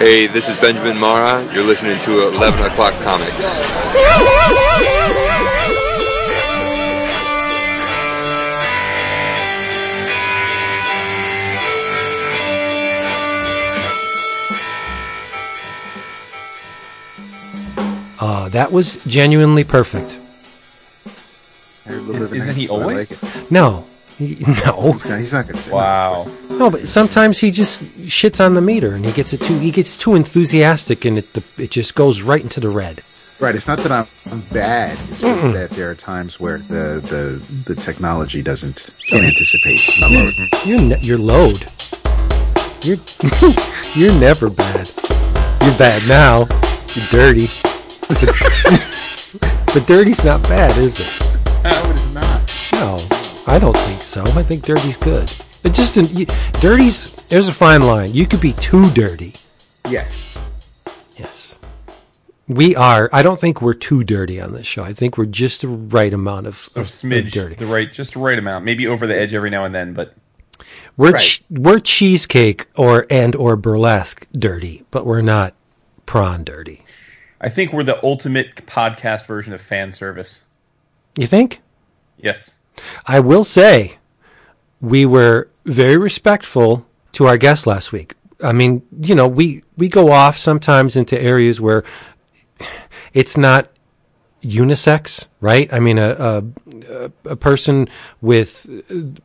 Hey, this is Benjamin Mara. You're listening to 11 O'Clock Comics. Uh, that was genuinely perfect. Isn't he always? No, he, no, He's not, gonna say Wow. no. But sometimes he just shits on the meter, and he gets it too. He gets too enthusiastic, and it the, it just goes right into the red. Right. It's not that I'm, I'm bad. It's just that there are times where the, the, the technology doesn't can anticipate my load. You're ne- you're load. You're you're never bad. You're bad now. You're dirty. but dirty's not bad, is it? No, it is not. No, I don't think so. I think dirty's good. It just you, dirty's. There's a fine line. You could be too dirty. Yes. Yes. We are. I don't think we're too dirty on this show. I think we're just the right amount of, of, smidge, of dirty. the right, just the right amount. Maybe over the edge every now and then, but We're Right. ch- we're cheesecake or and or burlesque dirty, but we're not prawn dirty. I think we're the ultimate podcast version of fan service. You think? Yes. I will say, we were very respectful to our guest last week. I mean, you know, we we go off sometimes into areas where it's not unisex, right? I mean, a a, a- person with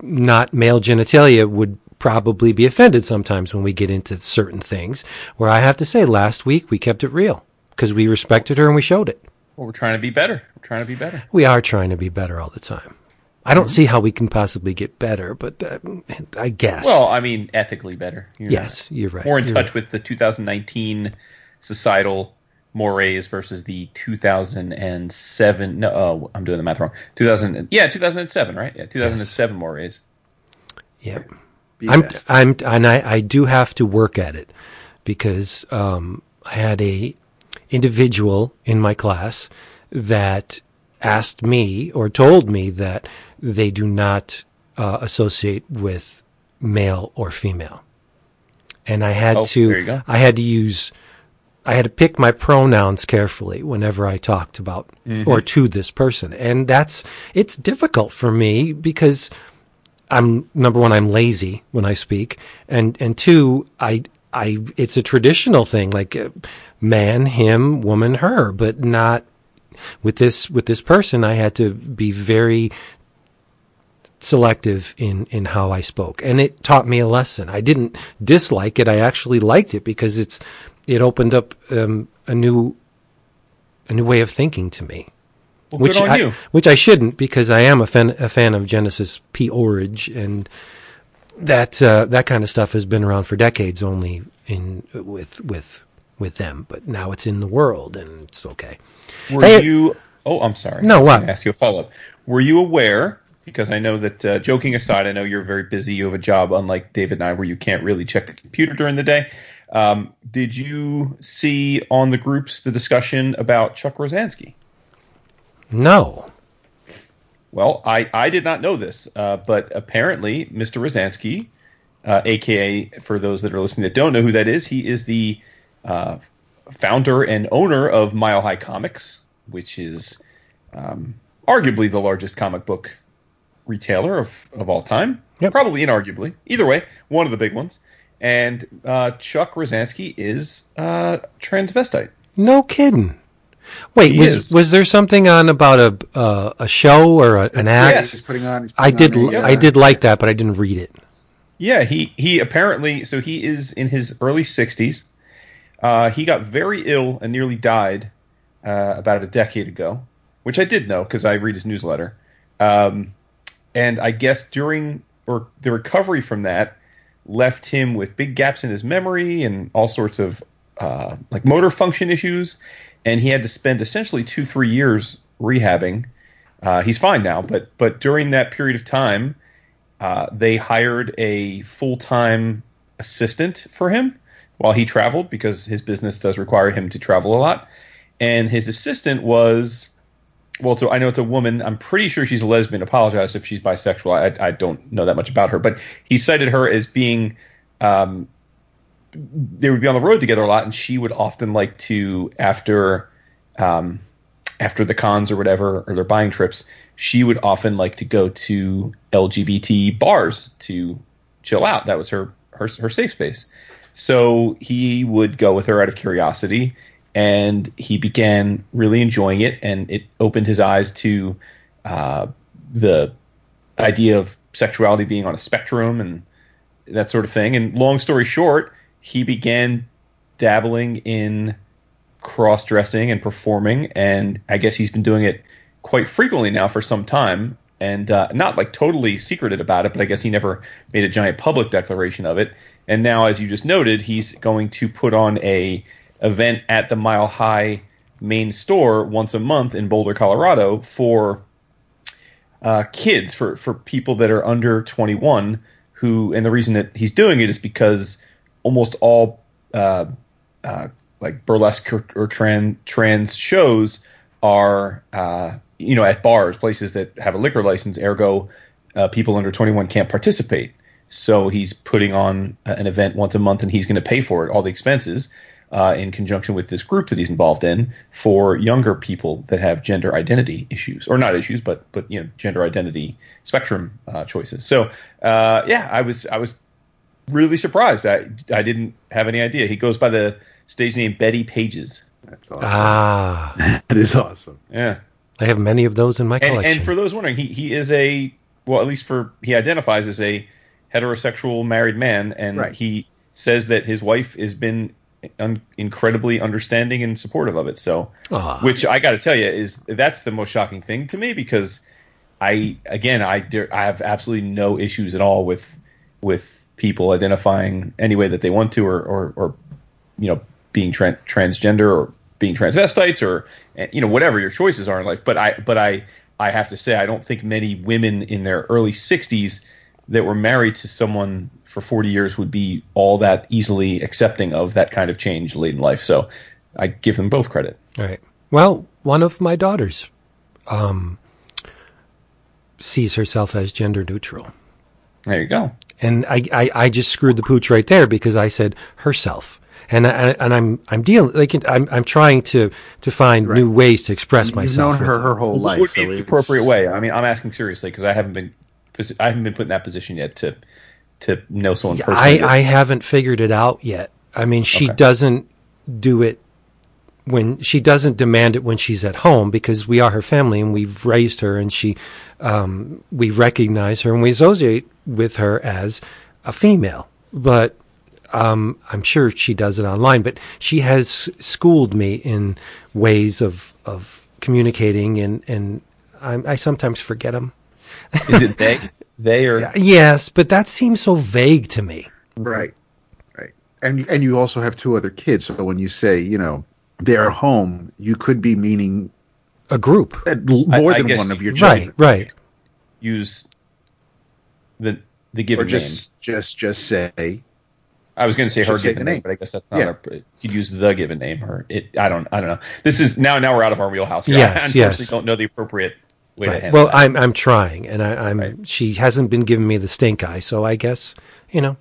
not male genitalia would probably be offended sometimes when we get into certain things. Where I have to say, last week we kept it real because we respected her and we showed it. Well, we're trying to be better. We're trying to be better. We are trying to be better all the time. I don't see how we can possibly get better, but uh, I guess. Well, I mean, ethically better. You're yes, you're right. More in You're touch right. with the 2019 societal mores versus the 2007. No, oh, I'm doing the math wrong. 2000. Yeah, 2007, right? Yeah, 2007 mores. Yep. Be I'm, best. I'm, and I, I do have to work at it because um, I had a individual in my class that asked me or told me that they do not uh, associate with male or female, and I had Oh, to, there you go. I had to use, I had to pick my pronouns carefully whenever I talked about Mm-hmm. or to this person, and that's it's difficult for me because I'm number one, I'm lazy when I speak, and and two, I I it's a traditional thing like uh, man, him, woman, her, but not with this with this person. I had to be very selective in in how I spoke, and it taught me a lesson. I didn't dislike it; I actually liked it because it's it opened up um, a new a new way of thinking to me Well, which I, you. which I shouldn't because I am a fan a fan of Genesis P-Orridge and that uh, that kind of stuff has been around for decades only in with with with them, but now it's in the world and it's okay. Were Hey- you? Oh, I'm sorry. No, what? Ask you a follow up. Were you aware? Because I know that, uh, joking aside, I know you're very busy. You have a job, unlike David and I, where you can't really check the computer during the day. Um, did you see on the groups the discussion about Chuck Rozanski? No, Well, I, I did not know this, uh, but apparently Mr. Rozanski, uh, aka for those that are listening that don't know who that is, he is the uh, founder and owner of Mile High Comics, which is um, arguably the largest comic book retailer of, of all time. Yep. Probably inarguably. Either way, one of the big ones. And uh, Chuck Rozanski is uh, transvestite. no kidding. Wait, He was is. was there something on about a uh, a show or a, an act? Yes. He's putting on. He's I putting did on a, I uh, did like that, but I didn't read it. Yeah, he he apparently so he is in his early sixties. Uh, he got very ill and nearly died uh, about a decade ago, which I did know because I read his newsletter. Um, and I guess during or the recovery from that left him with big gaps in his memory and all sorts of uh, like motor function issues, and he had to spend essentially two three years rehabbing. Uh, he's fine now, but but during that period of time, uh, they hired a full time assistant for him while he traveled because his business does require him to travel a lot. And his assistant was, well, so I know it's a woman. I'm pretty sure she's a lesbian. Apologize if she's bisexual. I, I don't know that much about her, but he cited her as being um, they would be on the road together a lot, and she would often like to after um, after the cons or whatever or their buying trips, she would often like to go to LGBT bars to chill out. That was her her her safe space. So he would go with her out of curiosity, and he began really enjoying it, and it opened his eyes to uh, the idea of sexuality being on a spectrum and that sort of thing. And long story short, he began dabbling in cross dressing and performing, and I guess he's been doing it quite frequently now for some time. And uh, not like totally secreted about it, but I guess he never made a giant public declaration of it. And now, as you just noted, he's going to put on a event at the Mile High main store once a month in Boulder, Colorado, for uh, kids, for for people that are under 21 who, and the reason that he's doing it is because almost all uh, uh, like burlesque or, or trans trans shows are uh, you know at bars, places that have a liquor license. Ergo, uh, people under 21 can't participate. So he's putting on an event once a month, and he's going to pay for it, all the expenses, uh, in conjunction with this group that he's involved in for younger people that have gender identity issues, or not issues, but but you know gender identity spectrum uh, choices. So uh, yeah, I was I was really surprised. I I didn't have any idea. He goes by the stage name Betty Pages. That's awesome. Ah, that is awesome. Yeah, I have many of those in my and, collection. and for those wondering, he he is a well, at least for he identifies as a heterosexual married man, and Right. he says that his wife has been un- incredibly understanding and supportive of it. So, Aw. which I got to tell you is that's the most shocking thing to me because I again I there, I have absolutely no issues at all with with people identifying any way that they want to or or, or you know being tran transgender or being transvestites or eh, you know whatever your choices are in life. But I but I I have to say I don't think many women in their early 60s that were married to someone for 40 years would be all that easily accepting of that kind of change late in life. So I give them both credit. All right. Well, one of my daughters um, sees herself as gender neutral. There you go. And I, I, I just screwed the pooch right there because I said herself. And I, and I'm I'm dealing like I'm I'm trying to to find new ways to express You've myself. known her her whole life. would be so the appropriate way? I mean, I'm asking seriously because I haven't been I haven't been put in that position yet to to know someone Yeah, personally. I, I haven't figured it out yet. I mean, she Okay. doesn't do it when she doesn't demand it when she's at home because we are her family and we've raised her and she, um, we recognize her and we associate with her as a female. But um, I'm sure she does it online. But she has schooled me in ways of of communicating and and I, I sometimes forget them. Is it they? They or Yes, but that seems so vague to me. Right. Right. And and you also have two other kids, so when you say, you know, they're home, you could be meaning A group. uh, more I than guess one of your Right, children. right. right. use the the Or given name. just just just say I was going to say her just say given the name, name. but I guess that's not. Yeah. Our, you'd use the given name or it. I don't. I don't know. This is now. Now we're out of our wheelhouse. Here. Yes, I unfortunately yes. don't know the appropriate way to right. handle Well, that. I'm I'm trying, and I, I'm. Right. She hasn't been giving me the stink eye, so I guess you know,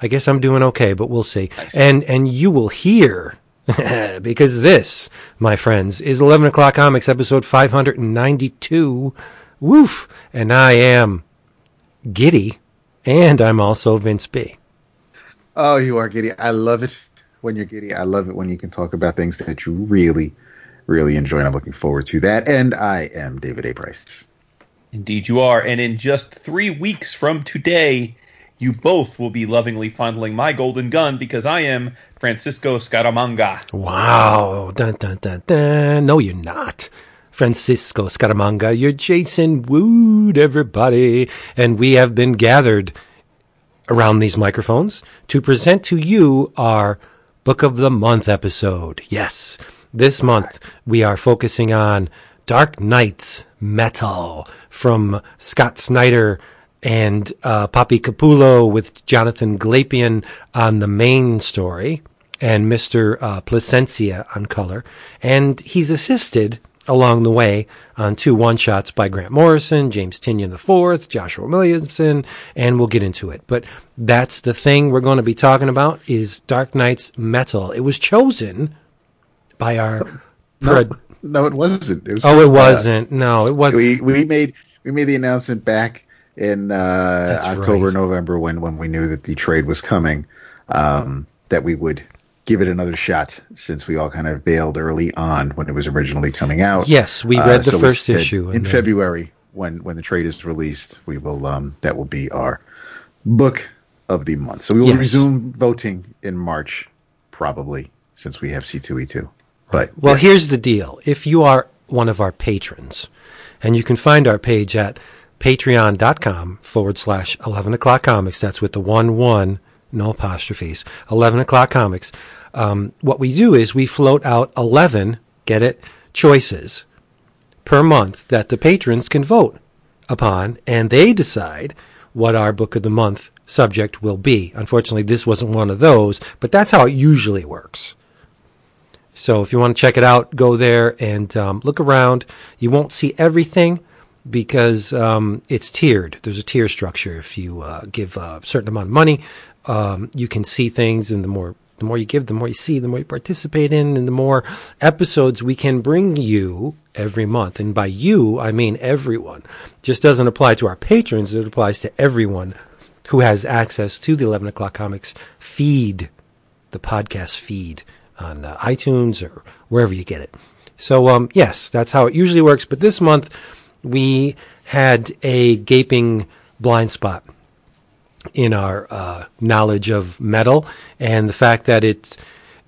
I guess I'm doing okay, but we'll see. Nice. And and you will hear because this, my friends, is 11 o'clock comics episode 592. Woof! And I am giddy, and I'm also Vince B. Oh, you are giddy. I love it when you're giddy. I love it when you can talk about things that you really, really enjoy. And I'm looking forward to that. And I am David A. Price. Indeed, you are. And in just three weeks from today, you both will be lovingly fondling my golden gun because I am Francisco Scaramanga. Wow. Dun, dun, dun, dun. No, you're not. Francisco Scaramanga, you're Jason Wood, everybody. And we have been gathered around these microphones to present to you our Book of the Month episode. Yes, this month we are focusing on Dark Nights Metal from Scott Snyder and uh, Papi Capullo with Jonathan Glapion on the main story and Mr. Uh, Plascencia on color. And he's assisted along the way on two one shots by Grant Morrison, James Tynion IV, Joshua Williamson, and we'll get into it. But that's the thing we're going to be talking about is Dark Nights Metal. It was chosen by our. No, no, it wasn't. It was oh, it uh, wasn't. No, it wasn't. we we made we made the announcement back in uh, October, right. November when when we knew that the trade was coming, um, that we would give it another shot since we all kind of bailed early on when it was originally coming out. Yes, we Uh, read the so first issue in then- February when when the trade is released. We will um, that will be our book of the month. So we will Yes. resume voting in March, probably since we have C two E two. But Well, yes. here's the deal. If you are one of our patrons, and you can find our page at patreon.com forward slash 11 o'clock comics, that's with the one one, no apostrophes, 11 o'clock comics. Um, what we do is we float out 11, get it, choices per month that the patrons can vote upon, and they decide what our book of the month subject will be. Unfortunately, this wasn't one of those, but that's how it usually works. So if you want to check it out, go there and um, look around. You won't see everything because um, it's tiered. There's a tier structure. If you uh, give a certain amount of money, um, you can see things, and the more the more you give, the more you see, the more you participate in, and the more episodes we can bring you every month. And by you, I mean everyone. Just doesn't apply to our patrons. It applies to everyone who has access to the 11 o'clock comics feed the podcast feed on uh, iTunes or wherever you get it. So, um, yes, that's how it usually works. But this month, we had a gaping blind spot in our uh, knowledge of metal and the fact that it's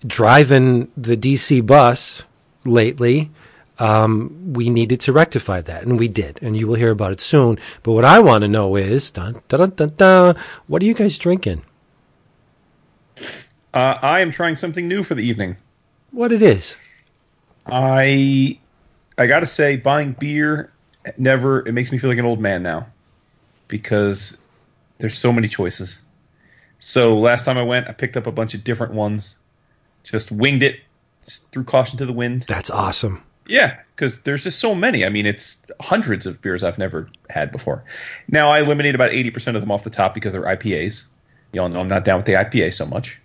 driving the DC bus lately. Um, we needed to rectify that, and we did, and you will hear about it soon. But what I want to know is, dun, dun, dun, what are you guys drinking? Uh, I am trying something new for the evening. What it is? I I gotta say, buying beer never it makes me feel like an old man now because there's so many choices. So last time I went, I picked up a bunch of different ones, just winged it, just threw caution to the wind. That's awesome. Yeah, because there's just so many. I mean, it's hundreds of beers I've never had before. Now I eliminate about eighty percent of them off the top because they're IPAs. You all know I'm not down with the IPA so much,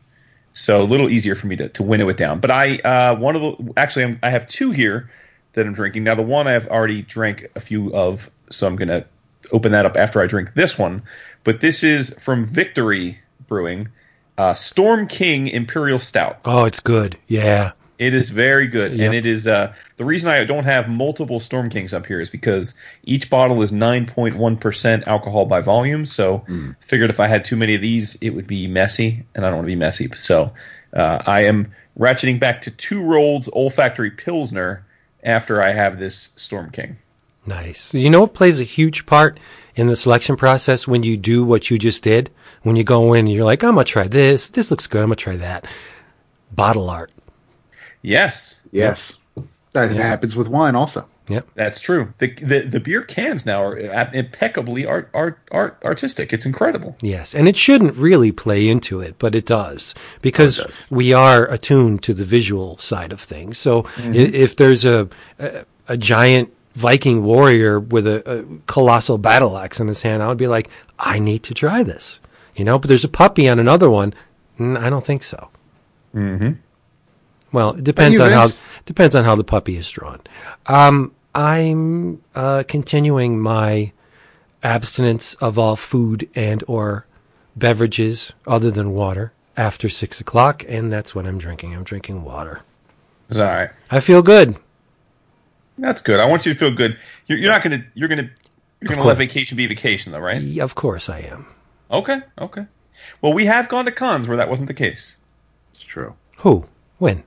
so a little easier for me to, to winnow it down. But I uh, one of the actually I'm, I have two here that I'm drinking now. The one I've already drank a few of, so I'm gonna open that up after I drink this one. But this is from Victory Brewing, uh, Storm King Imperial Stout. Oh, it's good. Yeah. It is very good, Yep. and it is uh, the reason I don't have multiple Storm Kings up here is because each bottle is nine point one percent alcohol by volume. So, figured if I had too many of these, it would be messy, and I don't want to be messy. So, uh, I am ratcheting back to Two Roads Ol' Factory pilsner after I have this Storm King. Nice. You know what plays a huge part in the selection process when you do what you just did? When you go in and you're like, I'm going to try this. This looks good. I'm going to try that. Bottle art. Yes, yes, that Yeah. happens with wine also. Yep. that's true. The the, the beer cans now are impeccably art, art, art artistic. It's incredible. Yes. And it shouldn't really play into it, but it does because Oh, it does. we are attuned to the visual side of things. So Mm-hmm. if there's a, a, a giant Viking warrior with a, a colossal battle axe in his hand, I would be like, I need to try this, you know, but there's a puppy on another one. Mm, I don't think so. Mm-hmm. Well, it depends you, on how Vince? Depends on how the puppy is drawn. Um, I'm uh, continuing my abstinence of all food and or beverages other than water after six o'clock, and that's what I'm drinking. I'm drinking water. It's all right. I feel good. That's good. I want you to feel good. You're, you're not gonna. You're gonna. You're gonna course. let vacation be vacation, though, right? Y- Of course, I am. Okay. Okay. Well, we have gone to cons where that wasn't the case. It's true. Who? When?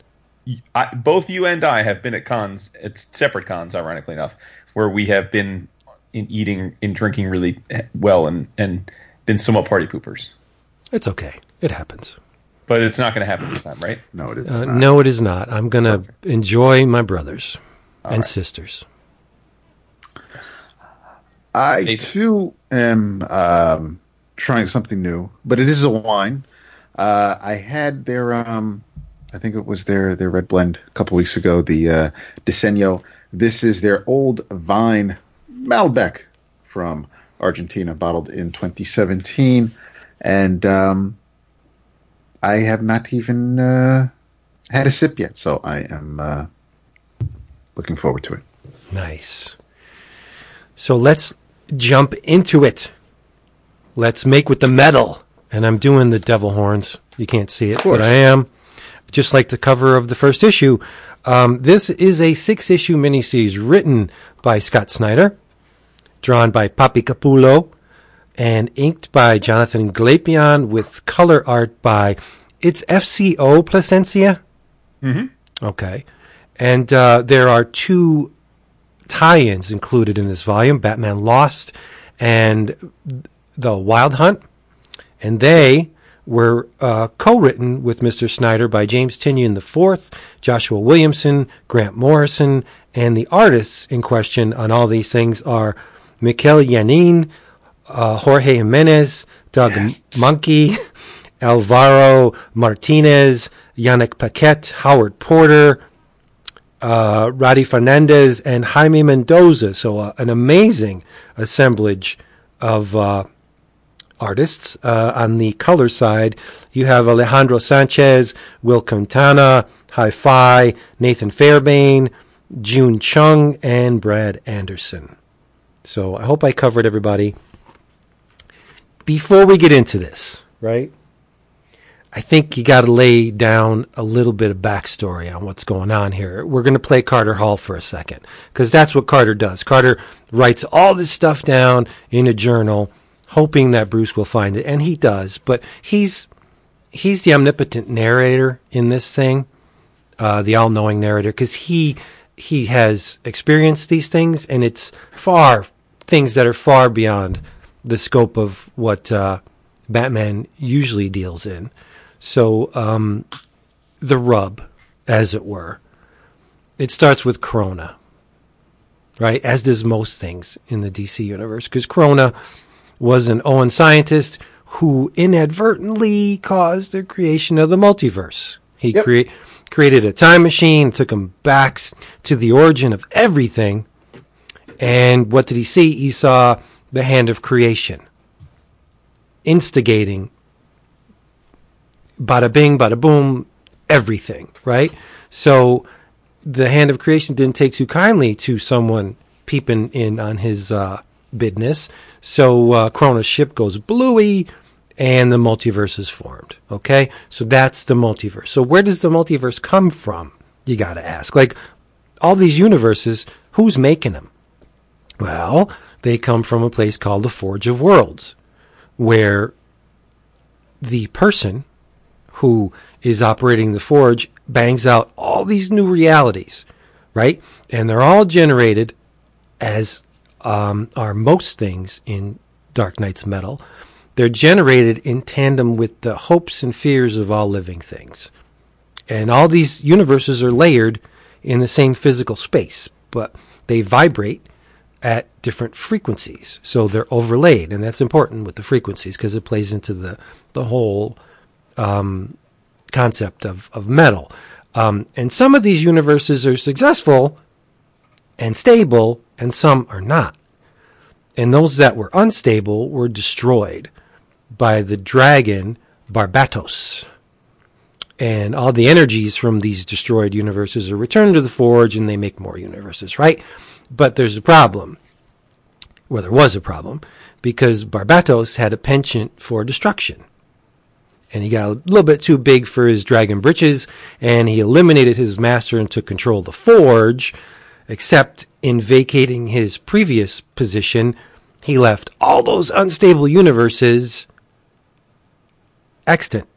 I, both you and I have been at cons. It's separate cons, ironically enough, where we have been in eating and drinking really well and and been somewhat party poopers. It's okay. It happens. But it's not going to happen this time, right? No, it is Uh, not. no, it is not. I'm gonna enjoy my brothers and right. sisters. I Nathan. too am um, trying something new, but it is a wine. Uh, I had their um, I think it was their their red blend a couple weeks ago. The uh, Diseño. This is their old Vine Malbec from Argentina, bottled in 2017, and um, I have not even uh, had a sip yet, so I am uh, looking forward to it. Nice. So let's jump into it. Let's make with the metal. And I'm doing the devil horns. You can't see it, but I am. Just like the cover of the first issue. Um, this is a six issue miniseries written by Scott Snyder, drawn by Papi Capullo, and inked by Jonathan Glapion with color art by it's FCO Plascencia. Mm-hmm. Okay. And uh, there are two tie-ins included in this volume: Batman Lost and The Wild Hunt, and they were uh, co-written with Mr. Snyder by James Tynion IV, Joshua Williamson, Grant Morrison, and the artists in question on all these things are Mikel Janin, uh, Jorge Jimenez, Doug Yes. Mahnke, Alvaro Martinez, Yanick Paquette, Howard Porter, uh, Roddy Fernandez, and Jaime Mendoza. So uh, an amazing assemblage of uh, artists. Uh, on the color side, you have Alejandro Sanchez, Will Quintana, Hi-Fi, Nathan Fairbairn, June Chung, and Brad Anderson. So I hope I covered everybody. Before we get into this, right? I think you got to lay down a little bit of backstory on what's going on here. We're going to play Carter Hall for a second because that's what Carter does. Carter writes all this stuff down in a journal, hoping that Bruce will find it, and he does. But he's he's the omnipotent narrator in this thing, uh, the all-knowing narrator, because he he has experienced these things, and it's far things that are far beyond the scope of what uh, Batman usually deals in. So, um, the rub, as it were, it starts with Krona, right? As does most things in the DC universe, because Krona was an Oan scientist who inadvertently caused the creation of the multiverse. He Yep. crea- created a time machine, took him back to the origin of everything. And what did he see? He saw the hand of creation instigating bada bing, bada boom, everything, right? So the hand of creation didn't take too kindly to someone peeping in on his uh, business. So uh, ship goes bluey and the multiverse is formed. Okay? So that's the multiverse. So where does the multiverse come from? You got to ask. Like all these universes, who's making them? Well, they come from a place called the Forge of Worlds, where the person who is operating the forge bangs out all these new realities, right? And they're all generated as um, are most things in Dark Nights metal. They're generated in tandem with the hopes and fears of all living things. And all these universes are layered in the same physical space, but they vibrate at different frequencies. So they're overlaid, and that's important with the frequencies because it plays into the, the whole um, concept of, of metal. Um, and some of these universes are successful and stable, and some are not. And those that were unstable were destroyed by the dragon Barbatos. And all the energies from these destroyed universes are returned to the Forge and they make more universes, right? But there's a problem. Well, there was a problem because Barbatos had a penchant for destruction. And he got a little bit too big for his dragon britches and he eliminated his master and took control of the Forge, except in vacating his previous position, he left all those unstable universes extant.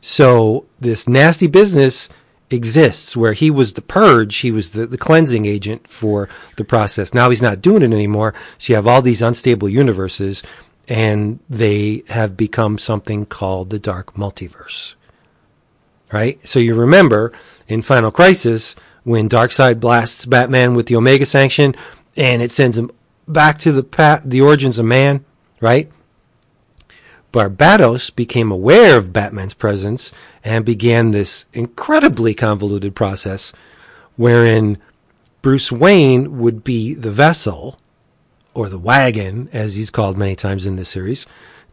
So this nasty business exists where he was the purge, he was the, the cleansing agent for the process. Now he's not doing it anymore. So you have all these unstable universes and they have become something called the dark multiverse. Right? So you remember in Final Crisis when Darkseid blasts Batman with the Omega Sanction and it sends him back to the the origins of man, right? Barbatos became aware of Batman's presence and began this incredibly convoluted process wherein Bruce Wayne would be the vessel or the wagon, as he's called many times in this series,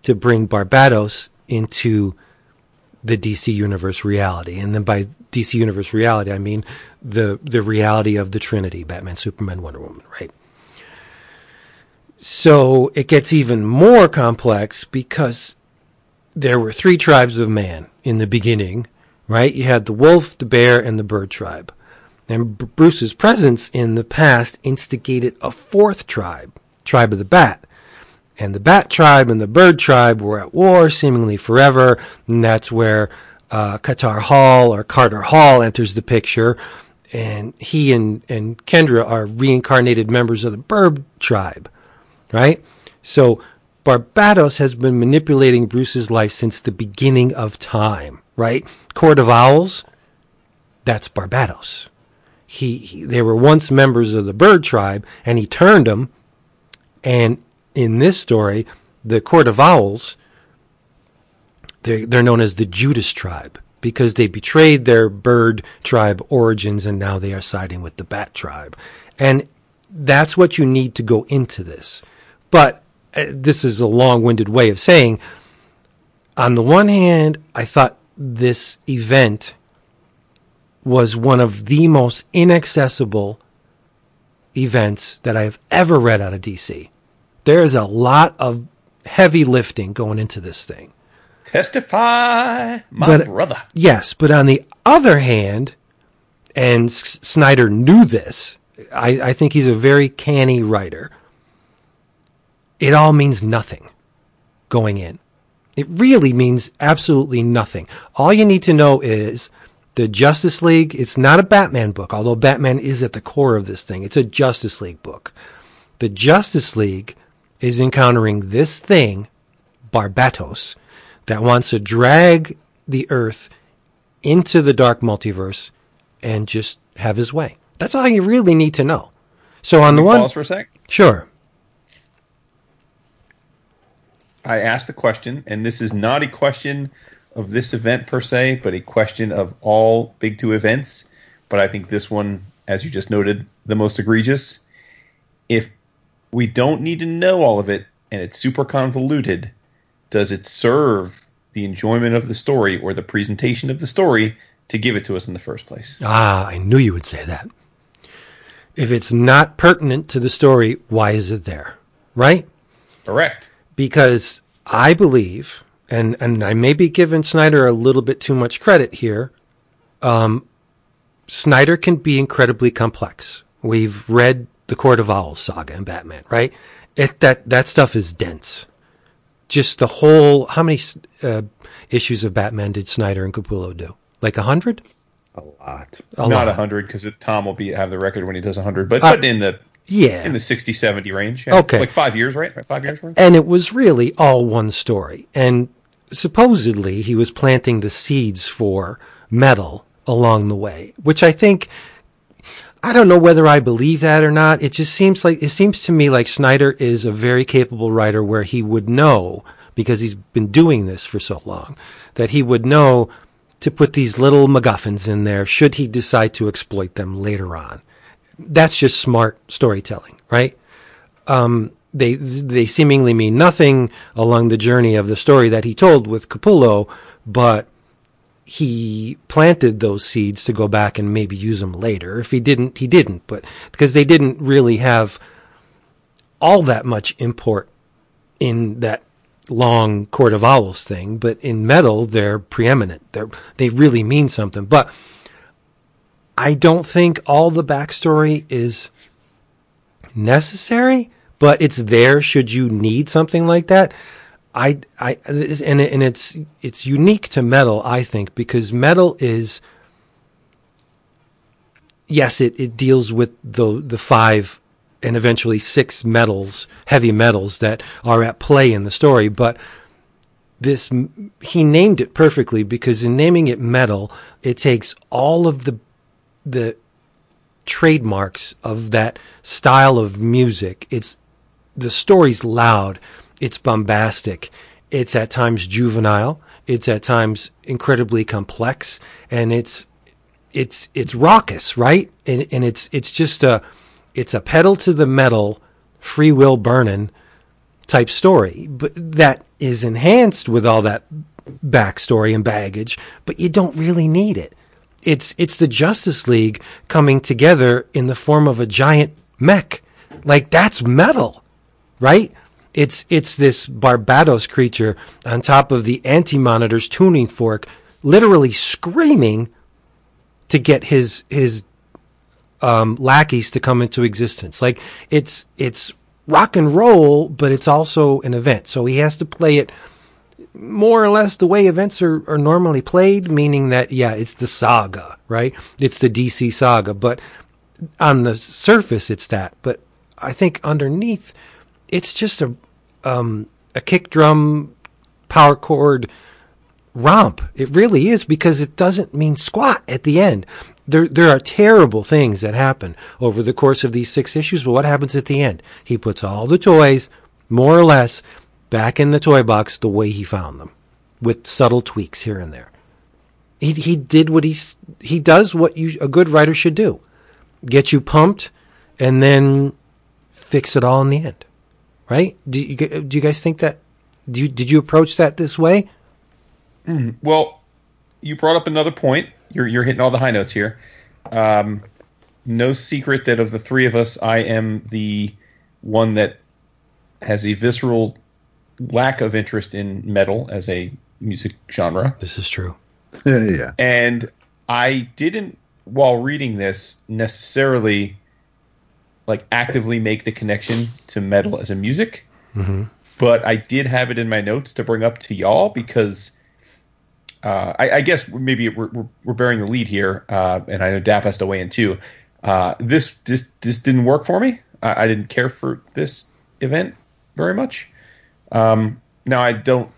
to bring Barbatos into the DC Universe reality. And then by DC Universe reality, I mean the, the reality of the Trinity, Batman, Superman, Wonder Woman, right? So it gets even more complex because there were three tribes of man in the beginning, right? You had the wolf, the bear, and the bird tribe. And Bruce's presence in the past instigated a fourth tribe, tribe of the bat. And the bat tribe and the bird tribe were at war seemingly forever. And that's where uh, Katar Hol or Carter Hall enters the picture. And he and, and Kendra are reincarnated members of the bird tribe, right? So Barbatos has been manipulating Bruce's life since the beginning of time, right? Court of Owls, that's Barbatos. He, he, they were once members of the bird tribe and he turned them and in this story, the Court of Owls, they're, they're known as the Judas tribe because they betrayed their bird tribe origins and now they are siding with the bat tribe. And that's what you need to go into this. But uh, this is a long winded way of saying, on the one hand, I thought this event was one of the most inaccessible events that I've ever read out of DC. There's a lot of heavy lifting going into this thing. Testify, my But- uh, brother. Yes, but on the other hand, and S- Snyder knew this, I, I think he's a very canny writer. It all means nothing going in. It really means absolutely nothing. All you need to know is the Justice League, it's not a Batman book, although Batman is at the core of this thing. It's a Justice League book. The Justice League is encountering this thing, Barbatos, that wants to drag the Earth into the dark multiverse and just have his way. That's all you really need to know. So on the one, Pause for a sec. sure, I asked a question, and this is not a question of this event per se, but a question of all Big Two events. But I think this one, as you just noted, the most egregious. If we don't need to know all of it and it's super convoluted, does it serve the enjoyment of the story or the presentation of the story to give it to us in the first place? ah, I knew you would say that. If it's not pertinent to the story, why is it there? Right? Correct. because I believe, and and I may be giving Snyder a little bit too much credit here. Um, Snyder can be incredibly complex. We've read the Court of Owls saga in Batman, right? It, that that stuff is dense. Just the whole. How many uh, issues of Batman did Snyder and Capullo do? Like a hundred? A lot. A not lot. a hundred because Tom will be have the record when he does a hundred, but, Uh, but in the Yeah. in the 60, 70 range. Yeah. Okay. like five years, right? Five years. Right? And it was really all one story. And supposedly he was planting the seeds for metal along the way, which I think, I don't know whether I believe that or not. It just seems like, it seems to me like Snyder is a very capable writer where he would know, because he's been doing this for so long, that he would know to put these little MacGuffins in there should he decide to exploit them later on. That's just smart storytelling, right? Um, they they seemingly mean nothing along the journey of the story that he told with Capullo, but he planted those seeds to go back and maybe use them later. If he didn't, he didn't, but because they didn't really have all that much import in that long Court of Owls thing, but in metal they're preeminent. They're they really mean something. But I don't think all the backstory is necessary, but it's there should you need something like that. I, I, and, it- and it's, it's unique to metal, I think, because metal is, yes, it, it deals with the, the five and eventually six metals, heavy metals that are at play in the story, but this, he named it perfectly because in naming it metal, it takes all of the, the trademarks of that style of music. It's the story's loud, it's bombastic, it's at times juvenile, it's at times incredibly complex, and it's it's it's raucous, right? And and it's it's just a it's a pedal to the metal, free will burning type story, but that is enhanced with all that backstory and baggage. But you don't really need it. It's it's the Justice League coming together in the form of a giant mech. Like that's metal, right? It's it's this Barbatos creature on top of the Anti Monitor's tuning fork, literally screaming to get his his um, lackeys to come into existence. Like it's it's rock and roll, but it's also an event. So he has to play it more or less the way events are, are normally played, meaning that yeah, it's the saga, right? It's the DC saga, but on the surface it's that. But I think underneath it's just a um, a kick drum power chord romp. It really is because it doesn't mean squat at the end. There, there are terrible things that happen over the course of these six issues, but what happens at the end? He puts all the toys, more or less, back in the toy box the way he found them, with subtle tweaks here and there. He, he did what he, he does what you, a good writer should do. Get you pumped and then fix it all in the end. Right? Do you, do you guys think that, do you, did you approach that this way? Well, you brought up another point. You're you're hitting all the high notes here. Um, no secret that of the three of us, I am the one that has a visceral lack of interest in metal as a music genre. This is true. Yeah, yeah. And I didn't, while reading this, necessarily like actively make the connection to metal as a music. Mm-hmm. But I did have it in my notes to bring up to y'all because uh, I, I guess maybe we're, we're, we're bearing the lead here, uh, and I know Dap has to weigh in too. Uh, this this this didn't work for me. I, I didn't care for this event very much. Um, now I don't.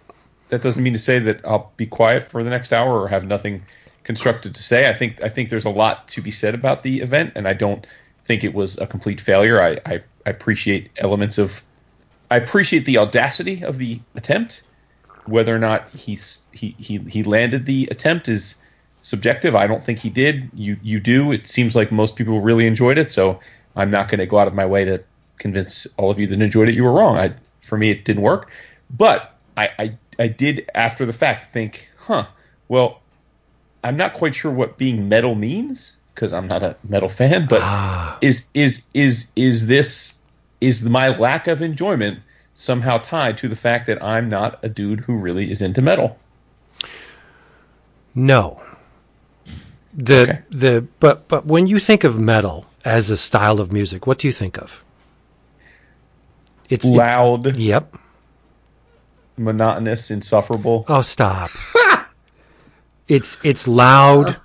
That doesn't mean to say that I'll be quiet for the next hour or have nothing constructive to say. I think I think there's a lot to be said about the event, and I don't think it was a complete failure. I, I, I appreciate elements of. I appreciate the audacity of the attempt. Whether or not he's he he he landed the attempt is subjective. I don't think he did. You you do. It seems like most people really enjoyed it. So I'm not going to go out of my way to convince all of you that enjoyed it you were wrong. I for me it didn't work, but I I, I did after the fact think, huh? Well, I'm not quite sure what being metal means because I'm not a metal fan. But ah. is is is is this is my lack of enjoyment somehow tied to the fact that I'm not a dude who really is into metal? No. The Okay. the but but when you think of metal as a style of music, what do you think of? It's it- Loud, yep. monotonous, insufferable. Oh, stop. it's it's loud,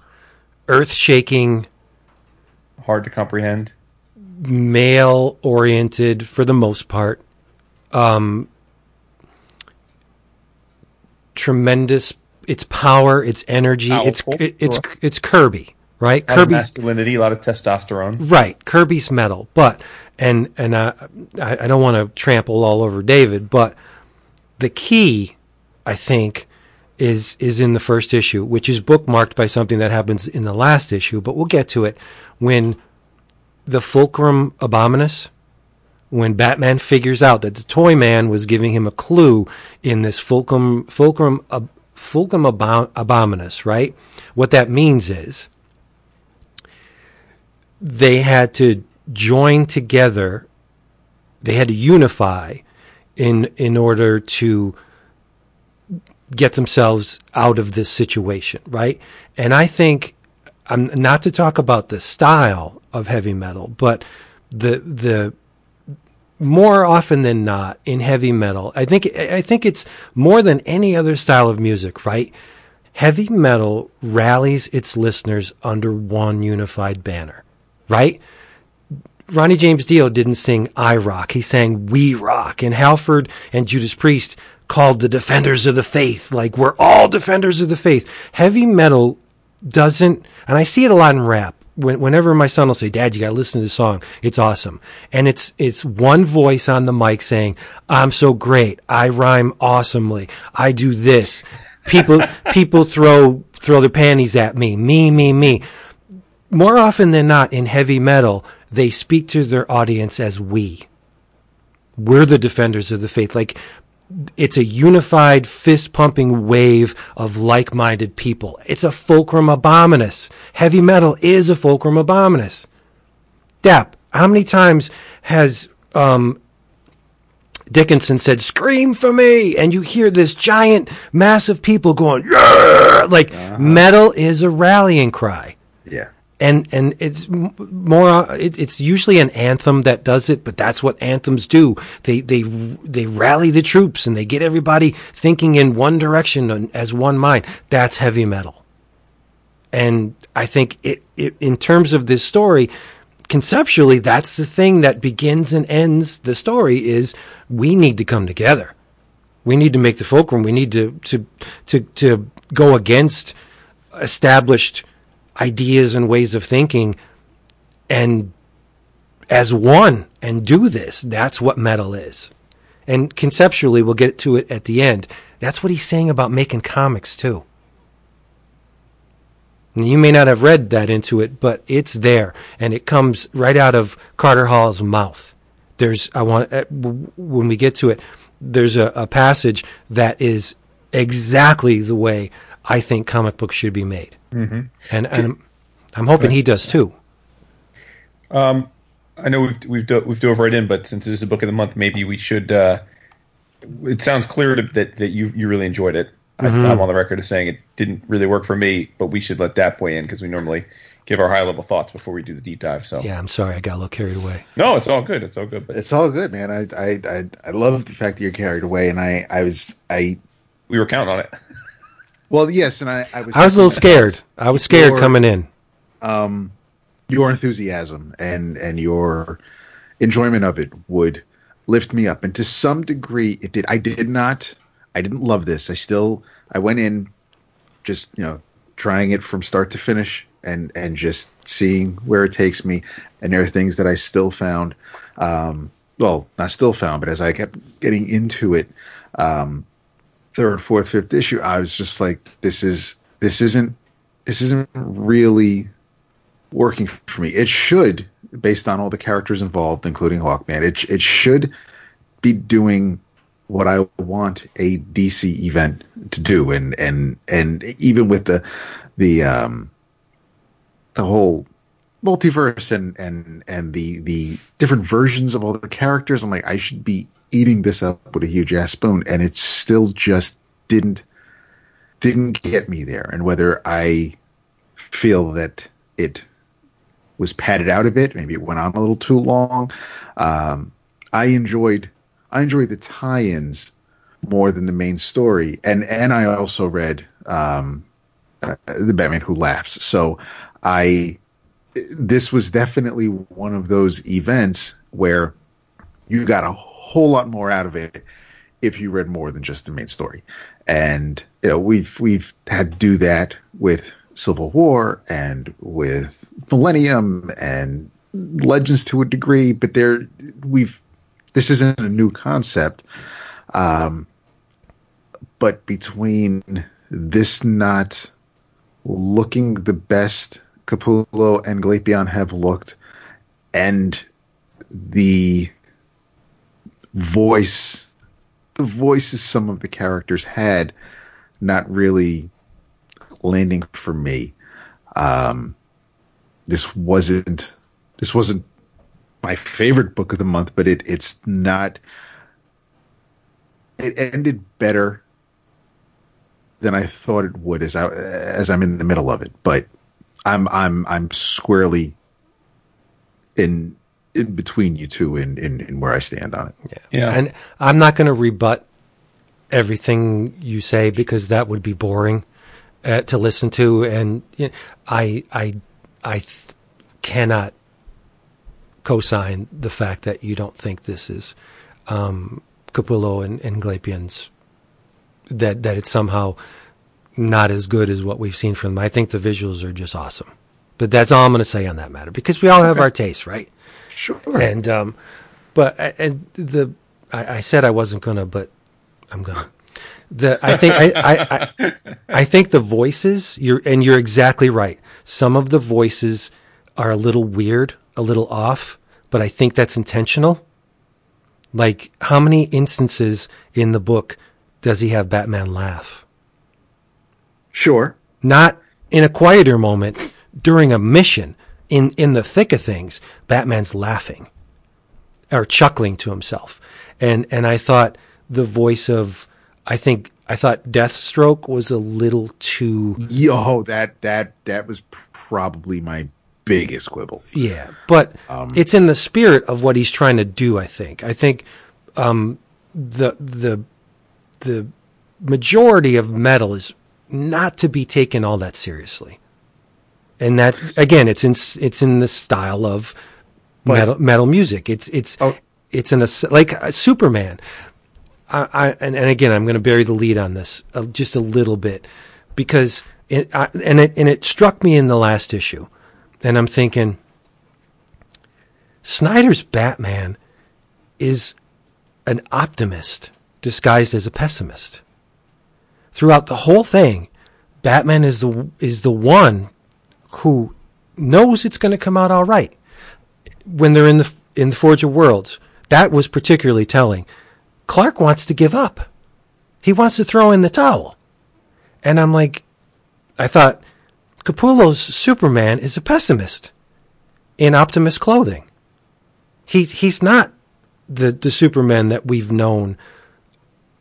earth shaking, hard to comprehend. male oriented for the most part. Um, tremendous. Its power, its energy. It's Powerful, it, it's sure. it's Kirby, right? A Kirby, masculinity, a lot of testosterone. right? Kirby's metal, but and and I I don't want to trample all over David, but the key, I think, is is in the first issue, which is bookmarked by something that happens in the last issue. But we'll get to it when the Fulcrum Abominus, when Batman figures out that the Toy Man was giving him a clue in this Fulcrum Fulcrum Fulcrum Abo- Abominus, right? What that means is they had to join together. They had to unify in in order to get themselves out of this situation, right? And I think I'm not to talk about the style of heavy metal, but the the more often than not in heavy metal, I think I think it's more than any other style of music, right? Heavy metal rallies its listeners under one unified banner, right? Ronnie James Dio didn't sing I Rock. He sang We Rock. And Halford and Judas Priest called the defenders of the faith. Like we're all defenders of the faith. Heavy metal doesn't, and I see it a lot in rap. when, whenever my son will say, "Dad, you got to listen to this song. It's awesome," and it's it's one voice on the mic saying, "I'm so great. I rhyme awesomely. I do this." People people throw throw their panties at me. Me me me. More often than not, in heavy metal, they speak to their audience as we. We're the defenders of the faith. Like it's a unified fist pumping wave of like minded people. It's a fulcrum abominus. Heavy metal is a fulcrum abominus. Dap, how many times has um, Dickinson said, Scream for me? And you hear this giant mass of people going, yeah! Like metal is a rallying cry Yeah. And and it's more it, it's usually an anthem that does it but that's what anthems do. They they they rally the troops and they get everybody thinking in one direction as one mind. That's heavy metal. And i think it, it in terms of this story conceptually that's the thing that begins and ends the story is we need to come together. We need to make the fulcrum. We need to to to to go against established ideas and ways of thinking and as one and do this. That's what metal is. And conceptually, we'll get to it at the end. That's what he's saying about making comics too. And you may not have read that into it, but it's there and it comes right out of Carter Hall's mouth. There's, I want, uh, when we get to it, there's a, a passage that is exactly the way I think comic books should be made. Mm-hmm. And, and I'm, I'm hoping he does too. I know we've we've do, we've dove right in, but since this is a book of the month, maybe we should. Uh, it sounds clear to, that that you you really enjoyed it. I, I'm on the record as saying it didn't really work for me, but we should let that weigh in because we normally give our high level thoughts before we do the deep dive. So Yeah, I'm sorry. I got a little carried away. no, it's all good. It's all good. But It's all good, man. I I I, I love the fact that you're carried away, and I I was I we were counting on it. well yes, and I I was I was a little scared. I was scared Your- coming in. your enthusiasm and and your enjoyment of it would lift me up and to some degree it did i did not i didn't love this i still i went in just you know trying it from start to finish and and just seeing where it takes me and there are things that i still found um well not still found but as i kept getting into it um third fourth fifth issue i was just like this is this isn't this isn't really working for me. It should, based on all the characters involved, including Hawkman, it it should be doing what I want a DC event to do, and and and even with the the um the whole multiverse and and and the the different versions of all the characters, I'm like I should be eating this up with a huge ass spoon, and it still just didn't didn't get me there. And whether I feel that it was padded out a bit. Maybe it went on a little too long. Um, I enjoyed I enjoyed the tie-ins more than the main story, and and I also read um, uh, the Batman Who Laughs. So I this was definitely one of those events where you got a whole lot more out of it if you read more than just the main story. And you know, we've we've had to do that with Civil War and with Millennium and Legends to a degree, but there we've this isn't a new concept. Um, but between this not looking the best Capullo and Glapion have looked, and the voice, the voices some of the characters had, not really landing for me. Um, this wasn't this wasn't my favorite book of the month, but it it's not. It ended better than I thought it would as I as I'm in the middle of it, but I'm I'm I'm squarely in in between you two in in, in where I stand on it. Yeah. yeah. And I'm not going to rebut everything you say because that would be boring uh, to listen to. And you know, I, I, I th- cannot co-sign the fact that you don't think this is um, Capullo and, and Glapion's that that it's somehow not as good as what we've seen from them. I think the visuals are just awesome. But that's all I'm going to say on that matter because we all have our tastes, right? Sure. And um, but and the I, I said I wasn't gonna, but I'm gonna. The I think I, I, I I think the voices you're and you're exactly right. Some of the voices are a little weird, a little off, but I think that's intentional. Like how many instances in the book does he have Batman laugh? Sure. Not in a quieter moment during a mission in in the thick of things. Batman's laughing or chuckling to himself. And and I thought the voice of I think I thought Deathstroke was a little too Yo, that that that was probably my biggest quibble. yeah, but it's in the spirit of what he's trying to do. I think. I think um, the the the majority of metal is not to be taken all that seriously, and that again, it's in it's in the style of But- metal metal music. It's it's Oh. it's in a like uh, Superman. I, I and, and again, I'm going to bury the lead on this uh, just a little bit because it I, and it and it struck me in the last issue, and I'm thinking Snyder's Batman is an optimist disguised as a pessimist. Throughout the whole thing, Batman is the is the one who knows it's going to come out all right when they're in the in the Forge of Worlds. That was particularly telling. Clark wants to give up. He wants to throw in the towel. And I'm like, I thought, Capullo's Superman is a pessimist in optimist clothing. He's he's not the the Superman that we've known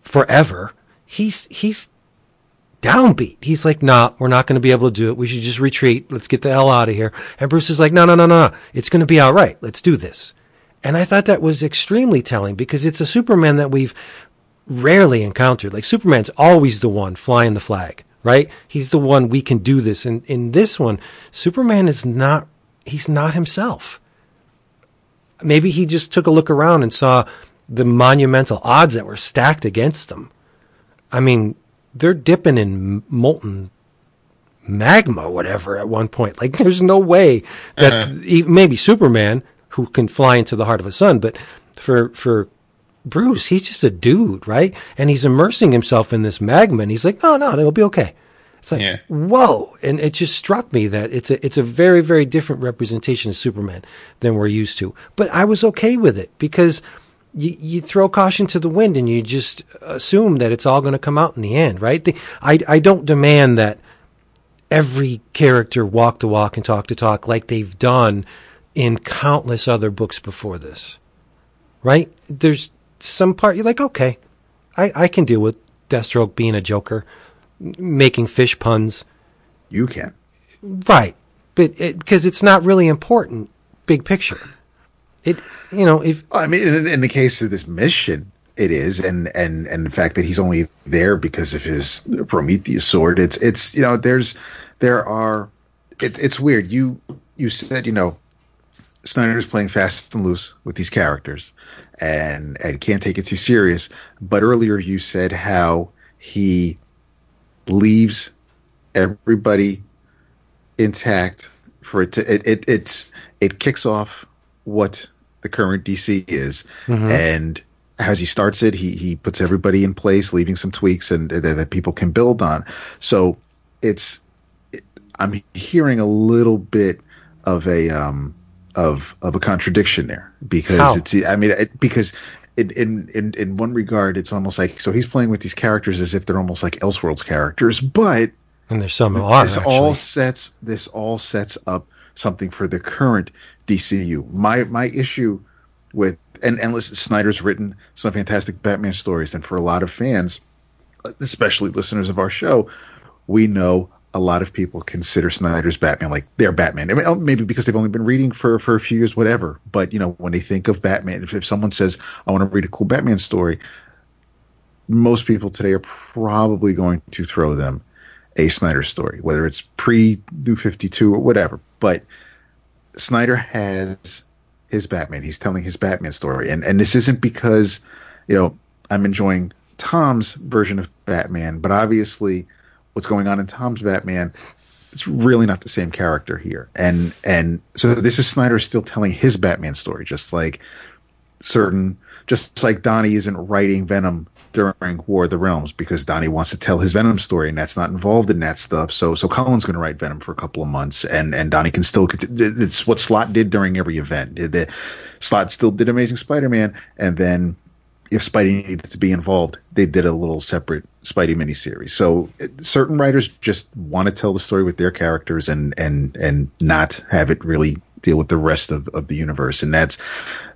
forever. He's he's downbeat. He's like, nah, we're not going to be able to do it. We should just retreat. Let's get the hell out of here. And Bruce is like, no, no, no, no, no. It's going to be all right. Let's do this. And I thought that was extremely telling because it's a Superman that we've rarely encountered. Like Superman's always the one flying the flag, right? He's the one we can do this. And in this one, Superman is not, he's not himself. Maybe he just took a look around and saw the monumental odds that were stacked against them. I mean, they're dipping in molten magma, whatever, at one point. Like, there's no way that uh-huh. even maybe Superman, who can fly into the heart of a sun, but for for Bruce, he's just a dude, right? And he's immersing himself in this magma, and he's like, "Oh no, it'll be okay." It's like, Yeah. whoa! And it just struck me that it's a it's a very very different representation of Superman than we're used to. But I was okay with it because you, you throw caution to the wind and you just assume that it's all going to come out in the end, right? The, I I don't demand that every character walk to walk and talk to talk like they've done in countless other books before this, right? There's some part you're like, okay, I, I can deal with Deathstroke being a Joker, making fish puns, You can. right? But it, because it's not really important, big picture. It, you know, if I mean, in, in the case of this mission, it is, and and and the fact that he's only there because of his Prometheus sword. It's it's you know, there's there are, it, it's weird. You you said you know, Snyder's playing fast and loose with these characters, and and can't take it too serious. But earlier you said how he leaves everybody intact for it to it, it it's it kicks off what the current DC is and as he starts it he he puts everybody in place leaving some tweaks and that, that people can build on so it's it, I'm hearing a little bit of a um of of a contradiction there because How? it's I mean it, because in, in in in one regard it's almost like so he's playing with these characters as if they're almost like Elseworlds characters but and there's some are this actually. all sets this all sets up something for the current DCU. My my issue with and and listen, Snyder's written some fantastic Batman stories, and for a lot of fans, especially listeners of our show, we know a lot of people consider Snyder's Batman like their Batman. I mean, oh, maybe because they've only been reading for for a few years, whatever. But you know, when they think of Batman, if, if someone says, "I want to read a cool Batman story," most people today are probably going to throw them a Snyder story, whether it's pre New 52 or whatever. But Snyder has his Batman. He's telling his Batman story. And and this isn't because, you know, I'm enjoying Tom's version of Batman, but obviously what's going on in Tom's Batman it's really not the same character here. And and so this is Snyder still telling his Batman story, just like certain, just like Donny isn't writing Venom during War of the Realms because Donny wants to tell his Venom story, and that's not involved in that stuff. So so Cullen's going to write Venom for a couple of months, and and Donny can still. It's what Slott did during every event. The, Slott still did Amazing Spider-Man, and then if Spidey needed to be involved, they did a little separate Spidey miniseries. So certain writers just want to tell the story with their characters and and and not have it really deal with the rest of, of the universe. And that's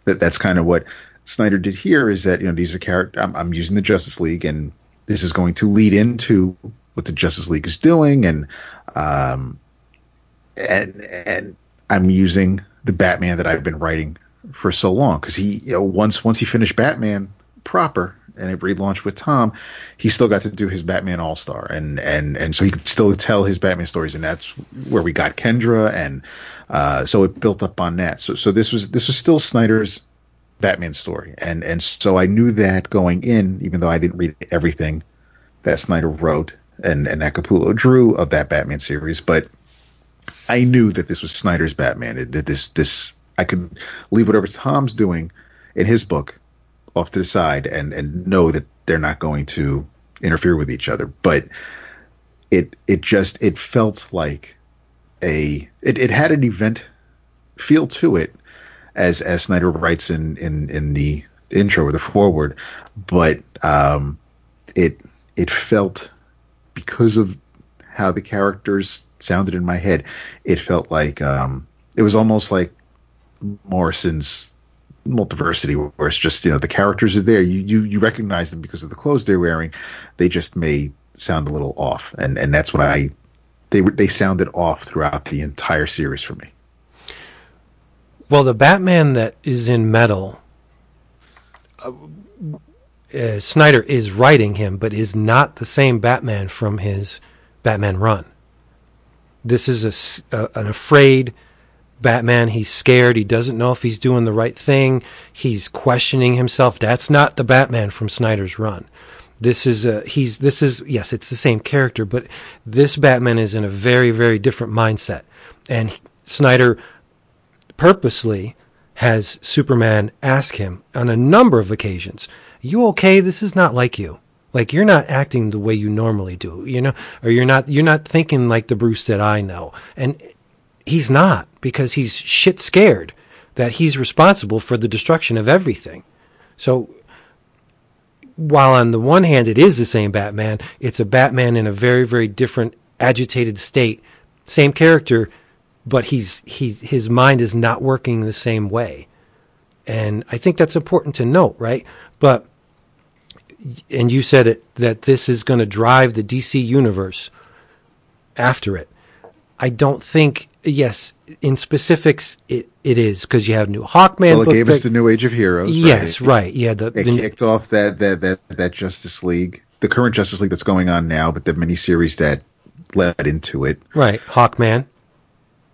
that that's kind of what Snyder did here. Is that you know these are character. I'm, I'm using the Justice League, and this is going to lead into what the Justice League is doing, and um, and and I'm using the Batman that I've been writing for so long because he you know, once once he finished Batman proper and it relaunched with Tom, he still got to do his Batman All Star, and and and so he could still tell his Batman stories, and that's where we got Kendra, and uh, so it built up on that. So so this was this was still Snyder's Batman story, and and so I knew that going in, even though I didn't read everything that Snyder wrote and and that Capullo drew of that Batman series, but I knew that this was Snyder's Batman. That this this I could leave whatever Tom's doing in his book off to the side and and know that they're not going to interfere with each other. But it it just it felt like a it, it had an event feel to it as as Snyder writes in in in the intro or the forward, but um, it it felt because of how the characters sounded in my head, it felt like um, it was almost like Morrison's multiversity where it's just you know the characters are there. You you you recognize them because of the clothes they're wearing. They just may sound a little off. And and that's what i they they sounded off throughout the entire series for me well the batman that is in metal uh, uh, snyder is writing him but is not the same batman from his batman run this is a, an afraid Batman. He's scared. He doesn't know if he's doing the right thing. He's questioning himself. That's not the Batman from Snyder's run. This is a, he's, this is, yes, it's the same character, but this Batman is in a very, very different mindset. And he, Snyder purposely has Superman ask him on a number of occasions, you okay? This is not like you. Like you're not acting the way you normally do, you know, or you're not, you're not thinking like the Bruce that I know. And he's not because he's shit scared that he's responsible for the destruction of everything. So while on the one hand it is the same Batman, it's a Batman in a very very different agitated state, same character, but he's he his mind is not working the same way. And I think that's important to note, right? But and you said it that this is going to drive the DC universe after it. I don't think yes, in specifics, it, it is because you have new Hawkman. Well, it gave us the new Age of Heroes. Yes, right. right. Yeah, the, it the, kicked off that, that that that Justice League, the current Justice League that's going on now, but the miniseries that led into it. Right, Hawkman.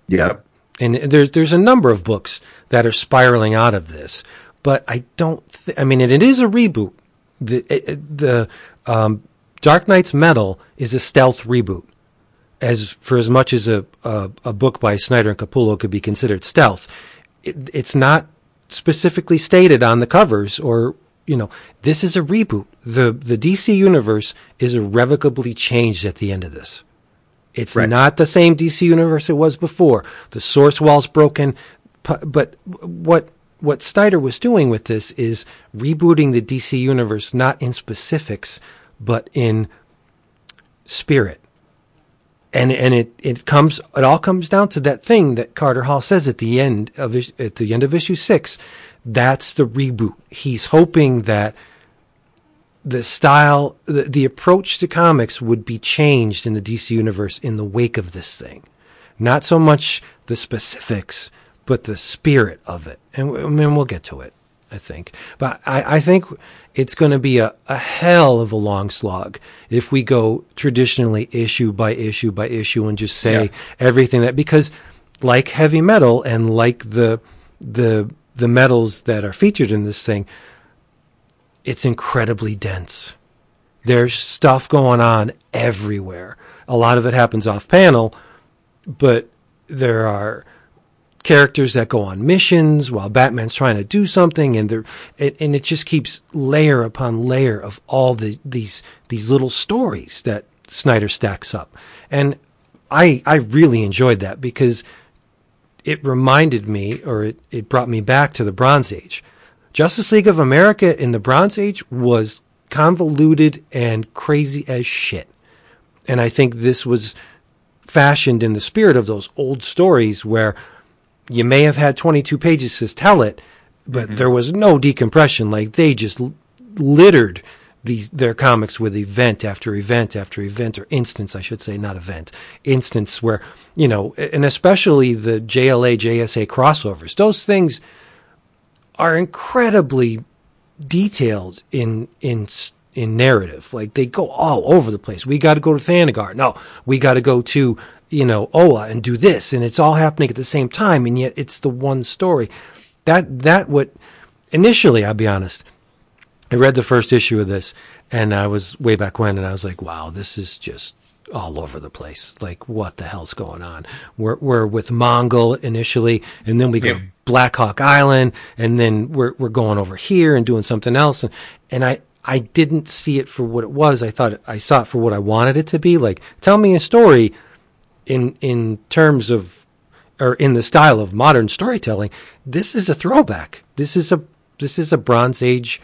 Yep. And there's there's a number of books that are spiraling out of this, but I don't. Th- I mean, it, it is a reboot. The it, the um, Dark Nights Metal is a stealth reboot as for as much as a, a, a book by Snyder and Capullo could be considered stealth, it, it's not specifically stated on the covers or you know this is a reboot. the The DC universe is irrevocably changed at the end of this. It's right. not the same DC universe it was before. The source wall's broken, but what what Snyder was doing with this is rebooting the DC universe not in specifics but in spirit and and it it comes it all comes down to that thing that Carter Hall says at the end of at the end of issue six. That's the reboot. He's hoping that the style, the, the approach to comics would be changed in the DC universe in the wake of this thing. Not so much the specifics, but the spirit of it. And, and we'll get to it. I think. But I, I think it's going to be a, a hell of a long slog if we go traditionally issue by issue by issue and just say yeah. everything that because like heavy metal and like the the the metals that are featured in this thing, it's incredibly dense. There's stuff going on everywhere. A lot of it happens off panel, but there are characters that go on missions while Batman's trying to do something, and there, it, and it just keeps layer upon layer of all the these these little stories that Snyder stacks up, and I I really enjoyed that because it reminded me, or it, it brought me back to the Bronze Age. Justice League of America in the Bronze Age was convoluted and crazy as shit. And I think this was fashioned in the spirit of those old stories where you may have had 22 pages to tell it, but mm-hmm. there was no decompression. Like they just littered these their comics with event after event after event or instance, I should say, not event, instance where you know, and especially the JLA JSA crossovers. Those things are incredibly detailed in in in narrative. Like they go all over the place. We got to go to Thanagar. No, we got to go to you know Oa and do this, and it's all happening at the same time, and yet it's the one story. That that what initially, I'll be honest. I read the first issue of this, and I was way back when, and I was like, "Wow, this is just all over the place. Like, what the hell's going on? We're, we're with Mongul initially, and then we go yeah. Black Hawk Island, and then we're, we're going over here and doing something else. And, and I, I didn't see it for what it was. I thought I saw it for what I wanted it to be. Like, tell me a story in, in terms of, or in the style of modern storytelling. This is a throwback. This is a, this is a Bronze Age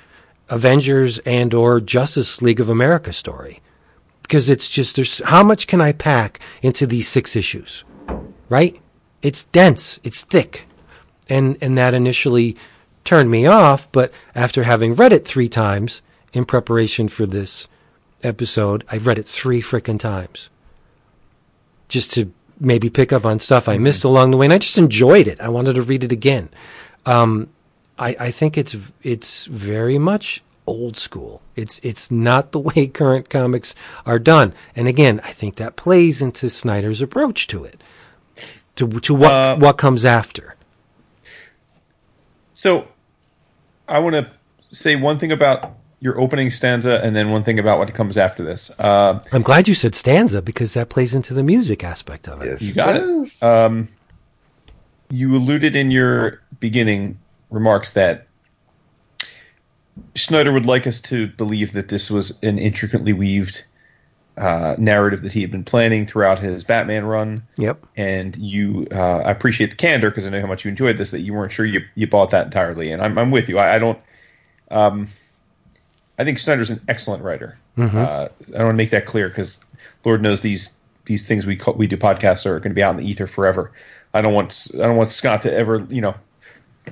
Avengers and or Justice League of America story because it's just there's how much can I pack into these six issues, right? It's dense, it's thick, and and that initially turned me off. But after having read it three times in preparation for this episode, I've read it three freaking times just to maybe pick up on stuff I missed along the way, and I just enjoyed it. I wanted to read it again. Um, I, I think it's it's very much old school. It's it's not the way current comics are done. And again, I think that plays into Snyder's approach to it. To to what uh, what comes after. So I want to say one thing about your opening stanza and then one thing about what comes after this. Uh, I'm glad you said stanza because that plays into the music aspect of it. Yes, you got it. Um, you alluded in your beginning remarks that Snyder would like us to believe that this was an intricately weaved uh, narrative that he had been planning throughout his Batman run. Yep. And you, uh, I appreciate the candor because I know how much you enjoyed this. That you weren't sure you you bought that entirely, and I'm I'm with you. I, I don't. Um, I think Snyder's an excellent writer. Mm-hmm. Uh, I want to make that clear because Lord knows these these things we call, we do podcasts are going to be out in the ether forever. I don't want I don't want Scott to ever you know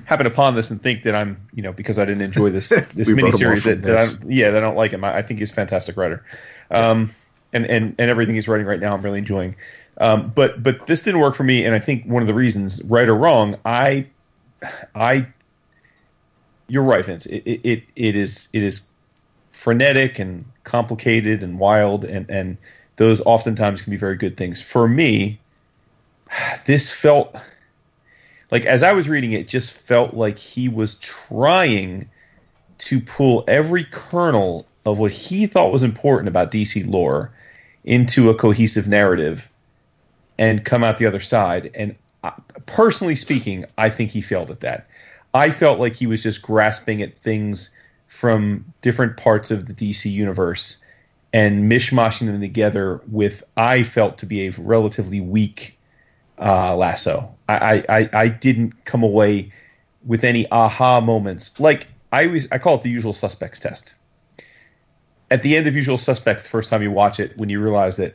happen upon this and think that I'm, you know, because I didn't enjoy this this miniseries that, that I'm, yeah that I don't like him. I, I think he's a fantastic writer, um, and and and everything he's writing right now I'm really enjoying. Um, but but this didn't work for me, and I think one of the reasons, right or wrong, I I you're right, Vince. It it it is it is frenetic and complicated and wild, and and those oftentimes can be very good things. For me, this felt like as I was reading it, just felt like he was trying to pull every kernel of what he thought was important about DC lore into a cohesive narrative and come out the other side. And personally speaking, I think he failed at that. I felt like he was just grasping at things from different parts of the DC universe and mishmashing them together with I felt to be a relatively weak uh, lasso. I, I, I didn't come away with any aha moments. Like I always I call it the usual suspects test. At the end of Usual Suspects, the first time you watch it, when you realize that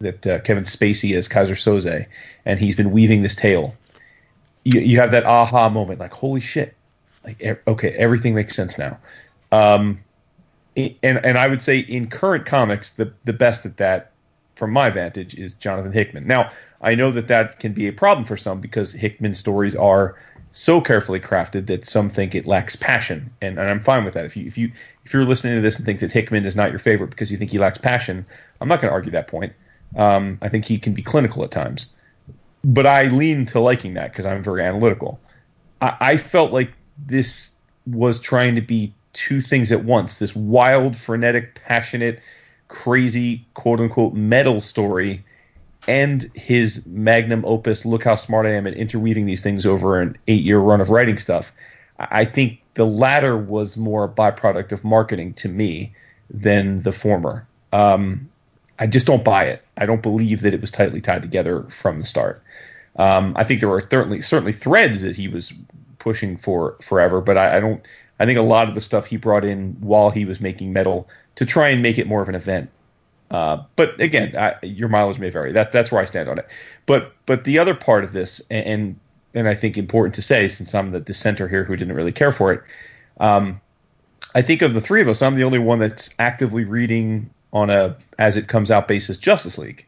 that uh, Kevin Spacey is Keyser Söze and he's been weaving this tale, you, you have that aha moment, like holy shit, like okay, everything makes sense now. Um, and and I would say in current comics, the the best at that, from my vantage, is Jonathan Hickman. Now I know that that can be a problem for some because Hickman's stories are so carefully crafted that some think it lacks passion, and, and I'm fine with that. If you if you if you're listening to this and think that Hickman is not your favorite because you think he lacks passion, I'm not going to argue that point. Um, I think he can be clinical at times, but I lean to liking that because I'm very analytical. I, I felt like this was trying to be two things at once: this wild, frenetic, passionate, crazy, quote unquote, metal story and his magnum opus, look how smart I am at interweaving these things over an eight year run of writing stuff. I think the latter was more a byproduct of marketing to me than the former. Um, I just don't buy it. I don't believe that it was tightly tied together from the start. Um, I think there were certainly certainly threads that he was pushing for forever, but I, I, don't. I think a lot of the stuff he brought in while he was making metal to try and make it more of an event. Uh, but again, I, your mileage may vary. That that's where I stand on it. But but the other part of this, and and I think important to say, since I'm the dissenter here who didn't really care for it, um, I think of the three of us, I'm the only one that's actively reading on a as it comes out basis Justice League.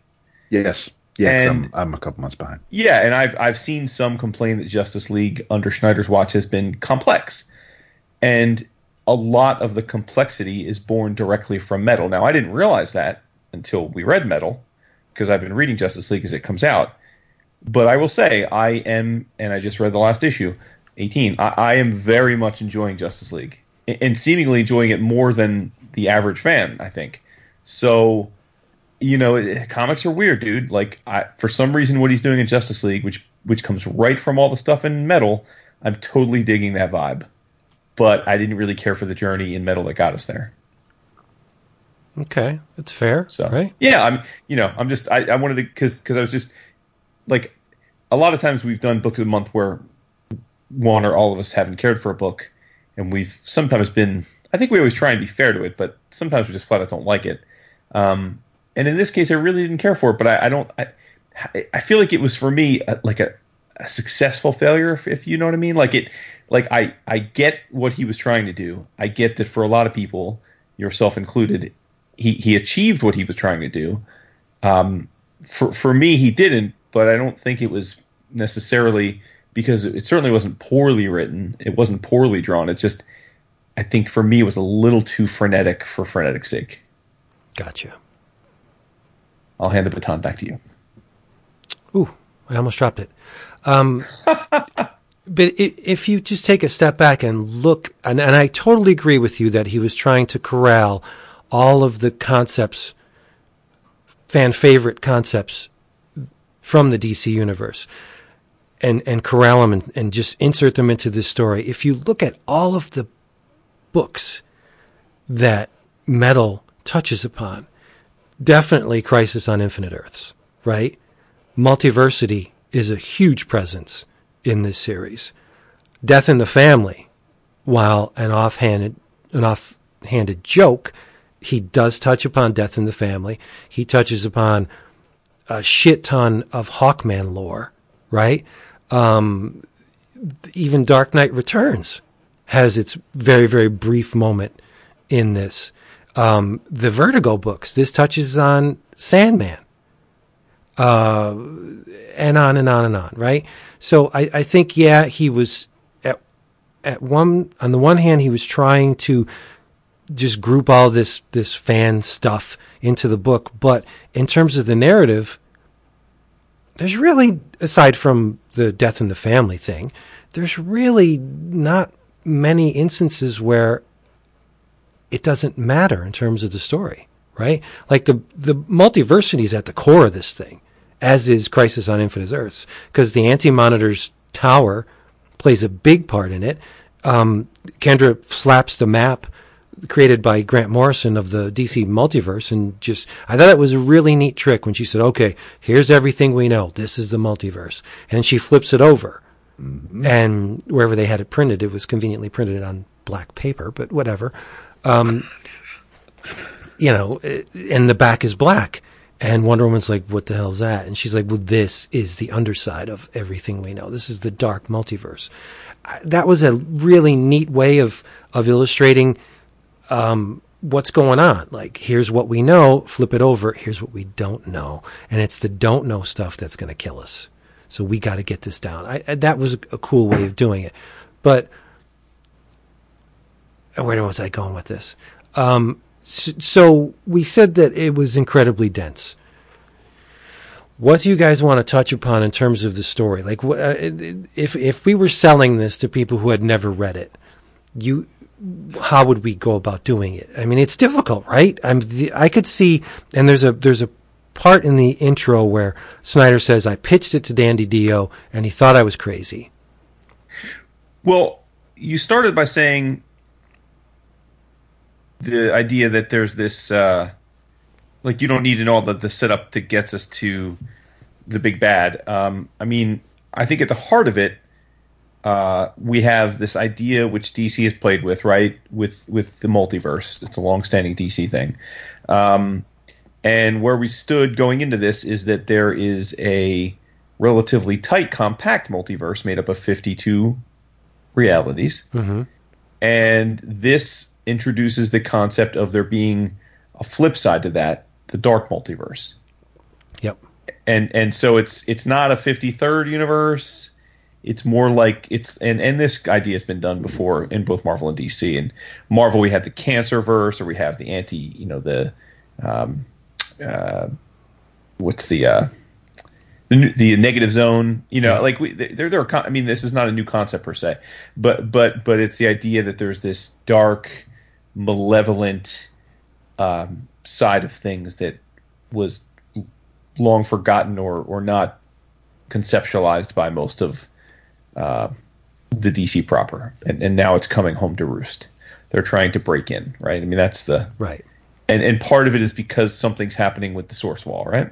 Yes. Yeah, I'm, I'm a couple months behind. Yeah, and I've I've seen some complain that Justice League under Snyder's watch has been complex, and a lot of the complexity is born directly from Metal. Now, I didn't realize that until we read Metal, because I've been reading Justice League as it comes out. But I will say, I am, and I just read the last issue, 18. I, I am very much enjoying Justice League, and seemingly enjoying it more than the average fan. I think so you know, comics are weird, dude. Like, I, for some reason, what he's doing in Justice League, which which comes right from all the stuff in Metal, I'm totally digging that vibe. But I didn't really care for the journey in Metal that got us there. Okay, that's fair. So, right? Yeah, I'm. You know, I'm just. I, I wanted to because because I was just like, a lot of times we've done books of the month where one or all of us haven't cared for a book, and we've sometimes been. I think we always try and be fair to it, but sometimes we just flat out don't like it. Um, and in this case, I really didn't care for it. But I, I don't. I, I feel like it was for me a, like a, a successful failure, if, if you know what I mean. Like it, like I I get what he was trying to do. I get that for a lot of people, yourself included, he he achieved what he was trying to do. Um, for for me, he didn't. But I don't think it was necessarily because it certainly wasn't poorly written. It wasn't poorly drawn. It just, I think for me, it was a little too frenetic for frenetic's sake. Gotcha. I'll hand the baton back to you. Ooh, I almost dropped it. Um, but if you just take a step back and look, and, and I totally agree with you that he was trying to corral all of the concepts, fan favorite concepts from the DC universe and, and corral them and, and just insert them into this story. If you look at all of the books that Metal touches upon, definitely Crisis on Infinite Earths, right? Multiversity is a huge presence in this series. Death in the Family, while an offhanded an offhanded joke, he does touch upon death in the family. He touches upon a shit ton of Hawkman lore, right? Um, even Dark Knight Returns has its very, very brief moment in this um, the Vertigo books. This touches on Sandman, uh, and on and on and on. Right. So I, I think yeah, he was at at one on the one hand he was trying to just group all this this fan stuff into the book, but in terms of the narrative, there's really aside from the death in the family thing, there's really not many instances where it doesn't matter in terms of the story, right? Like the, the multiversity is at the core of this thing, as is Crisis on Infinite Earths, because the Anti-Monitor's tower plays a big part in it. Um, Kendra slaps the map created by Grant Morrison of the DC multiverse and just, I thought it was a really neat trick when she said, okay, here's everything we know. This is the multiverse. And she flips it over. Mm-hmm. And wherever they had it printed, it was conveniently printed on black paper, but whatever. Um, you know, and the back is black. And Wonder Woman's like, what the hell's that? And she's like, well, this is the underside of everything we know. This is the dark multiverse. That was a really neat way of, of illustrating, um, what's going on. Like, here's what we know, flip it over, here's what we don't know. And it's the don't know stuff that's going to kill us. So we got to get this down. I, that was a cool way of doing it. But where was I going with this? Um, so, so we said that it was incredibly dense. What do you guys want to touch upon in terms of the story? Like, uh, if if we were selling this to people who had never read it, you, how would we go about doing it? I mean, it's difficult, right? I'm, the, I could see, and there's a there's a part in the intro where Snyder says, I pitched it to Dan DiDio and he thought I was crazy. Well, you started by saying the idea that there's this, uh, like, you don't need to know the, the setup that gets us to the big bad. Um, I mean, I think at the heart of it, uh, we have this idea which DC has played with, right? With with the multiverse, it's a long-standing DC thing. Um, and where we stood going into this is that there is a relatively tight, compact multiverse made up of 52 realities. Mm-hmm. And this introduces the concept of there being a flip side to that, the dark multiverse. Yep. And and so it's it's not a 53rd universe. It's more like it's and and this idea has been done before in both Marvel and DC. And Marvel we have the Cancerverse or we have the anti, you know, the um, uh, what's the uh, the the negative zone. You know, like we there there are. I mean, this is not a new concept per se, but but but it's the idea that there's this dark, malevolent um, side of things that was long forgotten or or not conceptualized by most of uh, the DC proper, and and now it's coming home to roost. They're trying to break in, right? I mean, that's the Right. and and part of it is because something's happening with the source wall, right?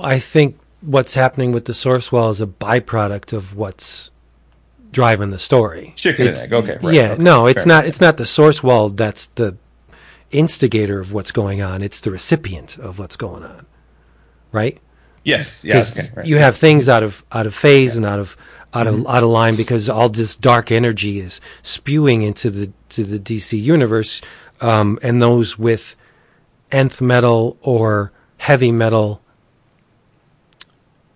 I think what's happening with the source wall is a byproduct of what's driving the story. Chicken and egg. Okay, right, yeah, okay, no, it's not. enough. It's not the source wall that's the instigator of what's going on. It's the recipient of what's going on, right? Yes, yeah, okay, right. you have things out of out of phase and out of out of out of line because all this dark energy is spewing into the to the DC universe, um, and those with nth metal or heavy metal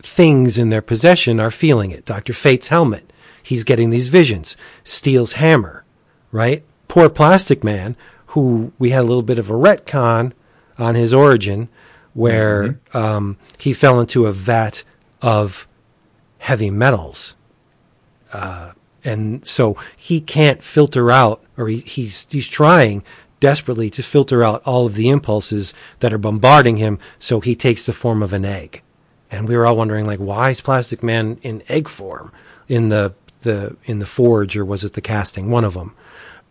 things in their possession are feeling it. Doctor Fate's helmet, he's getting these visions. Steel's hammer, right? Poor Plastic Man, who we had a little bit of a retcon on his origin, where um, he fell into a vat of heavy metals. Uh, and so he can't filter out, or he, he's he's trying desperately to filter out all of the impulses that are bombarding him. So he takes the form of an egg, and we were all wondering, like, why is Plastic Man in egg form in the the in the forge, or was it the casting? One of them,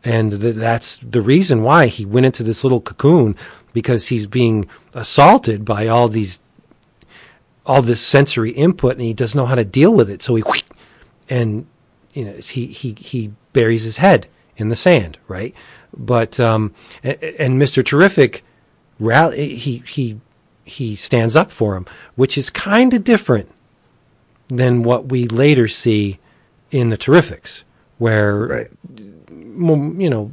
and th- that's the reason why he went into this little cocoon because he's being assaulted by all these all this sensory input, and he doesn't know how to deal with it. So he and you know he he he buries his head in the sand, right? But um, and, and Mr. Terrific rally he he he stands up for him, which is kind of different than what we later see in the Terrifics, where Right. you know,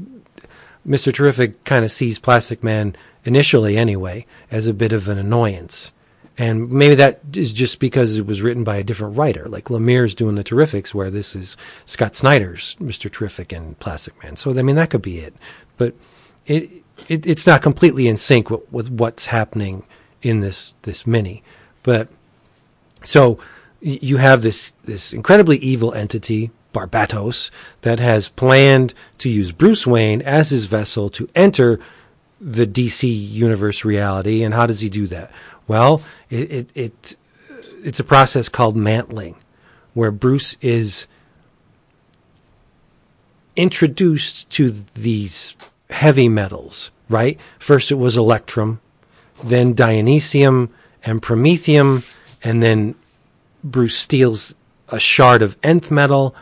Mr. Terrific kind of sees Plastic Man initially, anyway, as a bit of an annoyance. And maybe that is just because it was written by a different writer, like Lemire's doing the Terrifics, where this is Scott Snyder's Mr. Terrific and Plastic Man. So, I mean, that could be it. But it, it it's not completely in sync with, with what's happening in this, this mini. But so you have this this incredibly evil entity, Barbatos, that has planned to use Bruce Wayne as his vessel to enter the DC universe reality. And how does he do that? Well, it it, it it's a process called mantling, where Bruce is introduced to these heavy metals. Right? First, it was electrum, then Dionysium and Promethium, and then Bruce steals a shard of nth metal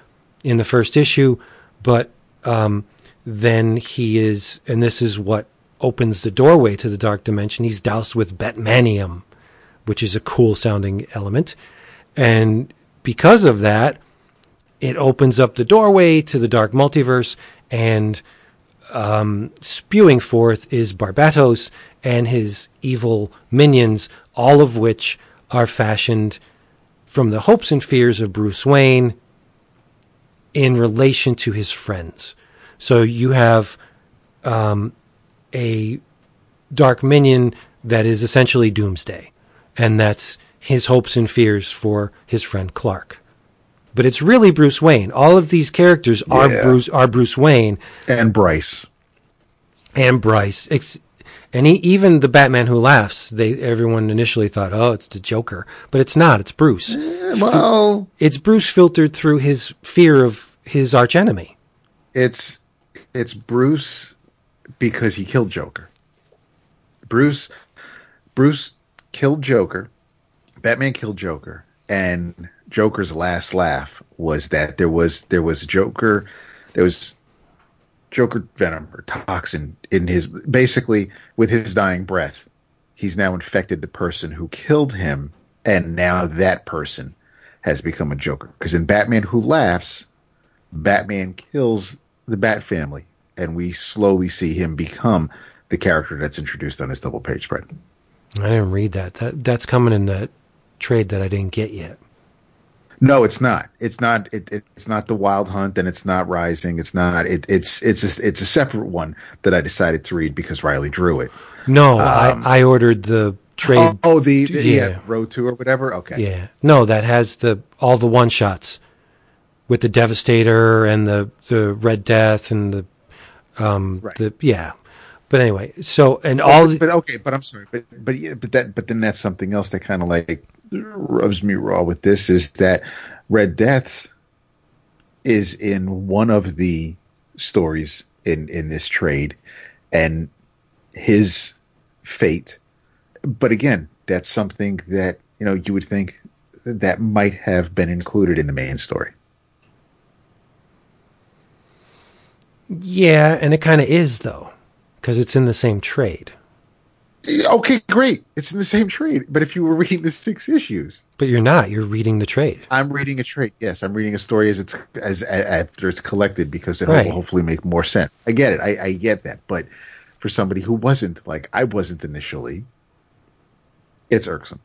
in the first issue, but um, then he is, and this is what opens the doorway to the dark dimension. He's doused with Batmanium, which is a cool sounding element, and because of that, it opens up the doorway to the dark multiverse and um, spewing forth is Barbatos and his evil minions, all of which are fashioned from the hopes and fears of Bruce Wayne in relation to his friends. So you have um, a dark minion that is essentially Doomsday, and that's his hopes and fears for his friend Clark. But it's really Bruce Wayne. All of these characters are Yeah. Bruce are Bruce Wayne, and Bryce. and Bryce. Ex- And he, even the Batman Who Laughs, they everyone initially thought, oh, it's the Joker, but it's not. It's Bruce. Eh, well, It's Bruce filtered through his fear of his archenemy. it's it's Bruce because he killed Joker. Bruce Bruce killed Joker. Batman killed Joker, and Joker's last laugh was that there was there was Joker, there was Joker venom or toxin in his basically with his dying breath. He's now infected the person who killed him, and now that person has become a Joker. Because in Batman Who Laughs, Batman kills the Bat family, and we slowly see him become the character that's introduced on his double page spread. I didn't read that. That that's coming in that trade that I didn't get yet. No, it's not. It's not. It, it's not the Wild Hunt, and it's not Rising. It's not. It, it's it's a, it's a separate one that I decided to read because Riley drew it. No, I, I ordered the trade. Um, Oh, oh, the, the yeah. Yeah. Road Two or whatever. Okay. Yeah, no, that has the all the one shots with the Devastator and the the Red Death and the um Right. the yeah. But anyway, so and all the, but okay, but I'm sorry, but but yeah, but that but then that's something else that kind of like rubs me raw with this is that Red Death is in one of the stories in in this trade, and his fate. But again, that's something that you know you would think that might have been included in the main story. Yeah, and it kind of is though, because it's in the same trade. Okay, great. It's in the same trade. But if you were reading the six issues, But you're not. You're reading the trade. I'm reading a trade. Yes, I'm reading a story as it's as, as after it's collected because it Right. will hopefully make more sense. I get it. I, I get that. But for somebody who wasn't like I wasn't initially, it's irksome.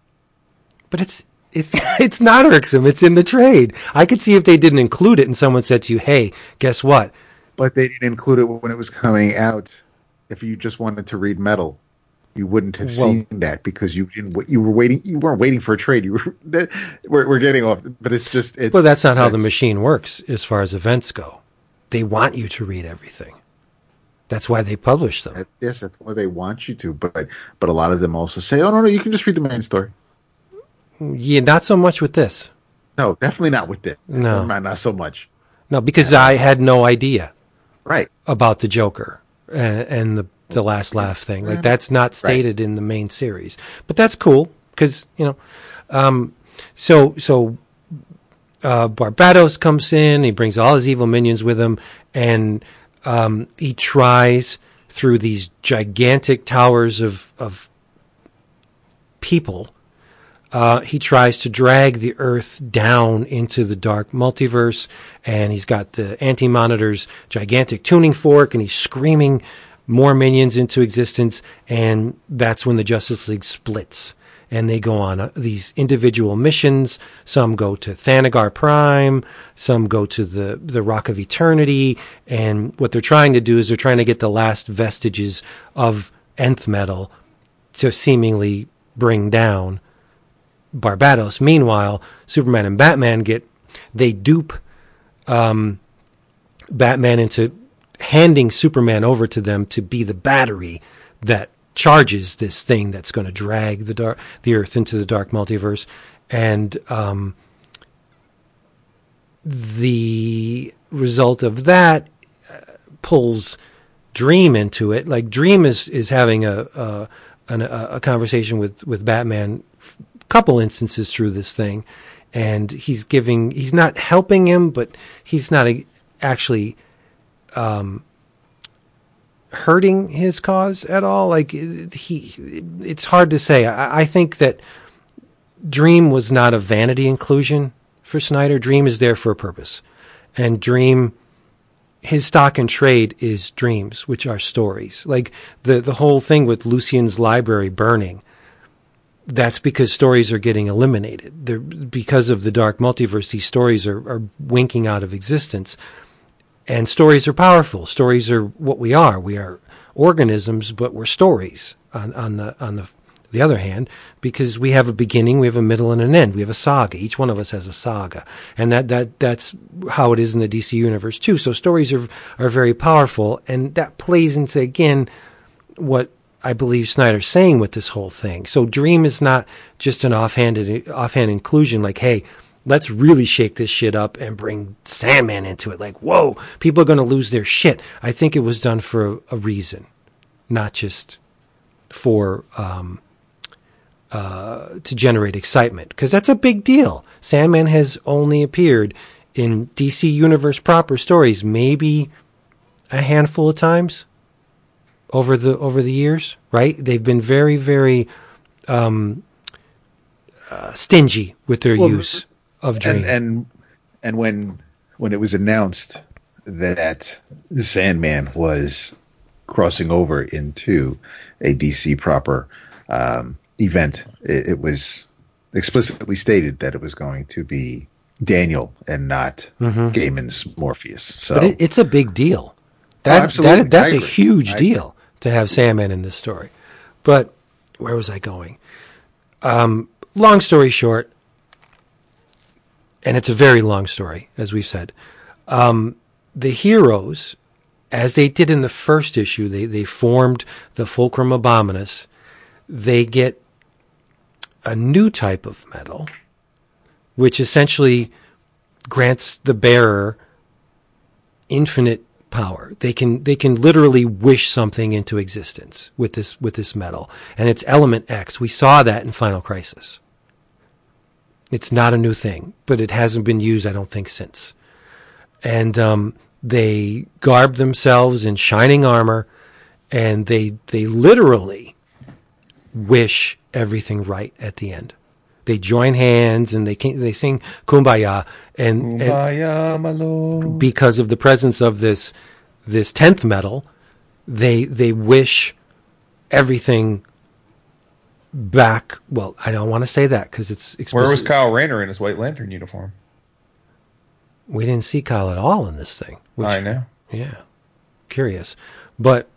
But it's it's it's not irksome. It's in the trade. I could see if they didn't include it and someone said to you, "Hey, guess what? But they didn't include it when it was coming out. If you just wanted to read metal, you wouldn't have Well- seen that because you didn't. You were waiting. You weren't waiting for a trade. You were. We're, we're getting off. But it's just. It's, Well, that's not how the machine works as far as events go. They want you to read everything. That's why they publish them. That- Yes, that's why they want you to, but but a lot of them also say, "Oh no, no, you can just read the main story." Yeah, not so much with this. No, definitely not with this. No. Not so much. No, because uh, I had no idea Right. about the Joker and, and the the last laugh thing. Like that's not stated in the main series, but that's cool because you know. Um, so so uh, Barbatos comes in. He brings all his evil minions with him, and um, he tries through these gigantic towers of of people. Uh, he tries to drag the Earth down into the dark multiverse, and he's got the Anti Monitor's gigantic tuning fork, and he's screaming more minions into existence, and that's when the Justice League splits. And they go on uh, these individual missions. Some go to Thanagar Prime, some go to the, the Rock of Eternity, and what they're trying to do is they're trying to get the last vestiges of Nth Metal to seemingly bring down Barbatos. Meanwhile, Superman and Batman get they dupe um, Batman into handing Superman over to them to be the battery that charges this thing that's going to drag the dark the Earth into the dark multiverse, and um, the result of that uh, pulls Dream into it. Like Dream is is having a a, a, a conversation with with Batman, couple instances through this thing, and he's giving he's not helping him, but he's not a, actually um, hurting his cause at all. Like he, it's hard to say. I, I think that Dream was not a vanity inclusion for Snyder. Dream is there for a purpose, and Dream his stock and trade is dreams, which are stories. Like the the whole thing with Lucien's library burning. That's because stories are getting eliminated. They're, because of the dark multiverse, these stories are, are winking out of existence. And stories are powerful. Stories are what we are. We are organisms, but we're stories on, on the on the the other hand, because we have a beginning, we have a middle, and an end. We have a saga. Each one of us has a saga, and that that that's how it is in the DC universe too. So stories are are very powerful, and that plays into again what I believe Snyder's saying with this whole thing. So Dream is not just an offhanded offhand inclusion like, hey, let's really shake this shit up and bring Sandman into it. Like, whoa, people are going to lose their shit. I think it was done for a, a reason, not just for um, uh, to generate excitement because that's a big deal. Sandman has only appeared in DC Universe proper stories maybe a handful of times over the over the years, right? They've been very very um, uh, stingy with their Well, use of Dream. and and and when when it was announced that Sandman was crossing over into a DC proper um, event, it, it was explicitly stated that it was going to be Daniel and not Gaiman's Morpheus. So Mm-hmm. But it, it's a big deal. That, absolutely. that that's I a agree. huge I deal to have Sandman in this story. But where was I going? Um, long story short, and it's a very long story, as we've said. Um, the heroes, as they did in the first issue, they they formed the Fulcrum Abominus. They get a new type of metal, which essentially grants the bearer infinite power. They can they can literally wish something into existence with this with this metal, and it's Element X. We saw that in Final Crisis. It's not a new thing, but it hasn't been used, I don't think, since. And um, they garb themselves in shining armor, and they they literally wish everything right at the end. They join hands and they can, they sing "Kumbaya," and, and Kumbaya, my lord. because of the presence of this this tenth metal, they they wish everything back. Well, I don't want to say that because it's Where was explicit. Kyle Rayner in his White Lantern uniform? we didn't see Kyle at all in this thing. Which, I know. Yeah, curious, but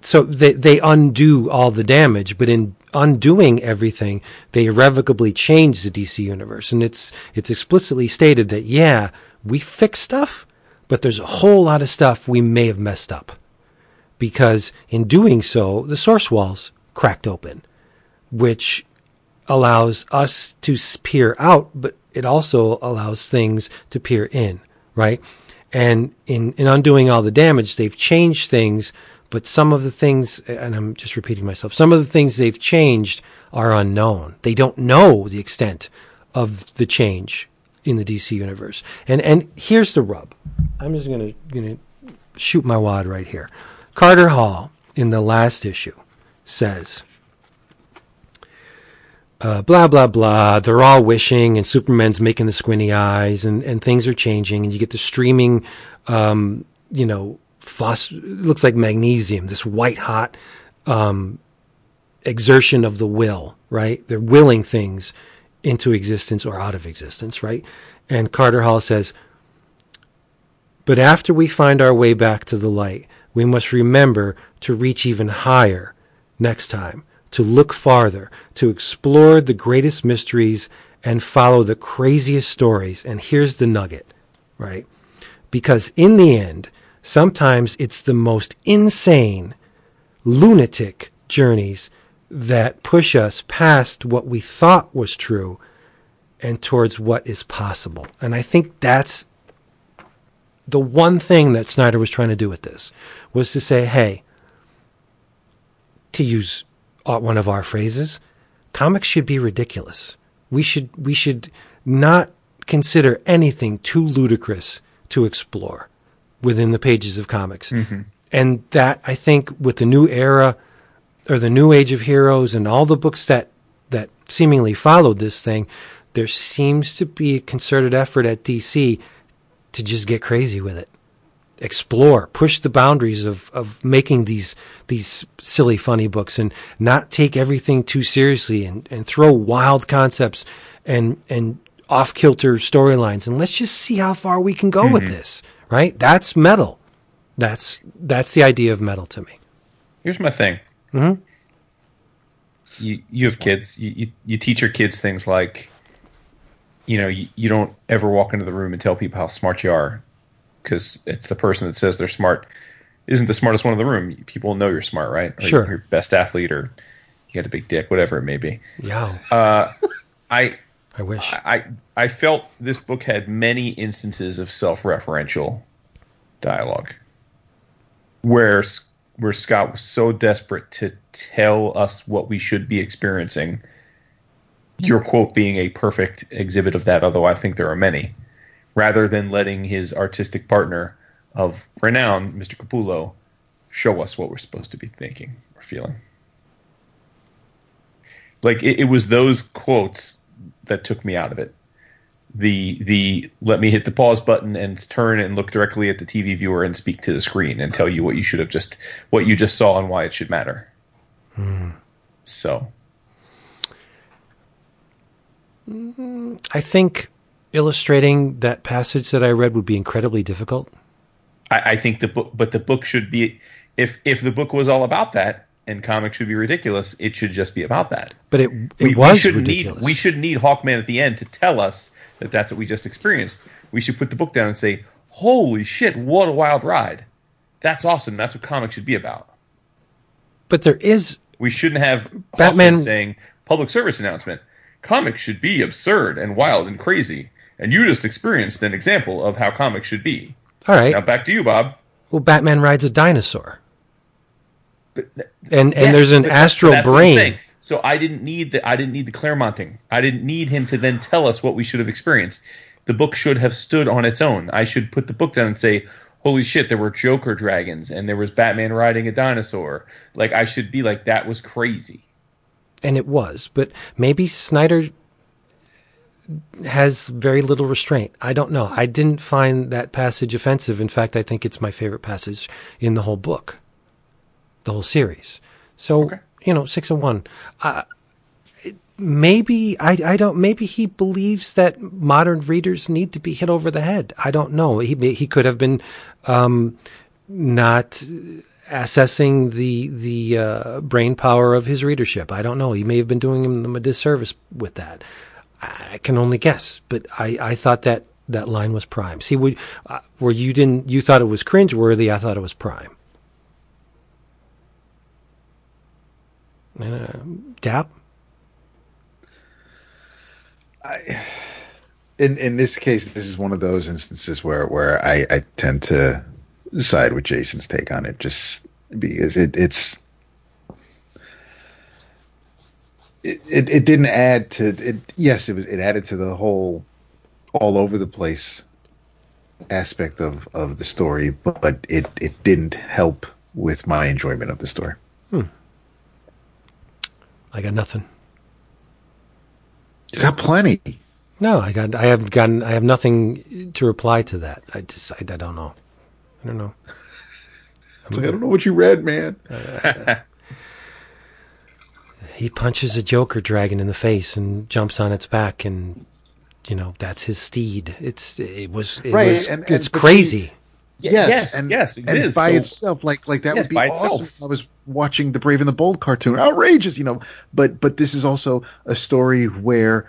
so they they undo all the damage, but in undoing everything, they irrevocably change the DC universe, and it's it's explicitly stated that yeah, we fix stuff, but there's a whole lot of stuff we may have messed up, because in doing so, the source walls cracked open, which allows us to peer out, but it also allows things to peer in, right? And in, in undoing all the damage, they've changed things, but some of the things, and I'm just repeating myself, some of the things they've changed are unknown. They don't know the extent of the change in the DC universe. And, and here's the rub. I'm just gonna, gonna shoot my wad right here. Carter Hall in the last issue says, uh, blah blah blah. They're all wishing, and Superman's making the squinty eyes, and, and things are changing, and you get the streaming, um, you know, phos- looks like magnesium, this white hot um, exertion of the will, right? They're willing things into existence or out of existence, right? And Carter Hall says, but after we find our way back to the light, we must remember to reach even higher next time, to look farther, to explore the greatest mysteries and follow the craziest stories. And here's the nugget, right? Because in the end, sometimes it's the most insane, lunatic journeys that push us past what we thought was true and towards what is possible. And I think that's the one thing that Snyder was trying to do with this was to say, hey, to use one of our phrases, comics should be ridiculous. We should we should not consider anything too ludicrous to explore within the pages of comics. Mm-hmm. And that I think with the new era or the new age of heroes and all the books that that seemingly followed this thing, there seems to be a concerted effort at DC to just get crazy with it. Explore, push the boundaries of, of making these these silly funny books and not take everything too seriously and, and throw wild concepts and and off kilter storylines and let's just see how far we can go with mm-hmm. this. Right? That's metal. That's that's the idea of metal to me. Here's my thing. Mhm. You you have kids. You, you you teach your kids things like, you know, you, you don't ever walk into the room and tell people how smart you are, because it's the person that says they're smart isn't the smartest one in the room, people know you're smart, right? Or Sure. You're best athlete, or you got a big dick, whatever it may be. Yeah, Uh, I I wish. I I felt this book had many instances of self-referential dialogue, where where Scott was so desperate to tell us what we should be experiencing. Your quote being a perfect exhibit of that, although I think there are many, rather than letting his artistic partner of renown, Mr. Capullo, show us what we're supposed to be thinking or feeling. Like it, it was those quotes that took me out of it. The the let me hit the pause button and turn and look directly at the TV viewer and speak to the screen and tell you what you should have just what you just saw and why it should matter. Hmm. So I think illustrating that passage that I read would be incredibly difficult. I, I think the book, but the book should be if if the book was all about that and comics should be ridiculous, it should just be about that. But it it we, was we shouldn't ridiculous. need we should need Hawkman at the end to tell us that that's what we just experienced. We should put the book down and say, "Holy shit, what a wild ride! That's awesome. That's what comics should be about." but there is We shouldn't have Batman- Hawkman saying public service announcement. Comics should be absurd and wild and crazy, and you just experienced an example of how comics should be. all right. Now back to you, Bob. Well, Batman rides a dinosaur, But th- and and Yes, there's an but- astral but that's what I'm brain. So I didn't need the I didn't need the Claremonting. I didn't need him to then tell us what we should have experienced. The book should have stood on its own. I should put the book down and say, "Holy shit, there were Joker dragons and there was Batman riding a dinosaur." Like I should be like that was crazy. and it was. But maybe Snyder has very little restraint. I don't know. I didn't find that passage offensive. In fact, I think it's my favorite passage in the whole book, the whole series. So Okay. you know, six and one. Uh, maybe I, I don't. Maybe he believes that modern readers need to be hit over the head. I don't know. He he could have been um, not assessing the the uh, brain power of his readership. I don't know. He may have been doing them a disservice with that. I can only guess, but I, I thought that that line was prime. See, would, uh, where you didn't you thought it was cringeworthy, I thought it was prime. Uh, Dap, in in this case, this is one of those instances where where I, I tend to side with Jason's take on it, just because it, it's it, it it didn't add to it. Yes, it was it added to the whole all over the place aspect of of the story, but, but it it didn't help with my enjoyment of the story. I got nothing. You got plenty. No, I got I have gotten I have nothing to reply to that. I just I, I don't know. I don't know. It's like I don't know what you read, man. He punches a Joker dragon in the face and jumps on its back, and you know that's his steed. It's it was it Right, was, and- and- it's but crazy. Yes, yes, and, yes, it and is. by So- itself, like like that Yes, would be by awesome. itself. I was watching the Brave and the Bold cartoon, outrageous, you know. But but this is also a story where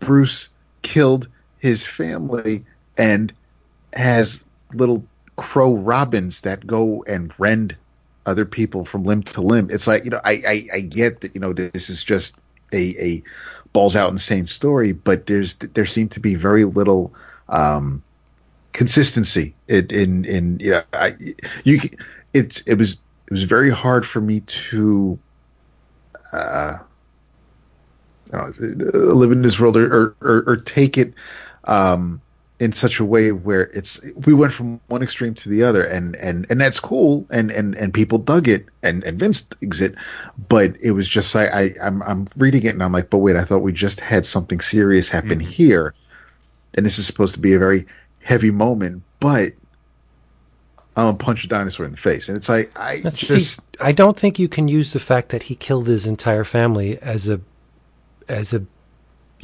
Bruce killed his family and has little crow robins that go and rend other people from limb to limb. It's like you know, I I, I get that you know this is just a a balls out insane story, but there's there seemed to be very little. um consistency in in, in yeah I, you it's it was it was very hard for me to uh know, live in this world or, or, or, take it um in such a way where it's we went from one extreme to the other and and and that's cool and and and people dug it and and Vince digs it but it was just I, I I'm I'm reading it and I'm like but wait I thought we just had something serious happen here. And this is supposed to be a very heavy moment but I'm gonna punch a dinosaur in the face and it's like I just see. I don't think you can use the fact that he killed his entire family as a as a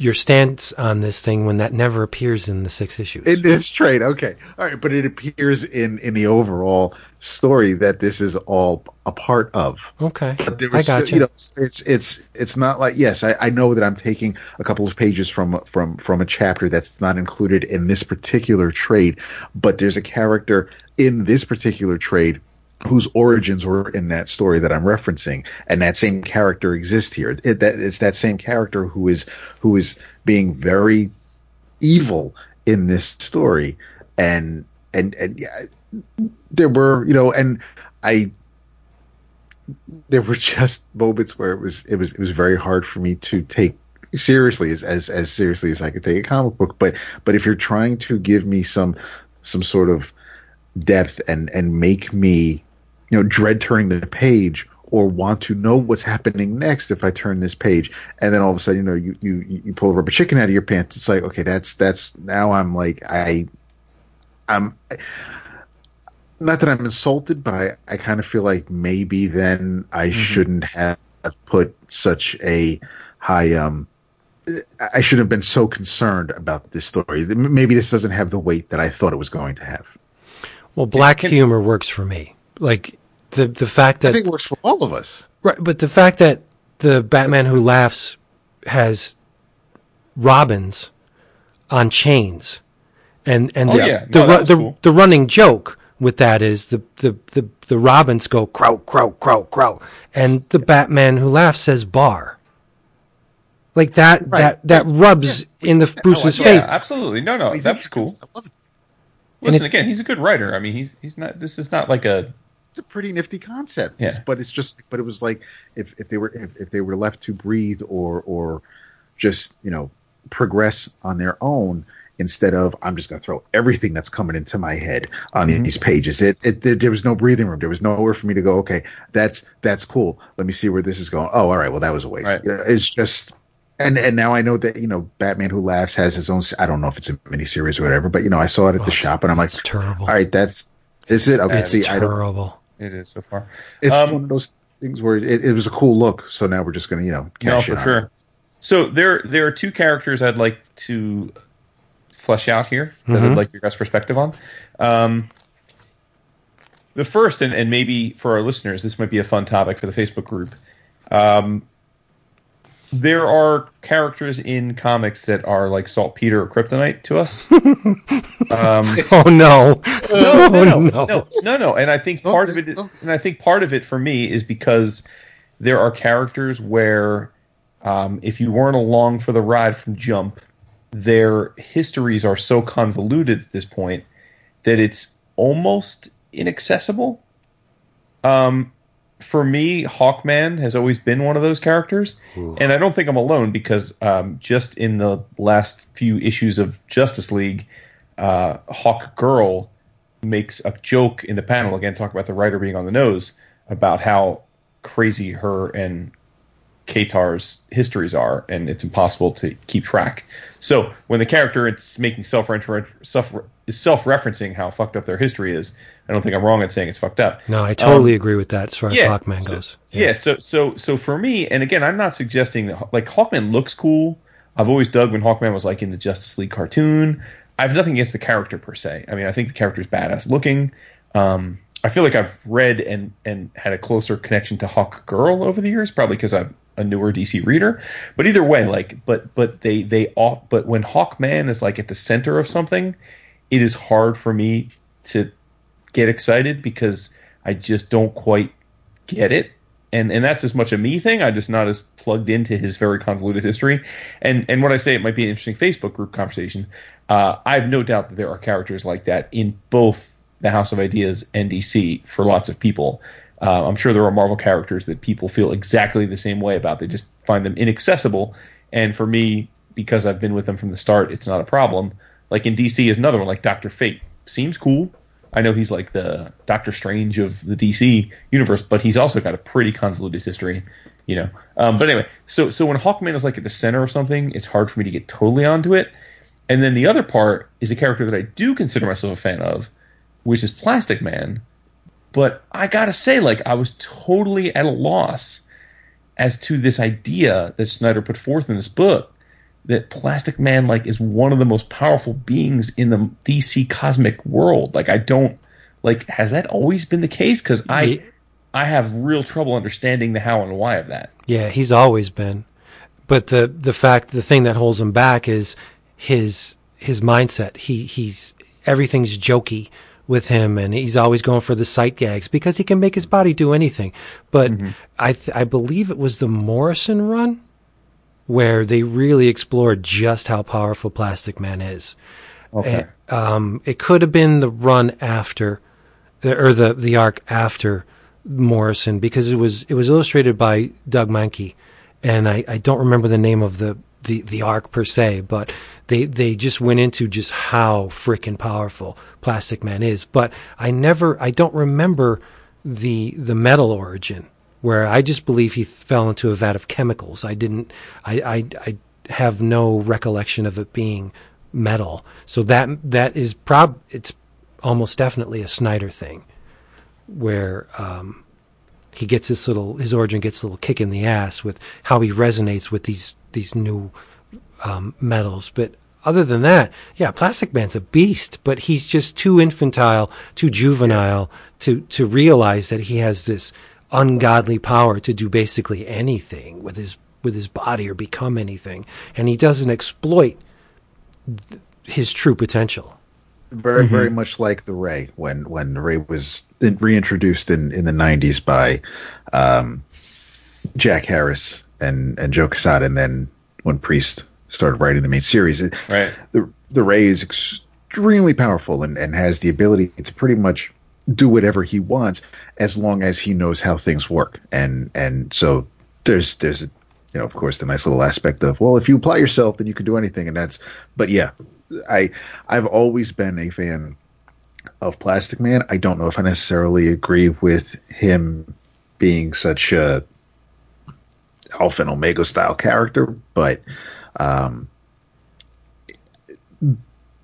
your stance on this thing when that never appears in the six issues. in this trade okay. All right but it appears in in the overall story that this is all a part of. Okay, But there I was, got still- you know, it's it's it's not like yes, I, I know that I'm taking a couple of pages from from from a chapter that's not included in this particular trade, but there's a character in this particular trade whose origins were in that story that I'm referencing, and that same character exists here. It, that it's that same character who is who is being very evil in this story, and and and yeah, there were you know, and I there were just moments where it was it was it was very hard for me to take seriously as as, as seriously as I could take a comic book. But but if you're trying to give me some some sort of depth and and make me you know dread turning the page or want to know what's happening next if I turn this page, and then all of a sudden, you know, you you you pull a rubber chicken out of your pants. It's like, okay, that's that's now I'm like I, I'm. Not that I'm insulted, but I, I kind of feel like maybe then I mm-hmm. shouldn't have put such a high um I should have been so concerned about this story. Maybe this doesn't have the weight that I thought it was going to have. Well, black can, humor works for me. Like the the fact that I think works for all of us. Right, but the fact that the Batman Who Laughs has Robins on chains, and and oh, the yeah. the, no, the, cool. the running joke with that is the the the, the Robins go crow crow crow crow, and the Batman Who Laughs says bar. Like that, right. that that rubs yeah. in the Bruce's yeah, face. absolutely. No, no, that's cool. Listen, again, he's a good writer. I mean, he's he's not. This is not like a it's a pretty nifty concept. Yeah. But it's just, but it was like if, if they were if, if they were left to breathe or or just you know progress on their own instead of I'm just going to throw everything that's coming into my head on mm-hmm. these pages. It, it, it, there was no breathing room. There was nowhere for me to go. Okay, that's that's cool. Let me see where this is going. Oh, all right. Well, that was a waste. Right. It's just. And and now I know that you know Batman Who Laughs has his own. I don't know if it's a miniseries or whatever, but you know I saw it at oh, the shop and I'm like, it's terrible. All right, that's is it? Okay, it's see, terrible. It is so far. It's um, one of those things where it, it, was a cool look. So now we're just going to, you know, cash no, for sure. It. So there, there are two characters I'd like to flesh out here that mm-hmm. I'd like your guys' perspective on. Um, the first, and, and maybe for our listeners, this might be a fun topic for the Facebook group. Um, there are characters in comics that are like saltpeter or kryptonite to us. um, oh no. No, no, no, no, no, no, no. And I think part of it, is, and I think part of it for me is because there are characters where, um, if you weren't along for the ride from Jump, their histories are so convoluted at this point that it's almost inaccessible. Um, for me, Hawkman has always been one of those characters, Ooh. and I don't think I'm alone because um, just in the last few issues of Justice League, uh, Hawk Girl makes a joke in the panel again, talk about the writer being on the nose about how crazy her and Katar's histories are, and it's impossible to keep track. So when the character is making self self is self referencing how fucked up their history is, I don't think I'm wrong in saying it's fucked up. No, I totally um, agree with that as far as yeah, Hawkman so, goes. Yeah. yeah. so so so for me, and again, I'm not suggesting that like Hawkman looks cool. I've always dug when Hawkman was like in the Justice League cartoon. I have nothing against the character per se. I mean, I think the character is badass looking. Um, I feel like I've read and and had a closer connection to Hawk Girl over the years, probably because I'm a newer DC reader. But either way, like, but but they they all but when Hawkman is like at the center of something, it is hard for me to get excited because I just don't quite get it. And and that's as much a me thing. I'm just not as plugged into his very convoluted history. And and when I say it might be an interesting Facebook group conversation, uh, I have no doubt that there are characters like that in both the House of Ideas and DC for lots of people. Uh, I'm sure there are Marvel characters that people feel exactly the same way about. They just find them inaccessible. And for me, because I've been with them from the start, it's not a problem. Like in DC is another one, like Doctor Fate. Seems cool, I know he's like the Doctor Strange of the DC universe, but he's also got a pretty convoluted history, you know. Um, but anyway, so so when Hawkman is like at the center of something, it's hard for me to get totally onto it. And then the other part is a character that I do consider myself a fan of, which is Plastic Man. But I gotta say, like, I was totally at a loss as to this idea that Snyder put forth in this book that Plastic Man like is one of the most powerful beings in the DC cosmic world. Like I don't like has that always been the case? Because I yeah. I have real trouble understanding the how and why of that. Yeah, he's always been. But the the fact the thing that holds him back is his his mindset. He he's everything's jokey with him, and he's always going for the sight gags because he can make his body do anything. But mm-hmm. I th- I believe it was the Morrison run where they really explored just how powerful Plastic Man is. Okay. Um, it could have been the run after, or the the arc after Morrison because it was it was illustrated by Doug Mahnke, and I, I don't remember the name of the, the, the arc per se, but they they just went into just how freaking powerful Plastic Man is. But I never I don't remember the the metal origin where I just believe he fell into a vat of chemicals. I didn't I I, I have no recollection of it being metal. So that that is prob it's almost definitely a Snyder thing where um, he gets this little his origin gets a little kick in the ass with how he resonates with these these new um, metals. But other than that, yeah, Plastic Man's a beast, but he's just too infantile, too juvenile to to realize that he has this ungodly power to do basically anything with his with his body or become anything, and he doesn't exploit th- his true potential. Very, very much like the Ray when when the Ray was in- reintroduced in in the '90s by um, Jack Harris and and Joe Quesada, and then when Priest started writing the main series, Right. the the Ray is extremely powerful and and has the ability to pretty much do whatever he wants as long as he knows how things work, and and so there's there's a you know, of course, the nice little aspect of, well, if you apply yourself, then you can do anything. And that's, but yeah, I, I've always been a fan of Plastic Man. I don't know if I necessarily agree with him being such a Alpha and Omega style character, but, um,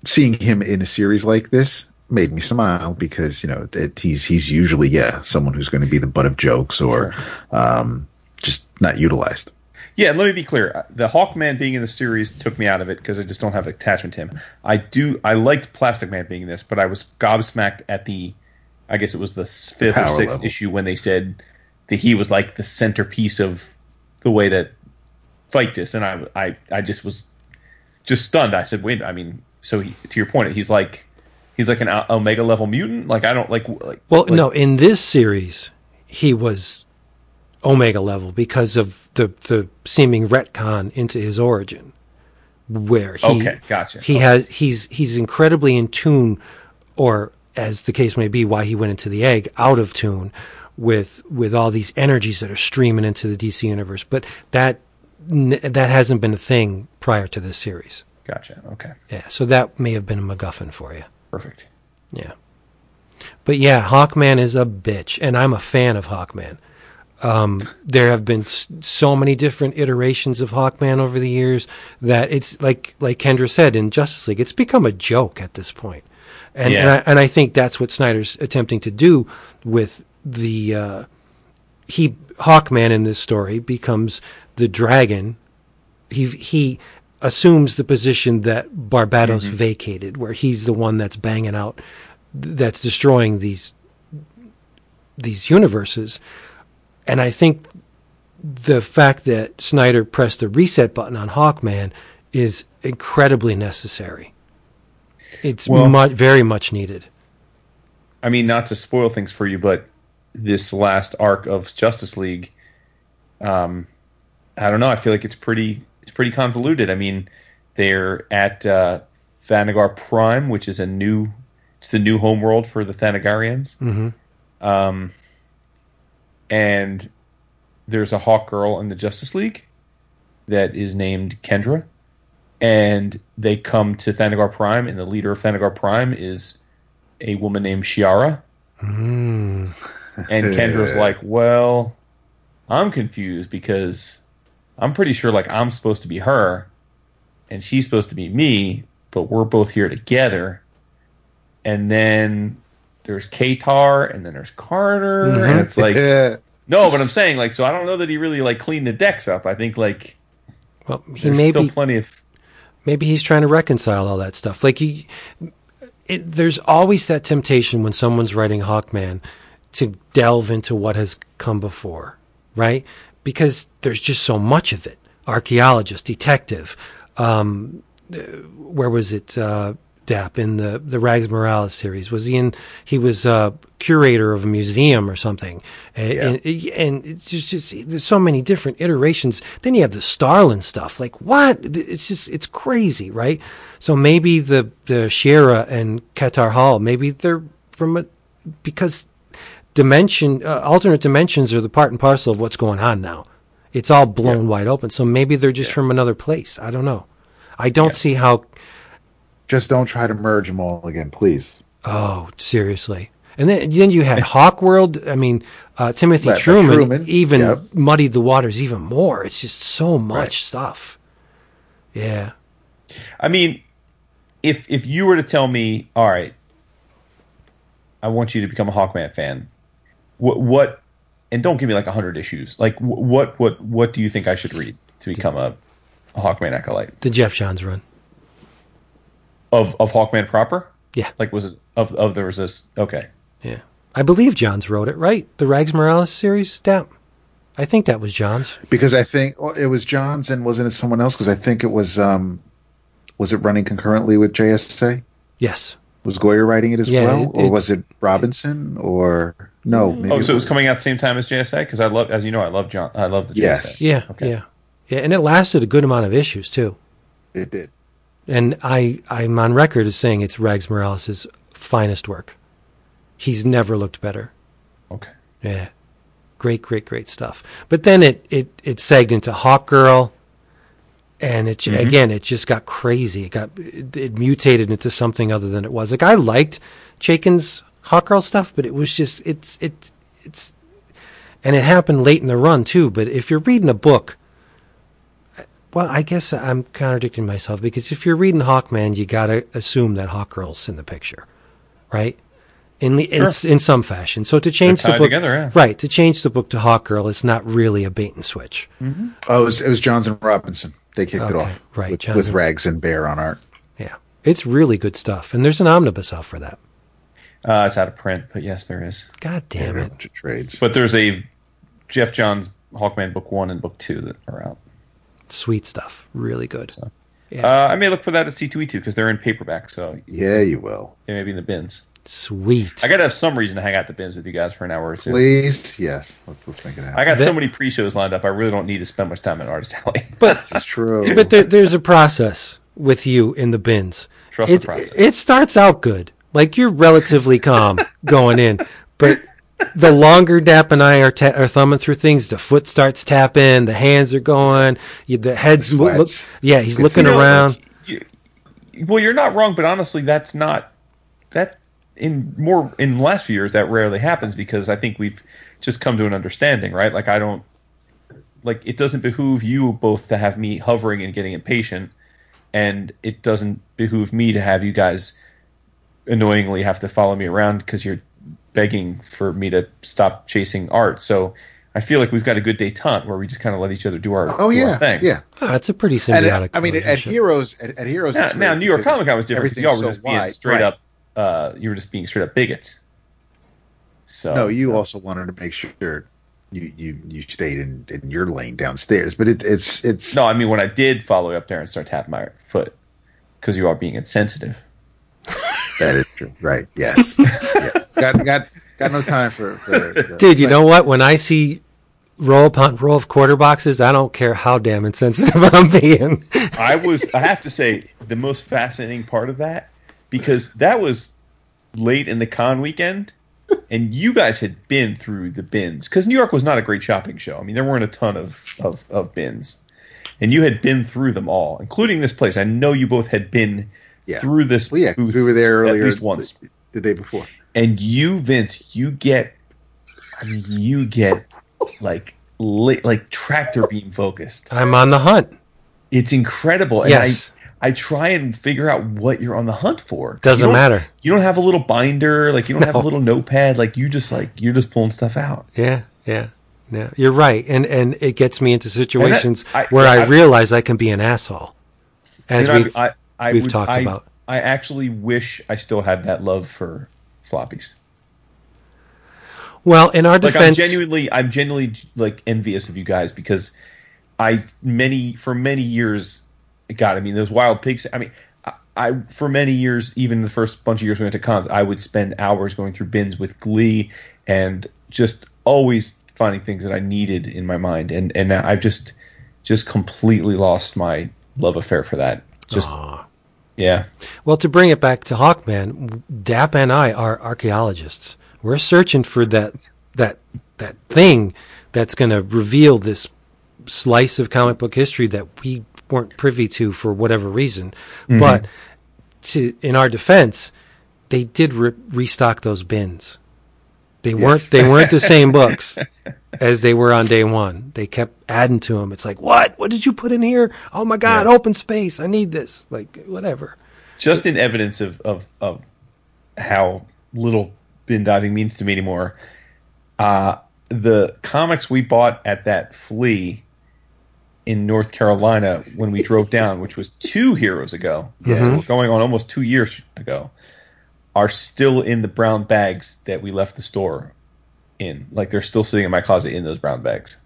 seeing him in a series like this made me smile because, you know, that he's, he's usually, yeah, someone who's going to be the butt of jokes or, um, just not utilized. Yeah, let me be clear. The Hawkman being in the series took me out of it because I just don't have attachment to him. I do. I liked Plastic Man being in this, but I was gobsmacked at the. I guess it was the fifth or sixth level. issue when they said that he was like the centerpiece of the way to fight this, and I, I, I just was just stunned. I said, "Wait, I mean, so he, to your point, he's like, he's like an Omega level mutant. Like I don't like, like Well, like- no, in this series, he was Omega level because of the the seeming retcon into his origin, where he Okay, gotcha. he Okay. has he's he's incredibly in tune, or as the case may be, why he went into the egg out of tune with with all these energies that are streaming into the DC universe. But that that hasn't been a thing prior to this series. Gotcha. Okay, Yeah, so that may have been a MacGuffin for you. Perfect. Yeah. But yeah, Hawkman is a bitch, and I'm a fan of Hawkman. Um, there have been s- so many different iterations of Hawkman over the years that it's like like Kendra said in Justice League, it's become a joke at this point. And and, I, and I think that's what Snyder's attempting to do with the uh, he Hawkman in this story becomes the dragon. He he assumes the position that Barbatos vacated, where he's the one that's banging out, that's destroying these these universes. And I think the fact that Snyder pressed the reset button on Hawkman is incredibly necessary. It's Well- very much needed. I mean, not to spoil things for you, but this last arc of Justice League, um, I don't know. I feel like it's pretty, it's pretty convoluted. I mean, they're at uh, Thanagar Prime, which is a new, it's the new homeworld for the Thanagarians. hmm Um, and there's a Hawk Girl in the Justice League that is named Kendra, and they come to Thanagar Prime, and the leader of Thanagar Prime is a woman named Shiara. Mm. And Kendra's like, well, I'm confused because I'm pretty sure like I'm supposed to be her and she's supposed to be me, but we're both here together. And then there's Katar and then there's Carter Mhm. and it's like no, but I'm saying like so I don't know that he really like cleaned the decks up. I think like Well, he there's may still be plenty of maybe he's trying to reconcile all that stuff. Like he, it, there's always that temptation when someone's writing Hawkman to delve into what has come before, right? Because there's just so much of it. Archaeologist, detective, um, where was it? Uh, Dap in the the Rags Morales series? Was he in? He was uh, curator of a museum or something, and, Yeah. and, and it's just, just there's so many different iterations. Then you have the Starlin stuff. Like what? It's just it's crazy, right? So maybe the the Shira and Katar Hol, maybe they're from a because dimension uh, alternate dimensions are the part and parcel of what's going on now. It's all blown wide open. So maybe they're just from another place. I don't know. I don't see how. Just don't try to merge them all again, please. Oh, seriously. And then, then you had Hawkworld. I mean, uh, Timothy Truman, Truman, even yep. muddied the waters even more. It's just so much Right. stuff. Yeah. I mean, if if you were to tell me, all right, I want you to become a Hawkman fan, what what, and don't give me like hundred issues. Like what what what do you think I should read to become a, a Hawkman acolyte The Geoff Johns run. of of Hawkman proper? Yeah. Like was it of of there was this? Okay, Yeah. I believe Johns wrote it, right? The Rags Morales series? That, I think that was Johns. Because I think well, it was Johns and wasn't it someone else? Because I think it was um, was it running concurrently with JSA? Yes. Was Goyer writing it as Yeah, well, it- or it- was it Robinson? Or no? Maybe oh, so it was coming out the same time as JSA because I love, as you know, I love John, I love the Yes. JSA. Yeah. Okay. Yeah. Yeah. And it lasted a good amount of issues, too. It did. And I, I'm on record as saying it's Rags Morales' finest work. He's never looked better. Okay. Yeah. Great, great, great stuff. But then it, it, it segged into Hawk Girl. And it, Mm-hmm. again, it just got crazy. It got, it, it mutated into something other than it was. Like I liked Chaykin's Hawk Girl stuff, but it was just, it's, it, it's, and it happened late in the run too. But if you're reading a book, well, I guess I'm contradicting myself because if you're reading Hawkman, you gotta assume that Hawk Girl's in the picture, right? In the in, Sure. in some fashion. So to change the book, together, yeah. right? To change the book to Hawkgirl is not really a bait and switch. Oh, it was, it was Johns and Robinson. They kicked it off right, with, with Rags and Bair on art. Yeah, it's really good stuff, and there's an omnibus out for that. Uh, it's out of print, but yes, there is. God damn a it! bunch of trades. But there's a Geoff Johns Hawkman book one and book two that are out. Sweet stuff, really good. Yeah. Uh, I may look for that at C2E2 because they're in paperback, so yeah, you will. they may be in the bins. Sweet. I gotta have some reason to hang out the bins with you guys for an hour or two. Please, yes. Let's let's make it happen. I got That- so many pre-shows lined up. I really don't need to spend much time at Artist Alley. but it's true. but there, there's a process with you in the bins. Trust it, the process. it starts out good, like you're relatively calm going in, but the longer Dap and I are, ta- are thumbing through things, the foot starts tapping, the hands are going, you, the head's The mo- look, yeah, he's You can looking see it. around. You- well, you're not wrong, but honestly, that's not that in more in the last few years that rarely happens because I think we've just come to an understanding, right? Like I don't like it doesn't behoove you both to have me hovering and getting impatient, and it doesn't behoove me to have you guys annoyingly have to follow me around because you're begging for me to stop chasing art. So I feel like we've got a good detente where we just kind of let each other do our oh do our yeah, thing. yeah. Oh, that's a pretty And symbiotic. uh, I mean, at. Heroes, at, at Heroes, Now, now New York Comic Con was different because y'all were everything's just so being straight Right. up. Uh, you were just being straight up bigots. So No, you also wanted to make sure you you you stayed in, in your lane downstairs, but it, it's it's No, I mean when I did follow you up there and start tapping my foot because you are being insensitive. that is true. Right? Yes. yeah. Got got got no time for. for the- Dude, you but- know what? When I see row upon row of quarter boxes, I don't care how damn insensitive I'm being. I was. I have to say the most fascinating part of that because that was late in the con weekend, and you guys had been through the bins because New York was not a great shopping show. I mean, there weren't a ton of of, of bins, and you had been through them all, including this place. I know you both had been Yeah. through this. Well, yeah, 'cause booth we were there earlier, at least once. the, the day before. and you Vince, you get, I mean, you get like li- like tractor beam focused. I'm on the hunt. It's incredible. And Yes. I, I try and figure out what you're on the hunt for. Doesn't You matter. You don't have a little binder, like you don't have a little notepad, like you just like you're just pulling stuff out. Yeah, yeah, yeah. You're right, and and it gets me into situations I- where I, I- realize I can be an asshole, as You know, we've I, I we've would- talked I- about. I actually wish I still had that love for floppies. well in our Like I'm defense. genuinely, I'm genuinely like envious of you guys because I many for many years, God, I mean those wild pigs. I mean, I, I for many years, even the first bunch of years we went to cons, I would spend hours going through bins with Glee and just always finding things that I needed in my mind, and and now I've just just completely lost my love affair for that. Just Aw. yeah, Well, to bring it back to Hawkman, Dap and I are archaeologists. We're searching for that that that thing that's going to reveal this slice of comic book history that we weren't privy to for whatever reason. But to, in our defense, they did re- restock those bins. They weren't they weren't the same books as they were on day one. They kept adding to them. It's like, what? What did you put in here? Oh my God! Yeah. Open space. I need this. Like whatever. just in evidence of of of how little bin diving means to me anymore. Uh, the comics we bought at that flea in North Carolina when we drove down, which was two heroes ago, going on almost two years ago, are still in the brown bags that we left the store in. Like they're still sitting in my closet in those brown bags.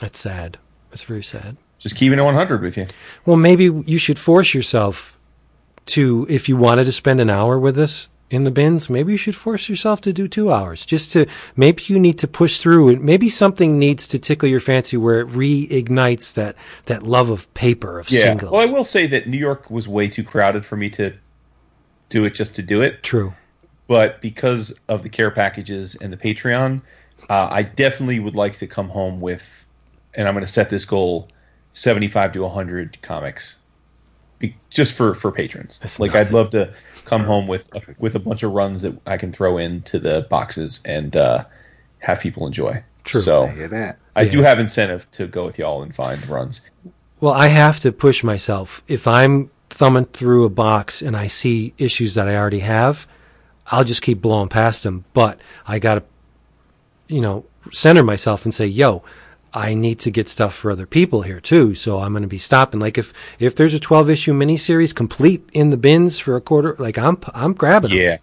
That's sad. That's very sad. Just keeping it 100 with you. Well, maybe you should force yourself to, if you wanted to spend an hour with us in the bins, maybe you should force yourself to do two hours. Just to, maybe you need to push through and Maybe something needs to tickle your fancy where it reignites that, that love of paper, of Yeah. singles. Well, I will say that New York was way too crowded for me to do it just to do it. True. but because of the care packages and the Patreon, uh, I definitely would like to come home with, and I'm going to set this goal, 75 to 100 comics, just for for patrons. That's like I'd love to come home with a, with a bunch of runs that I can throw into the boxes and uh, have people enjoy. True. So I hear that. I do have incentive to go with y'all and find runs. Well, I have to push myself. If I'm thumbing through a box and I see issues that I already have, I'll just keep blowing past them. But I got to, you know, center myself and say, yo, I need to get stuff for other people here too. So I'm going to be stopping. Like if, if there's a 12 issue miniseries complete in the bins for a quarter, like I'm, I'm grabbing them. Yeah.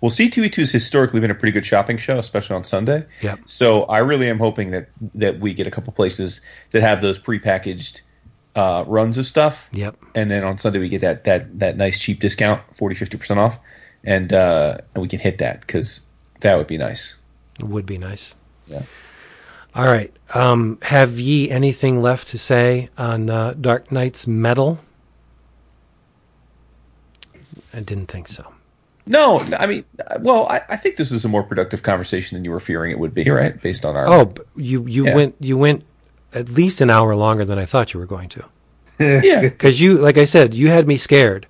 Well, C2E2 has historically been a pretty good shopping show, especially on Sunday. Yep. So I really am hoping that that we get a couple places that have those prepackaged uh, runs of stuff. Yep. And then on Sunday we get that that that nice cheap discount, 40 50% off. And uh and we can hit that cuz that would be nice. It would be nice. Yeah. All right. Um, have ye anything left to say on uh, Dark Nights Metal? I didn't think so. No, I mean, well, I, I think this is a more productive conversation than you were fearing it would be, right? Based on our Oh, you you Yeah. went you went at least an hour longer than I thought you were going to. yeah. Because you, like I said, you had me scared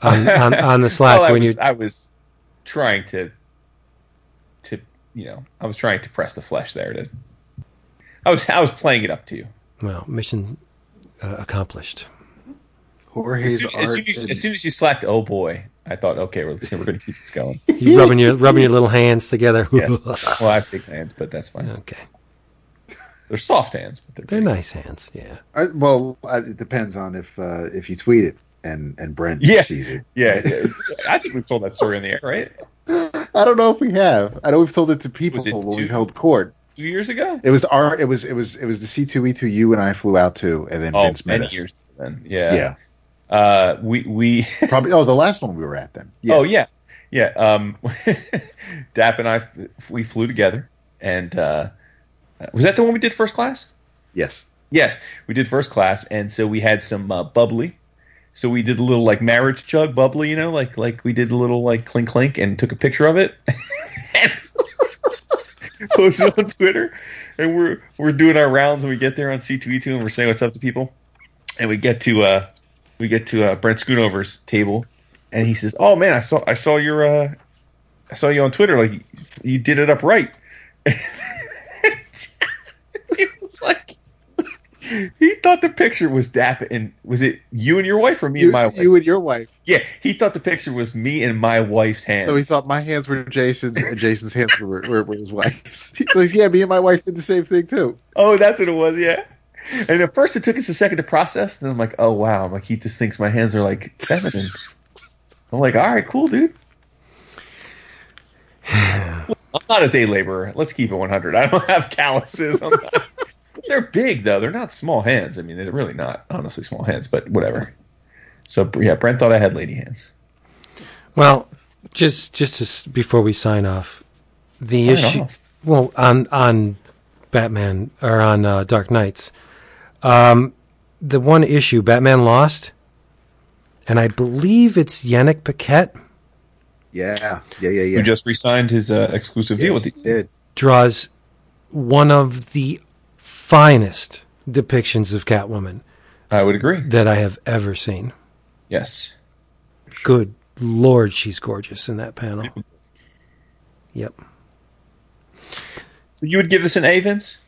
on on, on the Slack Well, when was, you. I was trying to, to you know, I was trying to press the flesh there. To, I was I was playing it up to you. Well, mission uh, accomplished. As Jorge's soon as, soon as, as soon as you slacked, oh boy, I thought, okay, we're, we're going to keep this going. You rubbing your rubbing your little hands together. Yes. well, I have big hands, but that's fine. okay, They're soft hands, but they're, they're nice hands. Yeah. I- well, I- it depends on if uh, if you tweet it and and Brent Yeah. sees it. Yeah, yeah. I think we've told that story in the air, right? I don't know if we have. I know we've told it to people Was it when we've held court. Two years ago. It was our. It was. It was. It was the C two E two you and I flew out to, and then Oh, Vince met many us. years then. Yeah. Yeah, Uh, we we. probably. Oh, the last one we were at then. Yeah. Oh yeah, yeah. Um, Dap and I we flew together, and uh, was that the one we did first class? Yes. Yes, we did first class, and so we had some uh, bubbly. So we did a little like marriage chug bubbly, you know, like like we did a little like clink clink and took a picture of it posted on Twitter. And we're we're doing our rounds, and we get there on C two E two, and we're saying what's up to people, and we get to uh we get to uh, Brent Schoonover's table, and he says, "Oh man, I saw I saw your uh I saw you on Twitter, like you, you did it up right." it was like he thought the picture was Dap and was it you and your wife or me You, and my wife? you and your wife. yeah, he thought the picture was me and my wife's hand. So he thought my hands were Jason's, and Jason's hands were, were, were his wife's. "Yeah, me and my wife did the same thing too." oh, that's what it was. Yeah. And at first, it took us a second to process. Then I'm like, "Oh wow!" I'm like, he just thinks my hands are like feminine. I'm like, "All right, cool, dude." I'm not a day laborer. Let's keep it 100. I don't have calluses. I'm not- they're big though. They're not small hands. I mean, they're really not honestly small hands, but whatever. So yeah, Brent thought I had lady hands. Well, just just to, before we sign off, the Sign issue. off? Well, on on Batman or on uh, Dark Nights, um, the one issue Batman lost, and I believe it's Yanick Paquette Yeah, yeah, yeah, yeah. Who just re-signed his uh, exclusive deal Yes, with he these? did. draws one of the finest depictions of Catwoman I would agree. that I have ever seen. Yes. Good lord, she's gorgeous in that panel. Yep. So you would give this an A, Vince?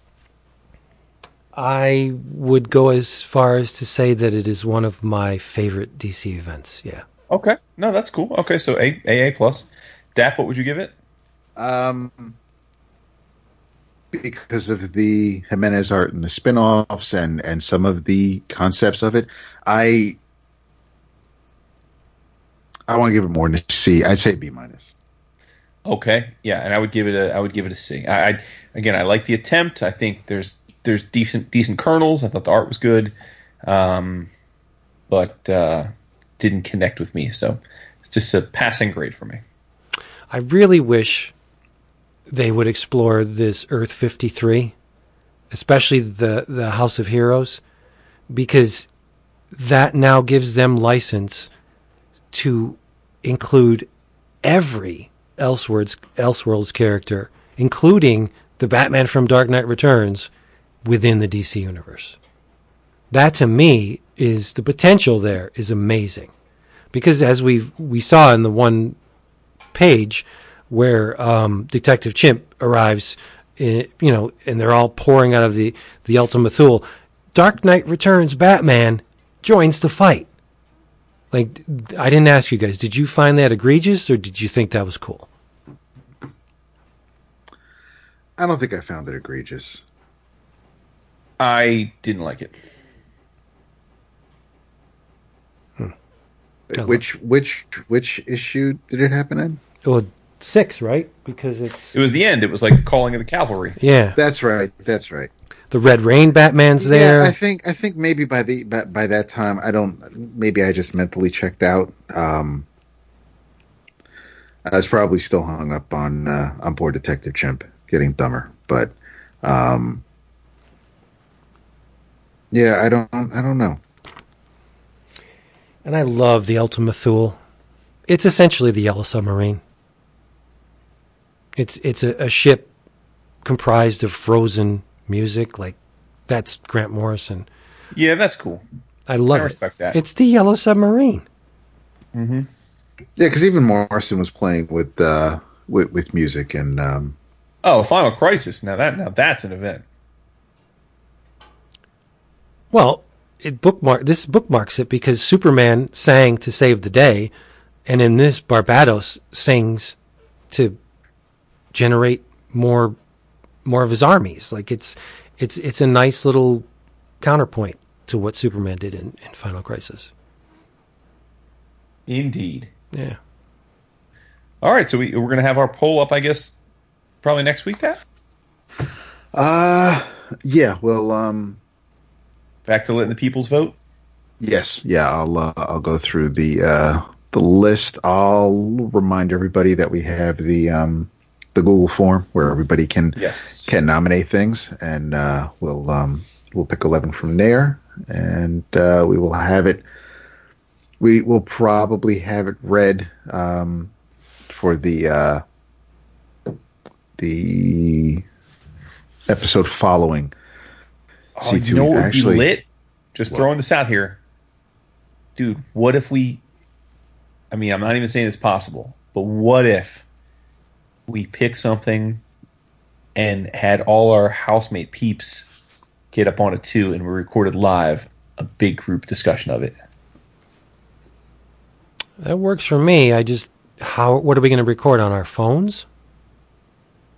I would go as far as to say that it is one of my favorite DC events. Yeah. Okay. No, that's cool. Okay, so A A A plus. Dap, what would you give it? Um, because of the Jimenez art and the spin-offs and and some of the concepts of it, I I want to give it more than a C. I'd say B minus. Okay, yeah, and I would give it a I would give it a C. I, I again, I like the attempt. I think there's there's decent decent kernels. I thought the art was good, um, but uh, didn't connect with me. So it's just a passing grade for me. I really wish they would explore this Earth 53, especially the, the House of Heroes, because that now gives them license to include every Elseworlds, Elseworlds character, including the Batman from Dark Knight Returns, within the DC universe. That to me is the potential there is amazing. Because as we we saw in the one page where um, Detective Chimp arrives, eh, you know, and they're all pouring out of the the Ultima Thule. Dark Knight Returns Batman joins the fight. Like I didn't ask you guys, did you find that egregious or did you think that was cool? I don't think I found it egregious. I didn't like it. Hello. Which which which issue did it happen in? Well, six, right? Because it's It was the end. It was like the calling of the cavalry. yeah, That's right. That's right. the Red Rain Batman's there. Yeah, I think I think maybe by the by, by that time I don't maybe I just mentally checked out. Um, I was probably still hung up on uh, on poor Detective Chimp getting dumber, but um, yeah, I don't I don't know. And I love the Ultima Thule. It's essentially the Yellow Submarine. It's it's a, a ship comprised of frozen music, like that's Grant Morrison. Yeah, that's cool. I love I it. that. It's the Yellow Submarine. Mm-hmm. Yeah, because even Morrison was playing with uh, with, with music and um, Oh, Final Crisis. Now that now that's an event. Well, it bookmark this bookmarks it because Superman sang to save the day, and in this Barbatos sings to generate more more of his armies. Like it's it's it's a nice little counterpoint to what Superman did in, in Final Crisis. Indeed. Yeah. All right, so we we're gonna have our poll up, I guess, probably next week. That uh, yeah, well, um, back to letting the people's vote. Yes, yeah, I'll uh, I'll go through the uh, the list. I'll remind everybody that we have the um, the Google form where everybody can Yes. can nominate things, and uh, we'll um, we'll pick eleven from there, and uh, we will have it. We will probably have it read um, for the uh, the episode following. Oh, C2 you know actually- be lit? Just What? throwing this out here, dude. What if we? I mean, I'm not even saying it's possible, but what if we pick something and had all our housemate peeps get up on it too, and we recorded live a big group discussion of it? That works for me. I just how what are we going to record on our phones?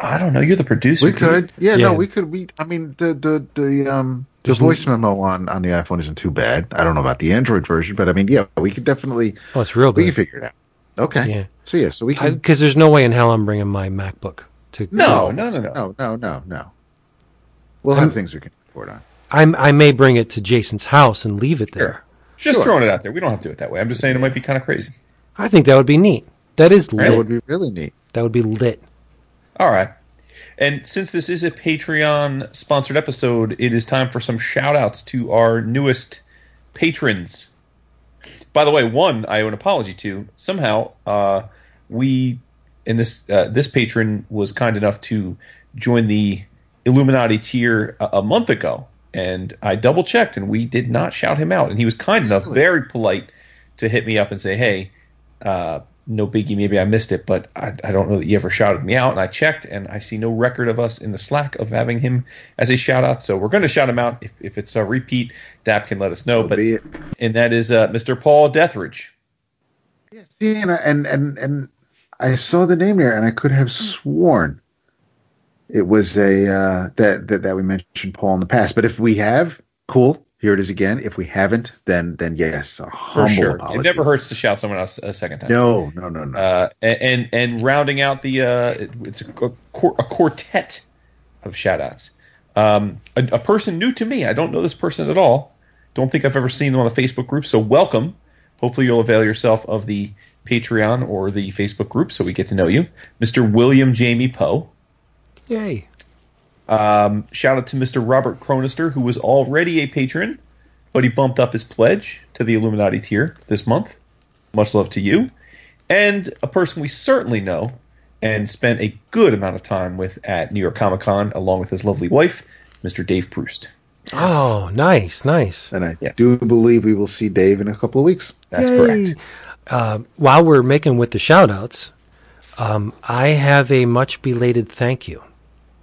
I don't know. You're the producer. We could, yeah, Yeah. no, we could. We, I mean, the the the um the There's voice memo on on the iPhone isn't too bad. I don't know about the Android version, but I mean, yeah, we could definitely Oh, it's real Good. we can figure it out. Okay, Yeah. so yeah, so we can. Because there's no way in hell I'm bringing my MacBook to. No, no, no, no. no, no, no, no. We'll I'm- have things we can report on. I'm, I may bring it to Jason's house and leave it there. Just Sure. throwing it out there. We don't have to do it that way. I'm just saying it might be kind of crazy. I think that would be neat. That is lit. That would be really neat. that would be lit. All right. And since this is a Patreon sponsored episode, it is time for some shout outs to our newest patrons. By the way, one I owe an apology to. Somehow, uh, we and this uh, this patron was kind enough to join the Illuminati tier a, a month ago, and I double checked, and we did not shout him out, and he was kind enough, very polite, to hit me up and say, "Hey, uh, no biggie, maybe I missed it, but I, I don't know that you ever shouted me out." And I checked, and I see no record of us in the Slack of having him as a shout out. So we're going to shout him out if, if it's a repeat. Dap can let us know, So but and that is uh, Mr. Paul Deathridge. Yeah, see, and, I- and and and I saw the name there, and I could have sworn it was a uh, that, that that we mentioned Paul in the past. But if we have, cool. Here it is again. If we haven't, then then yes, a For humble sure, apology. it never hurts to shout someone else a second time. No, no, no, no. Uh, and, and and rounding out the uh, it's a, a, a quartet of shout outs. Um, a, a person new to me. I don't know this person at all. Don't think I've ever seen them on the Facebook group. So welcome. Hopefully you'll avail yourself of the Patreon or the Facebook group so we get to know you, Mr. William Jamie Poe. Yay. Um, shout out to Mr. Robert Cronister, who was already a patron, but he bumped up his pledge to the Illuminati tier this month. Much love to you. And a person we certainly know and spent a good amount of time with at New York Comic Con, along with his lovely wife, Mr. Dave Proust. Oh, nice, nice. and I yeah. do believe we will see Dave in a couple of weeks. That's Yay. correct. Uh, while we're making with the shout outs, um, I have a much belated thank you.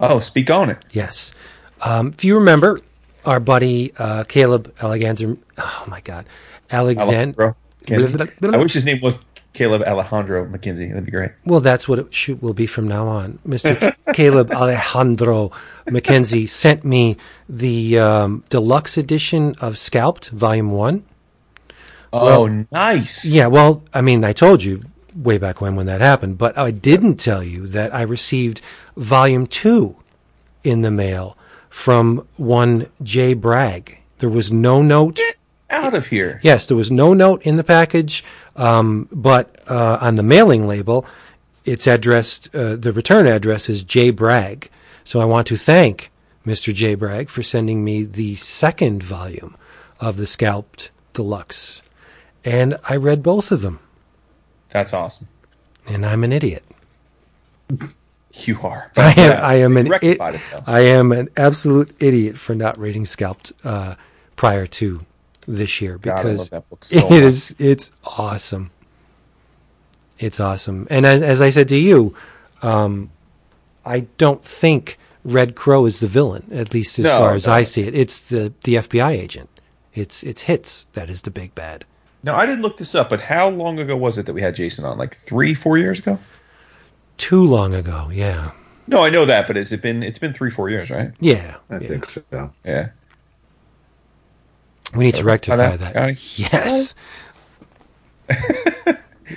Oh, speak on it. Yes. Um, if you remember, our buddy uh, Caleb Alexander, oh my God, Alexander. I wish his name was Caleb Alejandro McKenzie. That'd be great. Well, that's what it should, will be from now on. Mr. Caleb Alejandro McKenzie sent me the um, deluxe edition of Scalped, Volume 1. Oh, nice. Yeah, well, I mean, I told you way back when when that happened, but I didn't tell you that I received Volume 2 in the mail from one Jay Bragg. There was no note. Out of here. Yes, there was no note in the package, um, but uh, on the mailing label, it's addressed. Uh, the return address is Jay Bragg. So I want to thank Mr. Jay Bragg for sending me the second volume of the Scalped Deluxe, and I read both of them, That's awesome. and I'm an idiot. You are. I am. Yeah, I am an. It, rectified it, though. I am an absolute idiot for not reading Scalped uh, prior to this year God, I because love that book so it much. is. It's awesome. It's awesome, and as as I said to you, um, I don't think Red Crow is the villain. At least as No, far as no. I see it, it's the the FBI agent. It's it's hits that is the big bad. Now, I didn't look this up, but how long ago was it that we had Jason on? Like three, four years ago? Too long ago, yeah, No, I know that, but has it been? It's been three, four years, right? yeah. I yeah. think so. Yeah. We need to rectify that, that. Scotty? Yes,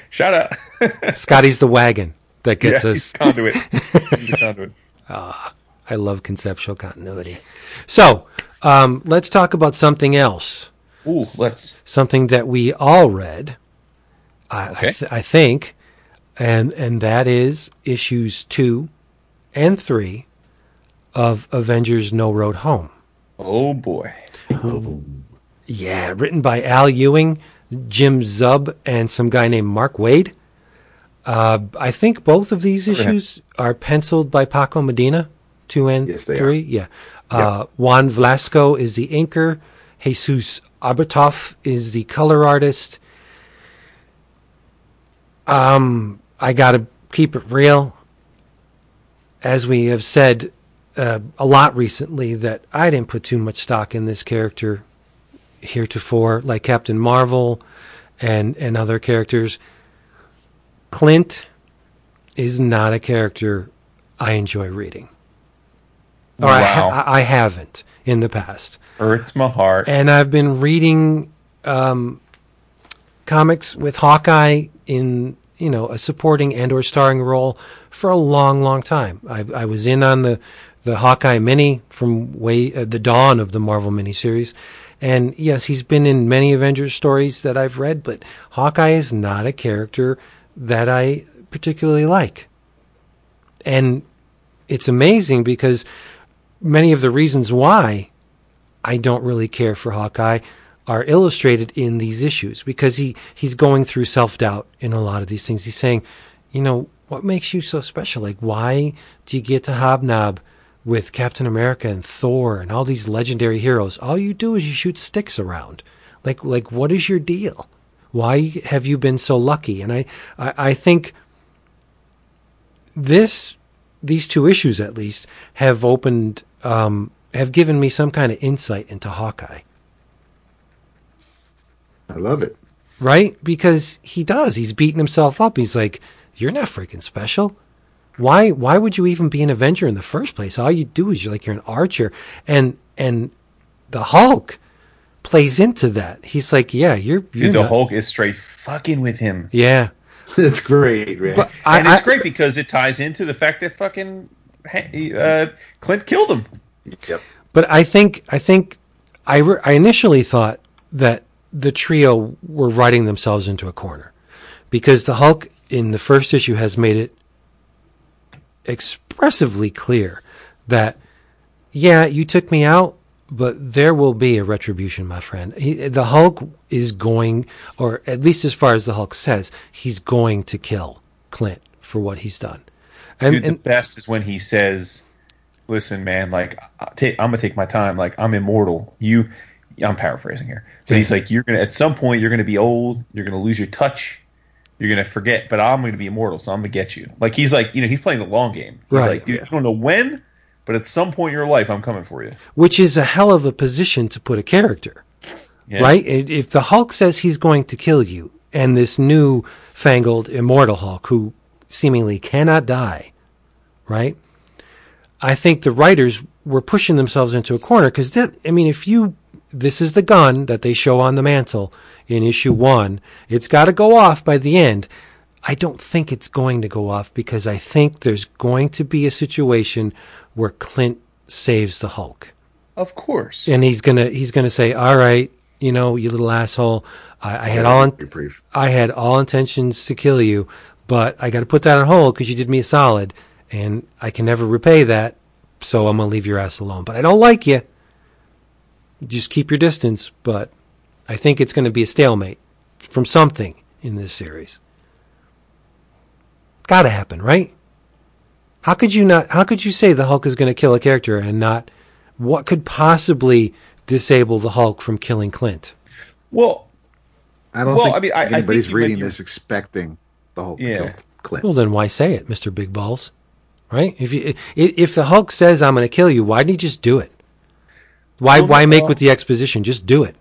Shout out. Scotty's the wagon that gets yeah, us he's conduit. He's the conduit. I love conceptual continuity. So, um, let's talk about something else. Ooh, let's. Something that we all read, I, I, th- I think, and and that is issues two and three of Avengers: No Road Home. Oh boy. Yeah, written by Al Ewing, Jim Zub, and some guy named Mark Waid. Uh, I think both of these Okay. issues are penciled by Paco Medina, two and Yes, they three. Yeah. Uh, Juan Vlasco is the inker. Jesus Aburtov is the color artist. Um, I got to keep it real. As we have said uh, a lot recently, that I didn't put too much stock in this character heretofore, like Captain Marvel and and other characters. Clint is not a character I enjoy reading, or I, Wow. ha- I haven't in the past. Hurts my heart. And I've been reading um, comics with Hawkeye in you know a supporting and or starring role for a long, long time. I, I was in on the the Hawkeye mini from way uh, the dawn of the Marvel miniseries, And yes, he's been in many Avengers stories that I've read, but Hawkeye is not a character that I particularly like. And it's amazing because many of the reasons why I don't really care for Hawkeye are illustrated in these issues because he, he's going through self doubt in a lot of these things. He's saying, you know, what makes you so special? Like, why do you get to hobnob with Captain America and Thor and all these legendary heroes? All you do is you shoot sticks around. Like, like, what is your deal? Why have you been so lucky? And I, I, I think this, these two issues at least have opened, um, have given me some kind of insight into Hawkeye. I love it. Right? Because he does. He's beating himself up. He's like, you're not freaking special. Why why would you even be an Avenger in the first place? All you do is you're like you're an archer. And and the Hulk plays into that. He's like, Yeah, you're, you're Dude, the not- Hulk is straight fucking with him. Yeah. It's great, man. But I, and it's I- great because it ties into the fact that fucking uh, Clint killed him. Yep. But I think I think I re- I initially thought that the trio were writing themselves into a corner because the Hulk in the first issue has made it expressively clear that yeah, you took me out, but there will be a retribution, my friend. He, the Hulk is going, or at least as far as the Hulk says, he's going to kill Clint for what he's done. And, Dude, and the best is when he says, "Listen, man, like I'm gonna take my time. Like I'm immortal. You, I'm paraphrasing here, but he's like, you're gonna at some point you're gonna be old. You're gonna lose your touch. You're gonna forget. But I'm gonna be immortal, so I'm gonna get you. Like he's like, you know, he's playing the long game. He's Right. like, dude, you don't know when, but at some point in your life, I'm coming for you. which is a hell of a position to put a character. Yeah. right? If the Hulk says he's going to kill you, and this new fangled immortal Hulk who seemingly cannot die, right? I think the writers were pushing themselves into a corner because, I mean, if you, this is the gun that they show on the mantle in issue one, it's got to go off by the end. I don't think it's going to go off because I think there's going to be a situation where Clint saves the Hulk Of course. and he's gonna he's gonna say, "All right, you know, you little asshole, I, I had all. I had all intentions to kill you, but I got to put that on hold because you did me a solid, and I can never repay that. So I'm gonna leave your ass alone. But I don't like you. Just keep your distance. But I think it's gonna be a stalemate from something in this series. Got to happen, right? How could you not? How could you say the Hulk is going to kill a character and not? What could possibly disable the Hulk from killing Clint? Well, I don't Well, think I mean, I- I think anybody's reading this expecting the Hulk Yeah. to kill Clint. Well, then why say it, Mister Big Balls? Right? If you i- if the Hulk says I'm going to kill you, why didn't he just do it? Why why make with the exposition? Just do it.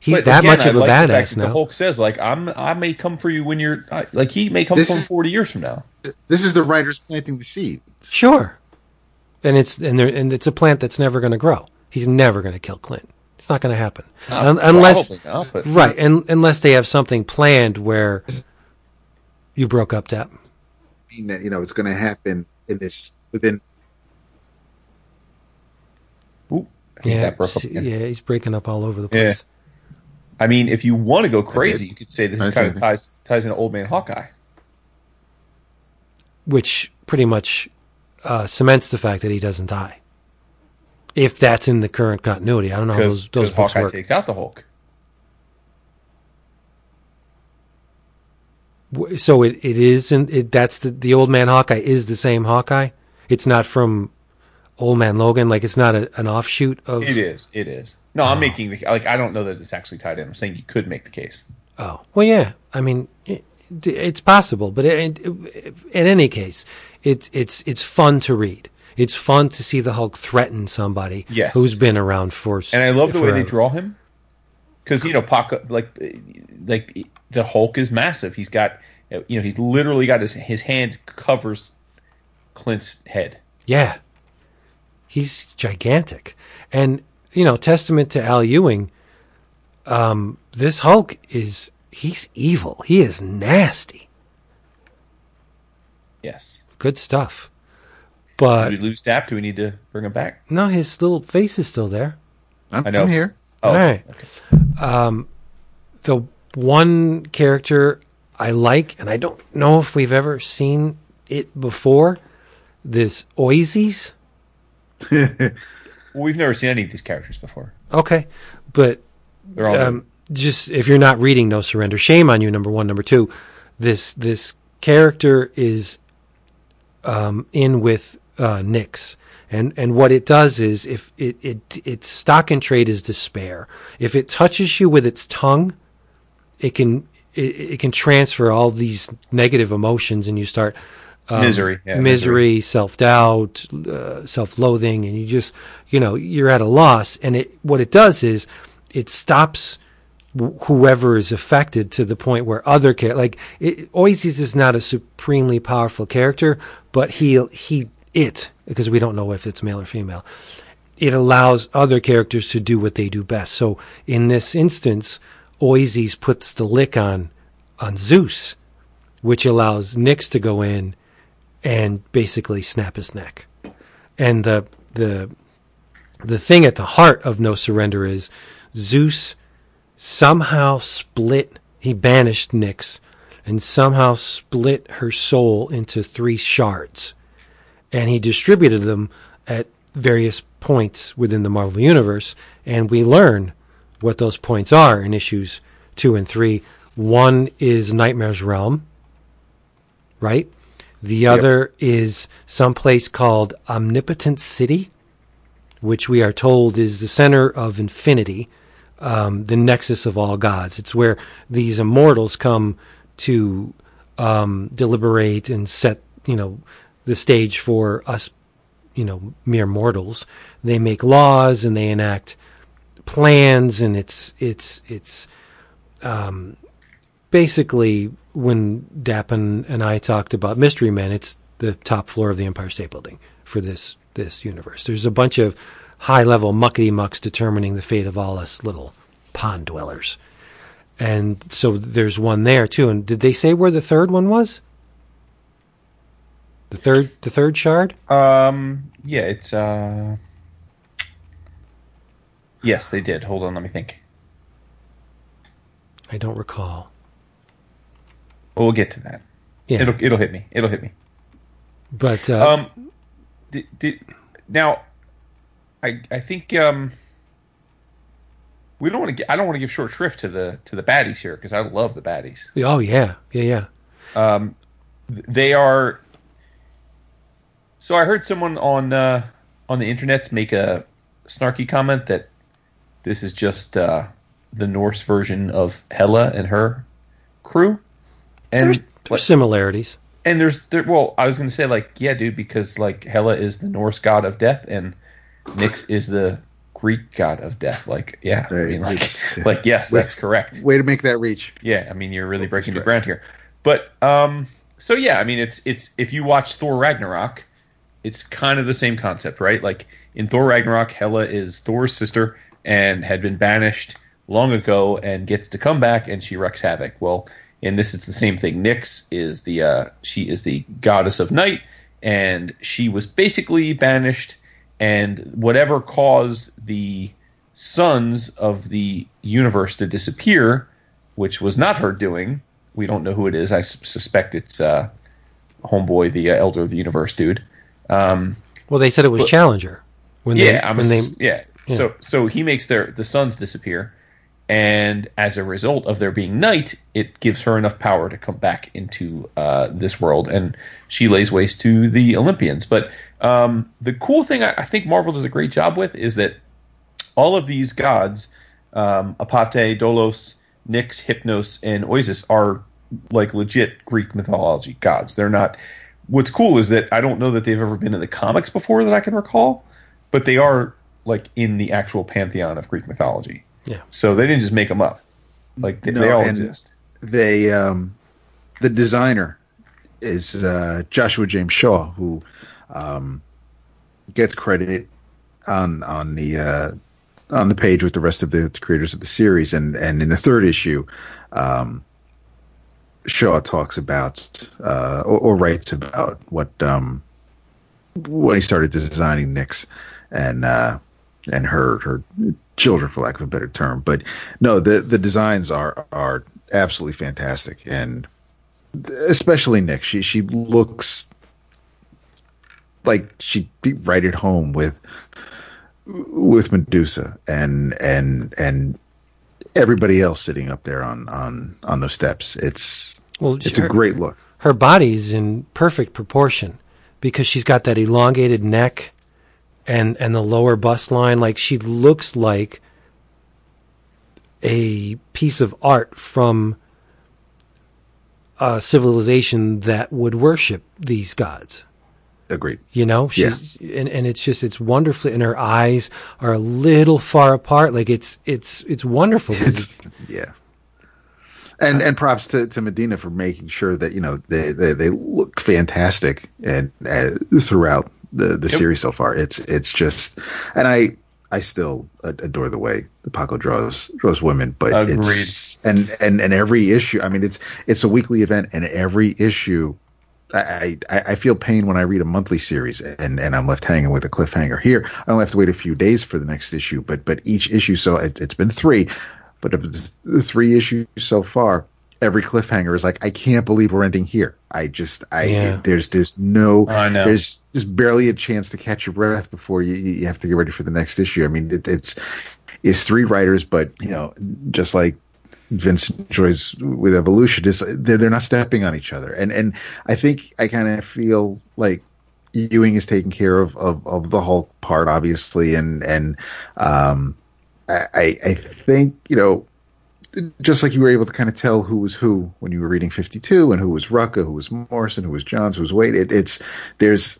He's but that again, much of a like the badass that The now. Hulk says, like, I'm, I may come for you when you're, I- like, he may come This from is- 40 years from now. This is the writers planting the seed. Sure. And it's and there and it's a plant that's never going to grow. He's never going to kill Clint. It's not going to happen Un- unless not, but right, and unless they have something planned where you broke up, that. mean that you know it's going to happen in this within. Ooh, Yeah, that broke up yeah, he's breaking up all over the Yeah. place. I mean, if you want to go crazy, you could say this is kind of ties ties into Old Man Hawkeye. which pretty much uh, cements the fact that he doesn't die. If that's in the current continuity, I don't know how Because those, those books Hawkeye work. takes out the Hulk. So it, it is, in, it, that's the the old man Hawkeye is the same Hawkeye. It's not from Old Man Logan. Like it's not a, an offshoot of. It is. It is. No, I'm oh. making the like. I don't know that it's actually tied in. I'm saying you could make the case. Oh well, yeah. I mean, it, it's possible, but it, it, in any case, it's it's it's fun to read. It's fun to see the Hulk threaten somebody Yes. who's been around for. And I love the way they draw him. Because you know, Pac, like, like the Hulk is massive. He's got, you know, he's literally got his his hand covers Clint's head. Yeah. He's gigantic. And, you know, testament to Al Ewing, um, this Hulk is, he's evil. He is nasty. Yes. Good stuff. Did But we lose Dap? Do we need to bring him back? no, his little face is still there. I'm, I know. I'm here. Oh, All right. okay. Um, the one character I like, and I don't know if we've ever seen it before, this Oizys. We've never seen any of these characters before. Okay, but um, just if you're not reading No Surrender, shame on you. Number one, number two, this this character is um, in with uh, Nyx, and and what it does is if it, it its stock and trade is despair. If it touches you with its tongue, it can it, it can transfer all these negative emotions, and you start um, Misery, yeah, misery, self doubt, uh, self loathing, and you just you know you're at a loss. And it what it does is it stops wh- whoever is affected to the point where other char- like it, Oizys is not a supremely powerful character, but he he it because we don't know if it's male or female. It allows other characters to do what they do best. So in this instance, Oizys puts the lick on on Zeus, which allows Nyx to go in and basically snap his neck. And the the the thing at the heart of no surrender is Zeus somehow split he banished Nyx and somehow split her soul into three shards. And he distributed them at various points within the Marvel universe and we learn what those points are in issues 2 and 3. One is Nightmare's realm, right? The other is someplace called Omnipotent City, which we are told is the center of infinity, um, the nexus of all gods. It's where these immortals come to um, deliberate and set, you know, the stage for us, you know, mere mortals. They make laws and they enact plans, and it's it's it's um, basically when Dappin and I talked about Mystery Men, it's the top floor of the Empire State Building for this this universe. There's a bunch of high level muckety mucks determining the fate of all us little pond dwellers. And so there's one there too. And did they say where the third one was? The third the third shard? Um, yeah, it's uh, yes, they did. Hold on, let me think. I don't recall. Well, we'll get to that. Yeah. It'll it'll hit me. It'll hit me. but uh, Um, did, did, now, I I think um, we don't want to. I don't want to give short shrift to the to the baddies here because I love the baddies. oh yeah, yeah, yeah. Um, they are. So I heard someone on uh, on the internet make a snarky comment that this is just uh, the Norse version of Hela and her crew, and There's, there's similarities. and there's there, well, I was going to say like yeah, dude, because like Hela is the Norse god of death and Nyx is the Greek god of death. Like yeah, I mean like go. like yes, that's correct. Way to make that reach. Yeah, I mean you're really breaking new stretch. ground here. But um so yeah, I mean it's it's if you watch Thor Ragnarok, it's kind of the same concept, right? Like in Thor Ragnarok, Hela is Thor's sister and had been banished long ago and gets to come back and she wreaks havoc. Well, in this it's the same thing. Nyx is the uh she is the goddess of night and she was basically banished and whatever caused the suns of the universe to disappear, which was not her doing. We don't know who it is. I suspect it's uh, homeboy, the uh, elder of the universe dude. Um, Well, they said it was But- Challenger when yeah, they I'm when a, they yeah. So so he makes their the suns disappear, and as a result of there being night, it gives her enough power to come back into uh, this world, and she lays waste to the Olympians. But um, the cool thing I, I think Marvel does a great job with is that all of these gods, um, Apate, Dolos, Nyx, Hypnos, and Oizys are like legit Greek mythology gods. They're not. What's cool is that I don't know that they've ever been in the comics before that I can recall, but they are like in the actual pantheon of Greek mythology. Yeah. So they didn't just make them up. Like they, No, they all and- exist. They um, the designer is uh, Joshua James Shaw, who um, gets credit on on the uh, on the page with the rest of the, the creators of the series, and and in the third issue, um, Shaw talks about uh, or, or writes about what um, when he started designing Nyx and uh, and her her children, for lack of a better term. But no, the the designs are are absolutely fantastic, and especially Nyx. She she looks like she'd be right at home with with Medusa and and and everybody else sitting up there on on on those steps. It's Well, it's her- a great look. her body's in perfect proportion because she's got that elongated neck and and the lower bust line like she looks like a piece of art from a civilization that would worship these gods. Agreed. you know? She's and, and it's just it's wonderfully and her eyes are a little far apart. Like it's it's it's wonderful. It's yeah. And and props to, to Medina for making sure that you know they they, they look fantastic and uh, throughout the the Yep. series so far. It's it's just and I I still adore the way the Paco draws draws women, but it's and and and every issue. I mean, it's it's a weekly event, and every issue. I, I, I feel pain when I read a monthly series and, and I'm left hanging with a cliffhanger. Here, I only have to wait a few days for the next issue, but but each issue, so it, it's been three, but the three issues so far, every cliffhanger is like, I can't believe we're ending here. I just, I Yeah. there's there's no, know. there's just barely a chance to catch your breath before you you have to get ready for the next issue. I mean, it, it's it's three writers, but you know, just like Vince enjoys with Evolution, is they're they're not stepping on each other, and and I think I kind of feel like Ewing is taking care of, of of the Hulk part, obviously, and and um, I I think you know. Just like you were able to kind of tell who was who when you were reading 52 and who was Rucka, who was Morrison, who was Johns, who was Waid. It, it's there's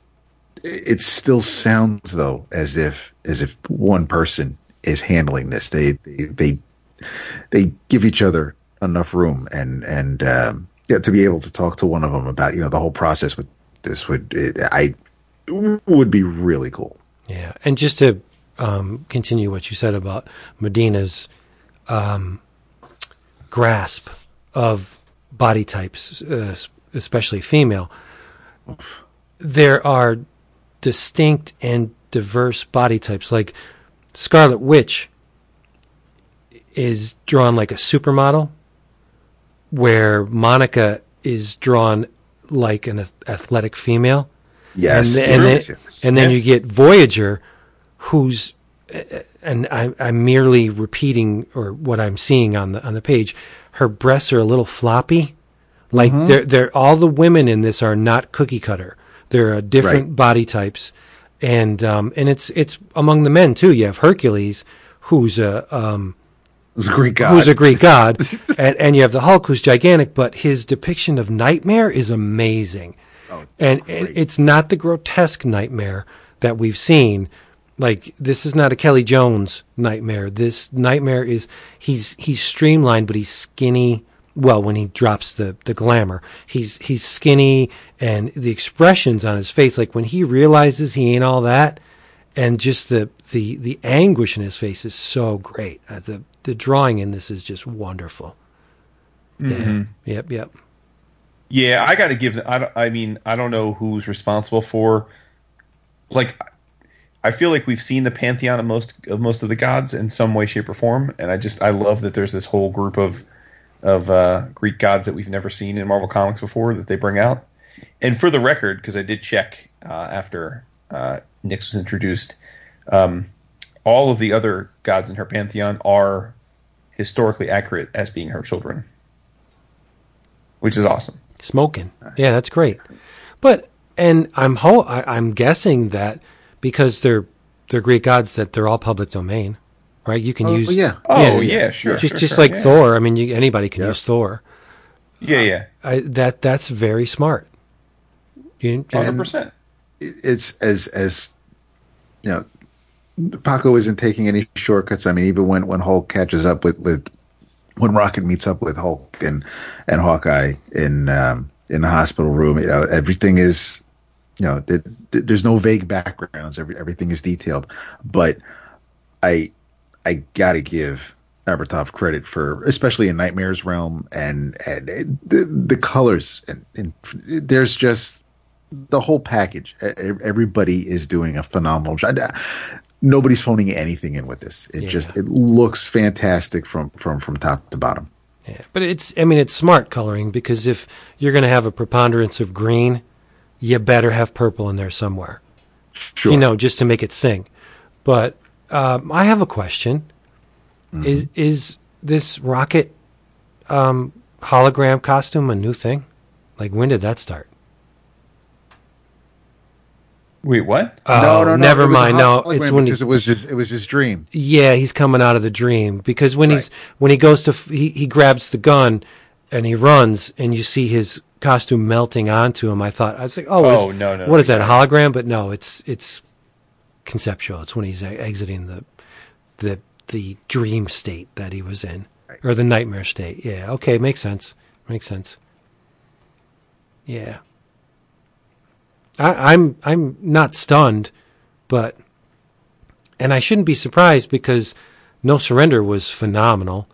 it still sounds though as if as if one person is handling this. They they they, they give each other enough room and and um, yeah, to be able to talk to one of them about you know the whole process with this would it, I would be really cool. Yeah, and just to um, continue what you said about Medina's um, grasp of body types, uh, especially female, there are distinct and diverse body types. Like Scarlet Witch is drawn like a supermodel, where Monica is drawn like an athletic female Yes, and, and, then, and then Yeah. you get Voyager, who's and I, I'm merely repeating or what I'm seeing on the on the page. Her breasts are a little floppy, like Mm-hmm. they're they're all the women in this are not cookie cutter. They're uh, different Right. body types, and um and it's it's among the men too. You have Hercules, who's a um was a Greek god. who's a Greek god, and, and you have the Hulk, who's gigantic, but his depiction of nightmare is amazing. Oh, and, and it's not the grotesque nightmare that we've seen. Like this is not a Kelly Jones nightmare. This nightmare is he's he's streamlined, but he's skinny. Well, when he drops the the glamour, he's he's skinny, and the expressions on his face, like when he realizes he ain't all that, and just the the the anguish in his face is so great. Uh, the the drawing in this is just wonderful. Yeah. Yep. Yep. Yeah, I got to give. I, I mean, I don't know who's responsible for. Like, I feel like we've seen the pantheon of most of most of the gods in some way, shape, or form, and I just I love that there's this whole group of of uh, Greek gods that we've never seen in Marvel Comics before that they bring out. And for the record, because I did check uh, after uh, Nyx was introduced, um, all of the other gods in her pantheon are historically accurate as being her children, which is awesome. Smoking. Yeah, that's great. But and I'm ho- I, I'm guessing that because they're they're Greek gods that they're all public domain, right? You can Oh, use yeah. Oh yeah, sure. just sure, just sure, like yeah. Thor. I mean, you, anybody can Yeah. use Thor. Yeah, yeah, I, that that's very smart. Hundred percent. it's as as you know Paco isn't taking any shortcuts. I mean, even when when Hulk catches up with with when Rocket meets up with Hulk and and Hawkeye in um, in the hospital room, you know, everything is you know there, there's no vague backgrounds. Every, everything is detailed. But I I gotta give Aburtov credit for, especially in Nightmares realm and and the the colors and, and there's just the whole package. Everybody is doing a phenomenal job. nobody's phoning anything in with this. It Yeah. just it looks fantastic from from from top to bottom. Yeah, but it's I mean it's smart coloring because if you're going to have a preponderance of green, you better have purple in there somewhere. Sure. You know, just to make it sing. But um, I have a question: Is is this rocket um, hologram costume a new thing? Like when did that start? Wait, what? Oh, never it was a mind. No, it's when because he's it was his, it was his dream. Yeah, he's coming out of the dream because when he's when he goes to he he grabs the gun and he runs and you see his costume melting onto him. I thought I was like, oh, Oh, is- no, no, what is no. that a hologram? But no, it's it's conceptual. It's when he's exiting the the the dream state that he was in or the nightmare state. Yeah, okay, makes sense. Makes sense. Yeah. I, I'm I'm not stunned, but and I shouldn't be surprised because No Surrender was phenomenal,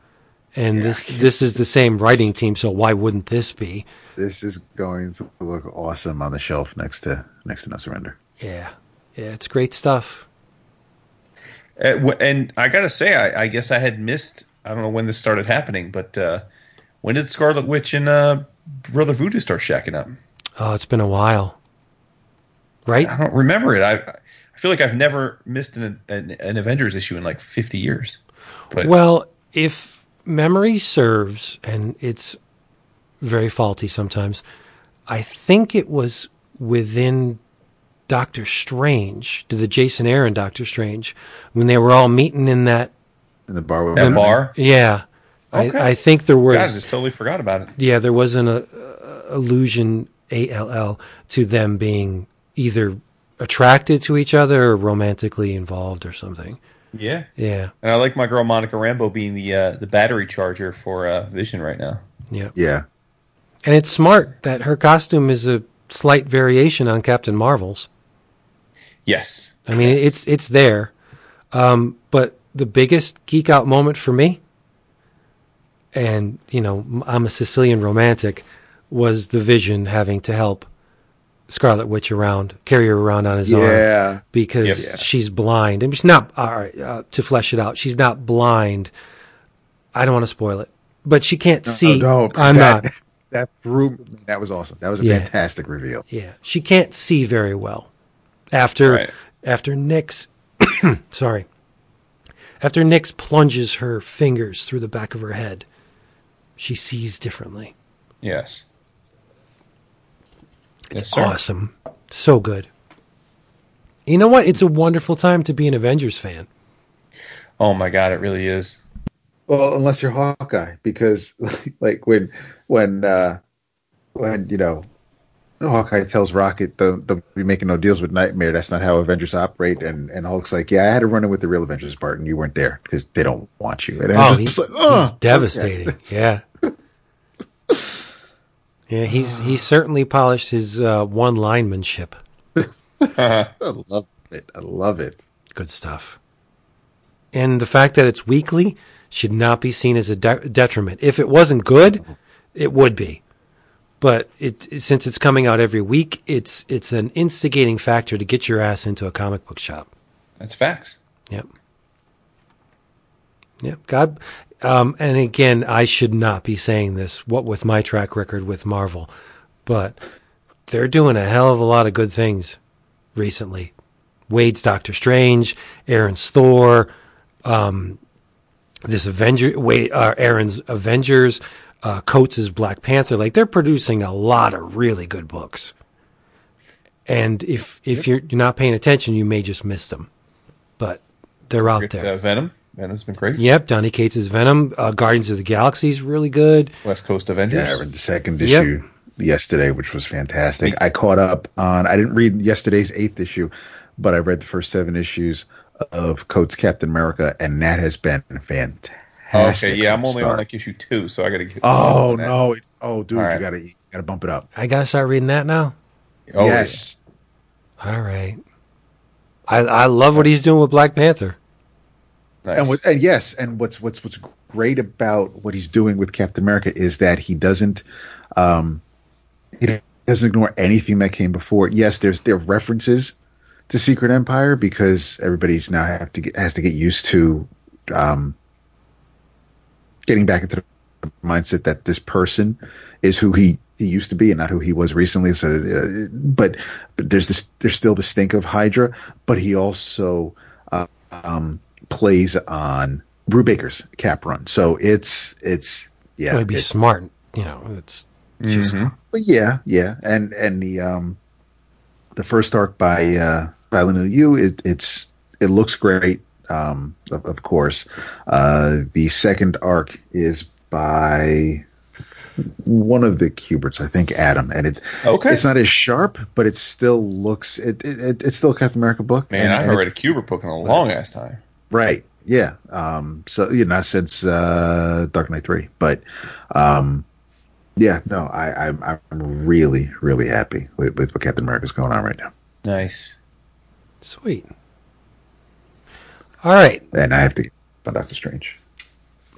and this this is the same writing team, so why wouldn't this be? This is going to look awesome on the shelf next to next to No Surrender. Yeah, yeah, it's great stuff. Uh, and I gotta say, I, I guess I had missed. I don't know when this started happening, but uh, when did Scarlet Witch and uh, Brother Voodoo start shacking up? Oh, it's been a while, right? I don't remember it. I I feel like I've never missed an an, an Avengers issue in like fifty years. But Well, if memory serves, and it's very faulty sometimes, I think it was within Doctor Strange, to the Jason Aaron Doctor Strange, when they were all meeting in that. In the bar with that bar. Yeah, Okay. I, I think there was. God, I just totally forgot about it. Yeah, there was an uh, allusion A L L to them being either attracted to each other or romantically involved or something. Yeah, Yeah, and I like my girl Monica Rambeau being the uh, the battery charger for uh, Vision right now. yeah. Yeah. And it's smart that her costume is a slight variation on Captain Marvel's. Yes, I mean, Yes. it's it's there. Um, but the biggest geek out moment for me, and you know, I'm a Sicilian romantic, was the Vision having to help Scarlet Witch around, carry her around on his arm Yeah. because Yep. She's blind. And she's not, all right, uh, to flesh it out, she's not blind. I don't want to spoil it, but she can't see. no, I'm that- not. That room that was awesome. That was a Yeah. fantastic reveal. Yeah, she can't see very well. After Right. after Nick's sorry, after Nyx plunges her fingers through the back of her head, she sees differently. yes, It's yes, awesome, so good. You know what? It's a wonderful time to be an Avengers fan. Oh my God, it really is. Well, unless you're Hawkeye, because like when when uh when you know Hawkeye tells Rocket don't, don't be making no deals with Nightmare. That's not how Avengers operate. And and Hulk's like, yeah, I had to run in with the real Avengers part, and you weren't there because they don't want you. And Oh, he's, like, oh, he's devastating. okay. Yeah. Yeah, he's he certainly polished his uh, one linemanship. I love it. I love it. Good stuff. And the fact that it's weekly should not be seen as a de- detriment. If it wasn't good, it would be. But it since it's coming out every week, it's it's an instigating factor to get your ass into a comic book shop. That's facts. Yep. Yep. God. Um, and again, I should not be saying this. What with my track record with Marvel, but they're doing a hell of a lot of good things recently. Waid's Doctor Strange, Aaron's Thor, um, this Avenger, Waid, uh, Aaron's Avengers, uh, Coates' Black Panther. Like they're producing a lot of really good books. And if if you're, you're not paying attention, you may just miss them. But they're out there. Uh, Venom. Venom's been great. Yep, Donny Cates' Venom, uh, Guardians of the Galaxy is really good. West Coast Avengers. Yeah, I read the second Yep. issue yesterday, which was fantastic. I caught up on. I didn't read yesterday's eighth issue, but I read the first seven issues of Coates Captain America, and that has been fantastic. Okay, yeah, I'm only start. on like issue two, so I got to get. Oh no! It, oh, dude, All you gotta you gotta bump it up. I gotta start reading that now. Oh, yes, All right. I I love what he's doing with Black Panther. Nice. and what, and yes, and what's what's what's great about what he's doing with Captain America is that he doesn't um he doesn't ignore anything that came before. Yes, there's there are references to Secret Empire because everybody's now have to get, has to get used to um, getting back into the mindset that this person is who he, he used to be and not who he was recently. So, uh, but but there's this there's still the stink of Hydra, but he also uh, um, plays on Brubaker's cap run. So it's it's yeah, It'd be it- smart, you know. It's just But yeah, yeah, and and the um, the first arc by uh, by Leinil Yu, it, it's it looks great. Um, of, of course, uh, the second arc is by one of the Kuberts, I think Adam, and it Okay. it's not as sharp, but it still looks it, it, it it's still a Captain America book. Man, and- I haven't read a Kubert book in a long ass time. Right. Yeah. Um, so you know, since uh, Dark Knight three, but um, yeah, no, I, I'm I'm really really happy with, with what Captain America's going on right now, Nice. sweet. All right. and I have to get on Doctor Strange.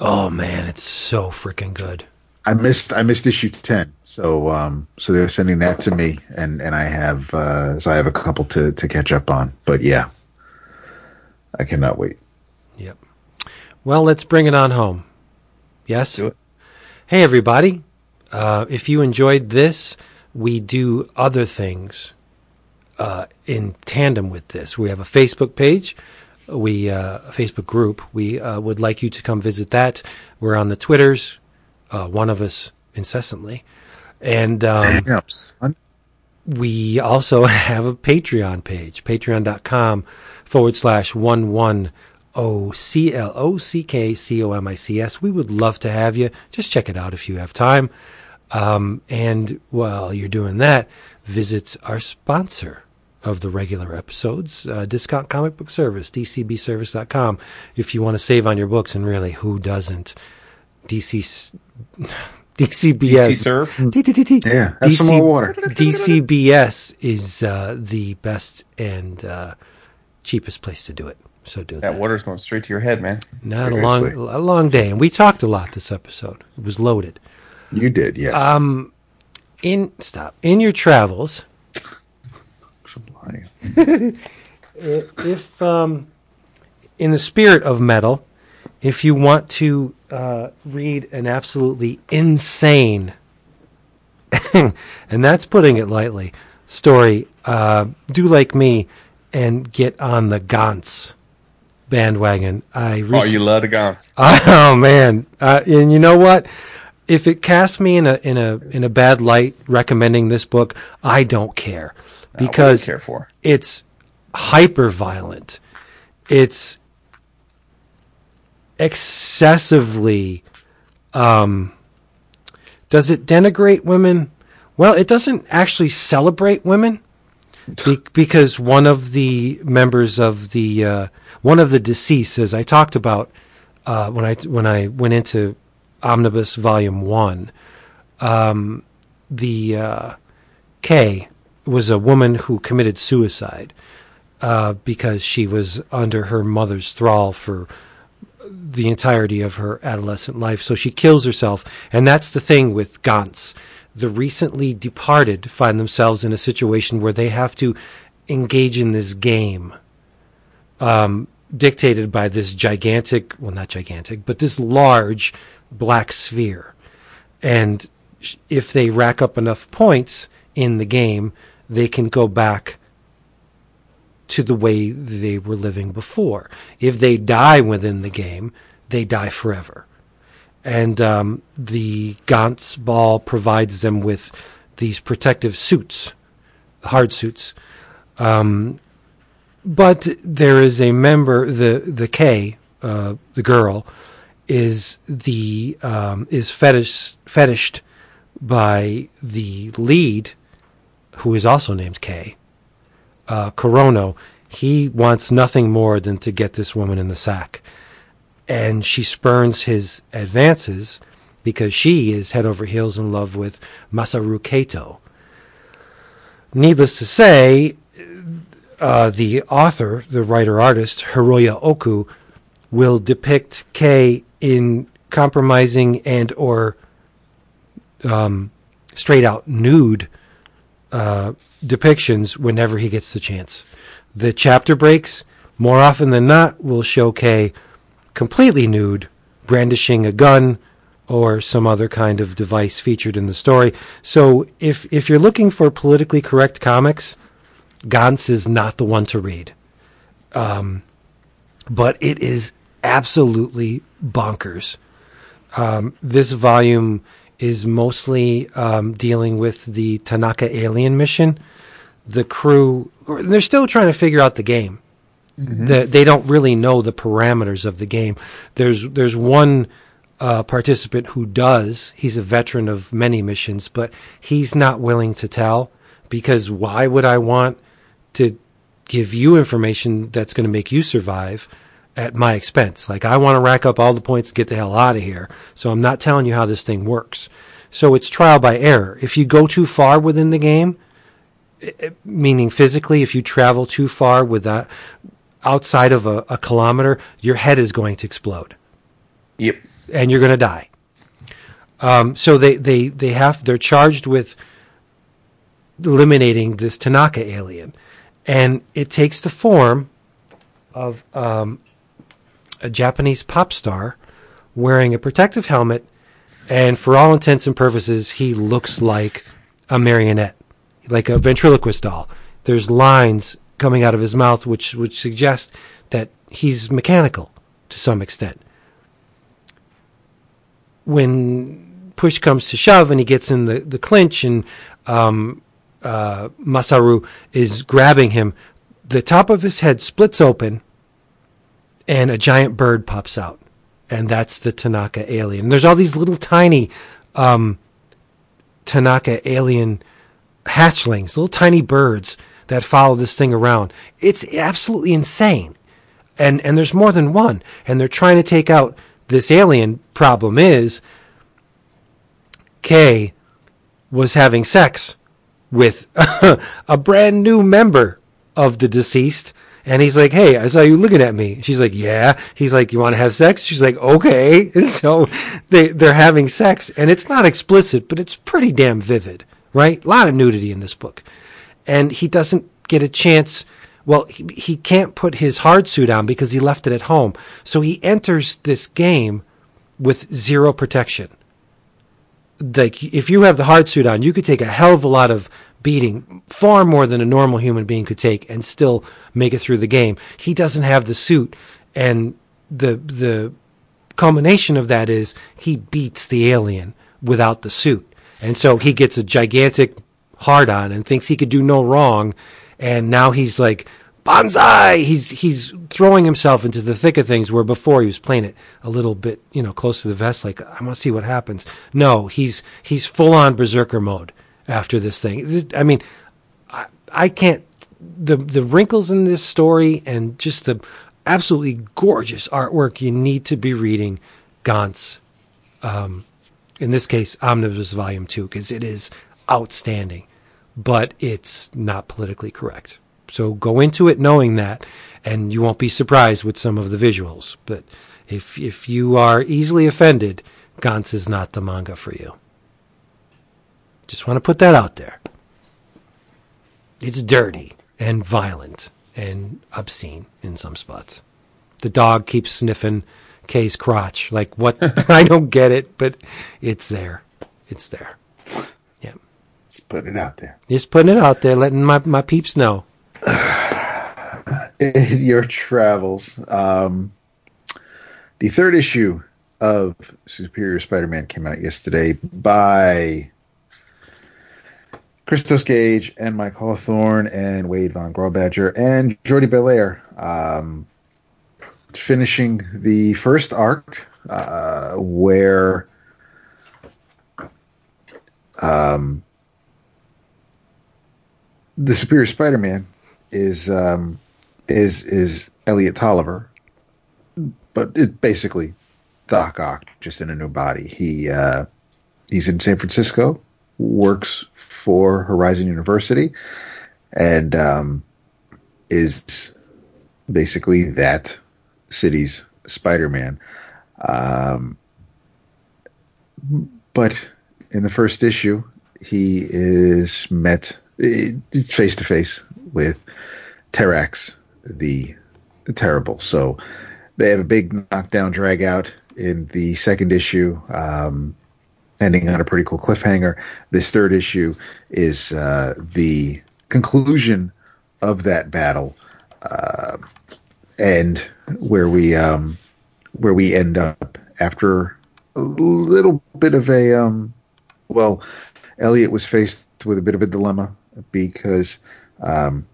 Oh man, it's so freaking good. I missed I missed issue ten, so um, so they're sending that to me, and and I have uh, so I have a couple to to catch up on, but yeah, I cannot wait. Yep. Well, let's bring it on home. Yes? Hey, everybody. Uh, if you enjoyed this, we do other things uh, in tandem with this. We have a Facebook page, we uh, Facebook group. We uh, would like you to come visit that. We're on the Twitters, uh, one of us incessantly. And um, Damn, we also have a Patreon page, patreon.com forward slash one one O C L O C K C O M I C S. We would love to have you. Just check it out if you have time. Um, and while you're doing that, visit our sponsor of the regular episodes, uh, Discount Comic Book Service, dcbservice.com. If you want to save on your books, and really, who doesn't? DC, DCBS. DC serve. Yeah, have some more water. DCBS is uh, the best and uh, cheapest place to do it. So do That that. water's going straight to your head, man. Not a long, a long day, and we talked a lot this episode. It was loaded. You did, yes. Um, in stop in your travels. If um, in the spirit of metal, if you want to uh, read an absolutely insane, and that's putting it lightly, story, uh, do like me and get on the Gantz bandwagon. I Oh, you love the Gantz. Oh man! Uh, and you know what? If it casts me in a in a in a bad light recommending this book, I don't care because care for. it's hyper violent. It's excessively. Um, does it denigrate women? Well, it doesn't actually celebrate women be- because one of the members of the uh, one of the deceased, as I talked about uh, when I when I went into Omnibus Volume One, um, the uh, Kei was a woman who committed suicide uh, because she was under her mother's thrall for the entirety of her adolescent life. So she kills herself. And that's the thing with Gantz. The recently departed find themselves in a situation where they have to engage in this game, um, dictated by this gigantic, well, not gigantic, but this large black sphere. And if they rack up enough points in the game, they can go back to the way they were living before. If they die within the game, they die forever. And um, the Gantz ball provides them with these protective suits, hard suits. Um, but there is a member, the the Kei, uh, the girl, is the um, is fetish fetished by the lead, who is also named Kei uh, Kurono, he wants nothing more than to get this woman in the sack. And she spurns his advances because she is head over heels in love with Masaru Kato. Needless to say, uh, the author, the writer artist, Hiroya Oku, will depict Kei in compromising and or um, straight out nude uh, depictions whenever he gets the chance. The chapter breaks, more often than not, will show Kei completely nude, brandishing a gun or some other kind of device featured in the story. So if if you're looking for politically correct comics, Gantz is not the one to read. Um, but it is absolutely bonkers. Um, this volume is mostly um, dealing with the Tanaka alien mission. The crew, they're still trying to figure out the game. Mm-hmm. The, they don't really know the parameters of the game. There's there's one uh, participant who does. He's a veteran of many missions, but he's not willing to tell because why would I want to give you information that's going to make you survive at my expense? Like I want to rack up all the points to get the hell out of here. So I'm not telling you how this thing works. So it's trial by error. If you go too far within the game, meaning physically, if you travel too far with that outside of a, a kilometer, your head is going to explode. Yep and you're going to die. Um, so they, they, they have, they're charged with eliminating this Tanaka alien. And it takes the form of um, a Japanese pop star wearing a protective helmet. And for all intents and purposes, he looks like a marionette, like a ventriloquist doll. There's lines coming out of his mouth which, which suggest that he's mechanical to some extent when push comes to shove and he gets in the, the clinch and um, uh, Masaru is grabbing him, the top of his head splits open and a giant bird pops out. And that's the Tanaka alien. There's all these little tiny um, Tanaka alien hatchlings, little tiny birds that follow this thing around. It's absolutely insane. And and there's more than one. And they're trying to take out this alien problem is Kei was having sex with a brand new member of the deceased. And he's like, Hey, I saw you looking at me. She's like, Yeah. He's like, You want to have sex? She's like, Okay. And so they, they're having sex and it's not explicit, but it's pretty damn vivid, right? A lot of nudity in this book. And he doesn't get a chance well, he, he can't put his hard suit on because he left it at home. So he enters this game with zero protection. Like, if you have the hard suit on, you could take a hell of a lot of beating, far more than a normal human being could take, and still make it through the game. He doesn't have the suit, and the the culmination of that is he beats the alien without the suit, and so he gets a gigantic hard on and thinks he could do no wrong, and now he's like banzai. He's he's throwing himself into the thick of things where before he was playing it a little bit, you know, close to the vest. Like I want to see what happens. No, he's he's full on berserker mode after this thing. This, I mean, I, I can't. The the wrinkles in this story and just the absolutely gorgeous artwork. You need to be reading Gantz. Um, in this case, Omnibus Volume Two, because it is outstanding but it's not politically correct. So go into it knowing that, and you won't be surprised with some of the visuals. But if if you are easily offended, Gantz is not the manga for you. Just want to put that out there. It's dirty and violent and obscene in some spots. The dog keeps sniffing Kei's crotch. Like what? I don't get it, but it's there. It's there. Yeah. Just putting it out there. Just putting it out there, letting my, my peeps know. In your travels, um, the third issue of Superior Spider-Man came out yesterday by Christos Gage and Mike Hawthorne and Wade Von Grawbadger and Jordie Bellaire. Um, finishing the first arc uh, where um, the Superior Spider-Man is um, is is Elliot Tolliver, but it's basically Doc Ock just in a new body. He uh, he's in San Francisco, works for Horizon University, and um, is basically that city's Spider-Man. Um, but in the first issue, he is met face to face with Terrax the, the Terrible. So they have a big knockdown drag out in the second issue, um, ending on a pretty cool cliffhanger. This third issue is uh, the conclusion of that battle, uh, and where we um, where we end up after a little bit of a um, well, Elliot was faced with a bit of a dilemma because um,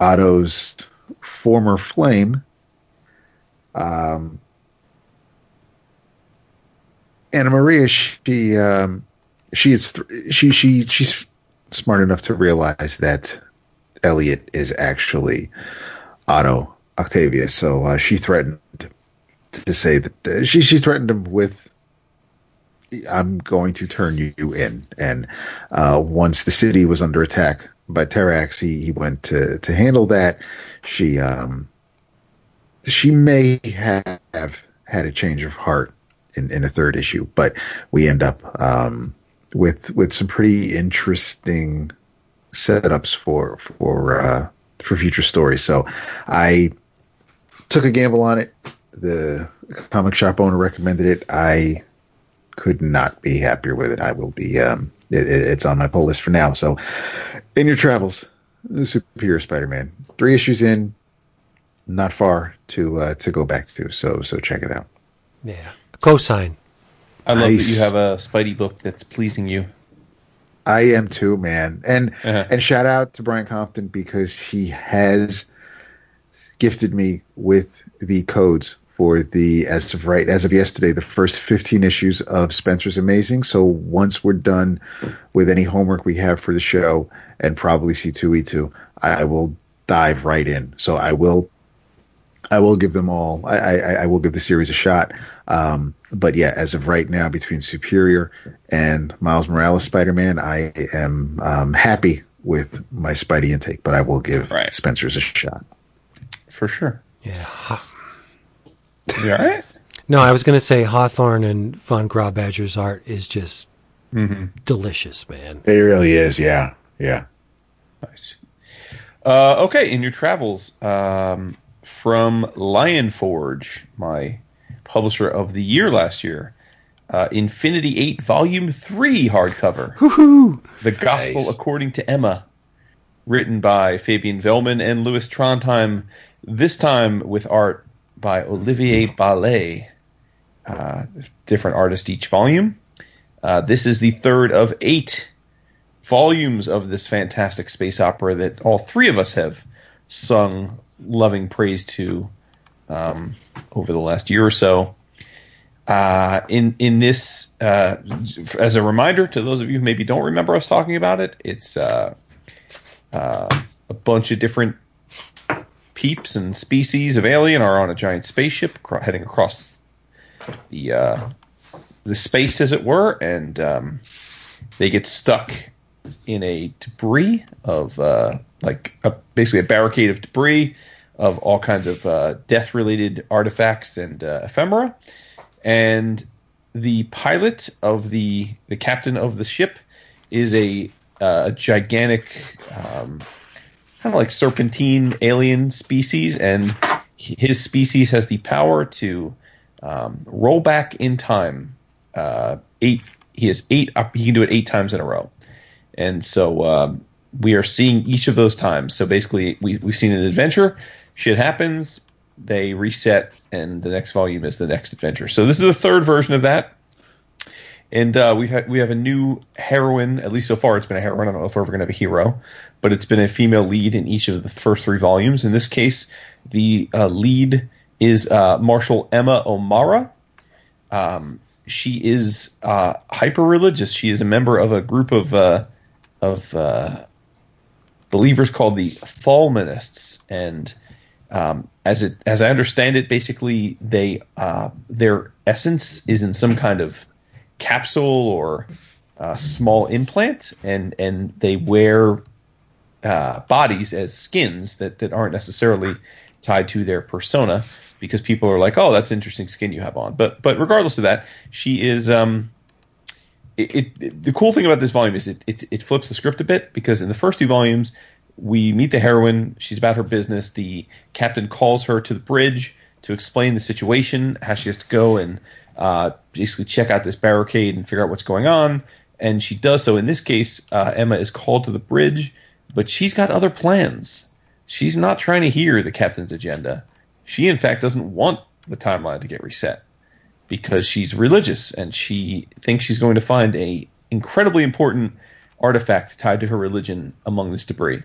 Otto's former flame um, Anna Maria, she um, she is th- she she she's smart enough to realize that Elliot is actually Otto Octavius. So uh, she threatened to say that uh, she she threatened him with I'm going to turn you in. And uh, once the city was under attack by Terrax, he, he went to, to handle that. She um, she may have had a change of heart in, in a third issue, but we end up um, with with some pretty interesting setups for for uh, for future stories. So I took a gamble on it. The comic shop owner recommended it. I could not be happier with it. I will be. Um, it, it's on my pull list for now. So, in your travels, Superior Spider-Man, three issues in, not far to uh, to go back to. So so check it out. Yeah, cosign. I love Nice. that you have a Spidey book that's pleasing you. I am too, man. And Uh-huh. and shout out to Brian Compton because he has gifted me with the codes for the as of right as of yesterday the first 15 issues of Spencer's Amazing. So once we're done with any homework we have for the show and probably C2E2, I will dive right in. So I will I will give them all. I, I, I will give the series a shot. Um, but yeah, as of right now, between Superior and Miles Morales Spider Man, I am um, happy with my Spidey intake. But I will give Right. Spencer's a shot. For sure. Yeah. You all right? No, I was going to say Hawthorne and Von Grawbadger's art is just Mm-hmm. delicious, man. It really is. Yeah, yeah. Nice. Uh, okay, in your travels, um, from Lion Forge, my publisher of the year last year, uh, Infinity 8 Volume 3 hardcover. Woohoo! The Gospel Nice. According to Emma, written by Fabien Vehlmann and Lewis Trondheim, this time with art by Olivier Balez. Uh, different artist each volume. Uh, this is the third of eight volumes of this fantastic space opera that all three of us have sung loving praise to um, over the last year or so. Uh, in in this, uh, as a reminder to those of you who maybe don't remember us talking about it, it's uh, uh, a bunch of different peeps and species of alien are on a giant spaceship heading across the uh, the space, as it were, and um, they get stuck in a debris of uh, like a, basically a barricade of debris of all kinds of uh, death related artifacts and uh, ephemera. And the pilot of the the captain of the ship is a uh, gigantic um, kind of like serpentine alien species and his species has the power to um, roll back in time uh, eight he has eight he can do it eight times in a row. And so um, we are seeing each of those times. So basically we, we've seen an adventure shit happens they reset and the next volume is the next adventure so this is the third version of that and uh, we have we have a new heroine. At least so far, it's been a heroine. I don't know if we're ever going to have a hero, but it's been a female lead in each of the first three volumes. In this case, the uh, lead is uh, Marshal Emma O'Mara. Um, she is uh, hyper religious. She is a member of a group of uh, of uh, believers called the Thalmanists, and um, as it as I understand it, basically they uh, their essence is in some kind of capsule or uh, small implant, and and they wear uh, bodies as skins that that aren't necessarily tied to their persona because people are like, oh, that's interesting skin you have on. But but regardless of that, she is. Um, it, it, the cool thing about this volume is it, it it flips the script a bit because in the first two volumes we meet the heroine. She's about her business. The captain calls her to the bridge to explain the situation, how she has to go and uh, basically check out this barricade and figure out what's going on. And she does so. In this case, uh, Emma is called to the bridge, but she's got other plans. She's not trying to hear the captain's agenda. She, in fact, doesn't want the timeline to get reset because she's religious and she thinks she's going to find a incredibly important artifact tied to her religion among this debris.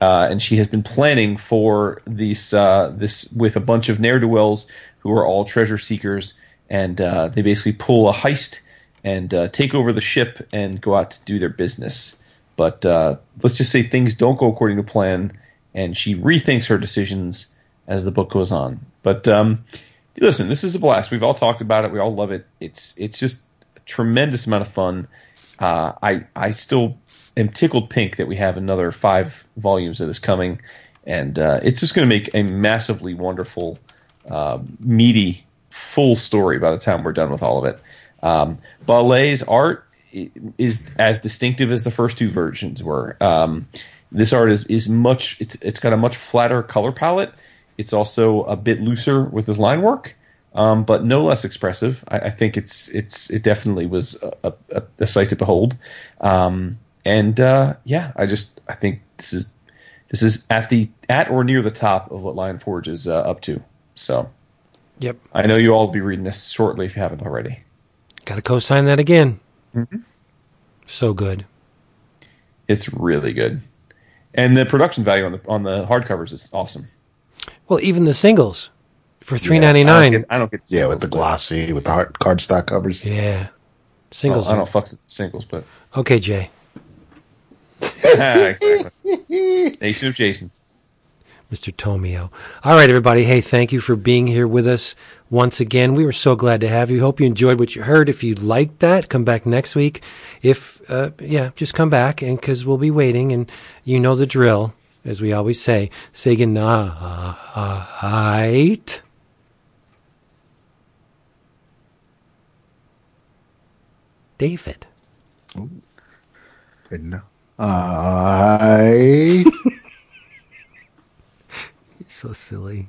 Uh, and she has been planning for these uh, this with a bunch of ne'er do wells who are all treasure seekers, and uh, they basically pull a heist and uh, take over the ship and go out to do their business. But uh, let's just say things don't go according to plan, and she rethinks her decisions as the book goes on. But um, listen, this is a blast. We've all talked about it. We all love it. It's it's just a tremendous amount of fun. Uh, I I still am tickled pink that we have another five volumes of this coming, and uh, it's just going to make a massively wonderful, uh, meaty, full story by the time we're done with all of it. Um, Balez's art is as distinctive as the first two versions were. Um, this art is, is much it's it's got a much flatter color palette. It's also a bit looser with his line work, um, but no less expressive. I, I, think it's it's it definitely was a, a, a sight to behold. Um, and uh, yeah, I just I think this is this is at the at or near the top of what Lion Forge is uh, up to. So, yep, I know you all will be reading this shortly if you haven't already. Got to co-sign that again. Mm-hmm. So good. It's really good, and the production value on the on the hardcovers is awesome. Well, even the singles for three ninety nine. I don't get yeah with the glossy with the hard cardstock covers. Yeah, singles. Well, I don't fuck with the singles, but okay, Jay. exactly. Nation of Jason. Mr. Tomio. All right, everybody. Hey, thank you for being here with us once again. We were so glad to have you. Hope you enjoyed what you heard. If you liked that, come back next week. If, uh, yeah, just come back and cause we'll be waiting and you know the drill, as we always say. Say goodnight. David. Good enough. I. You're so silly.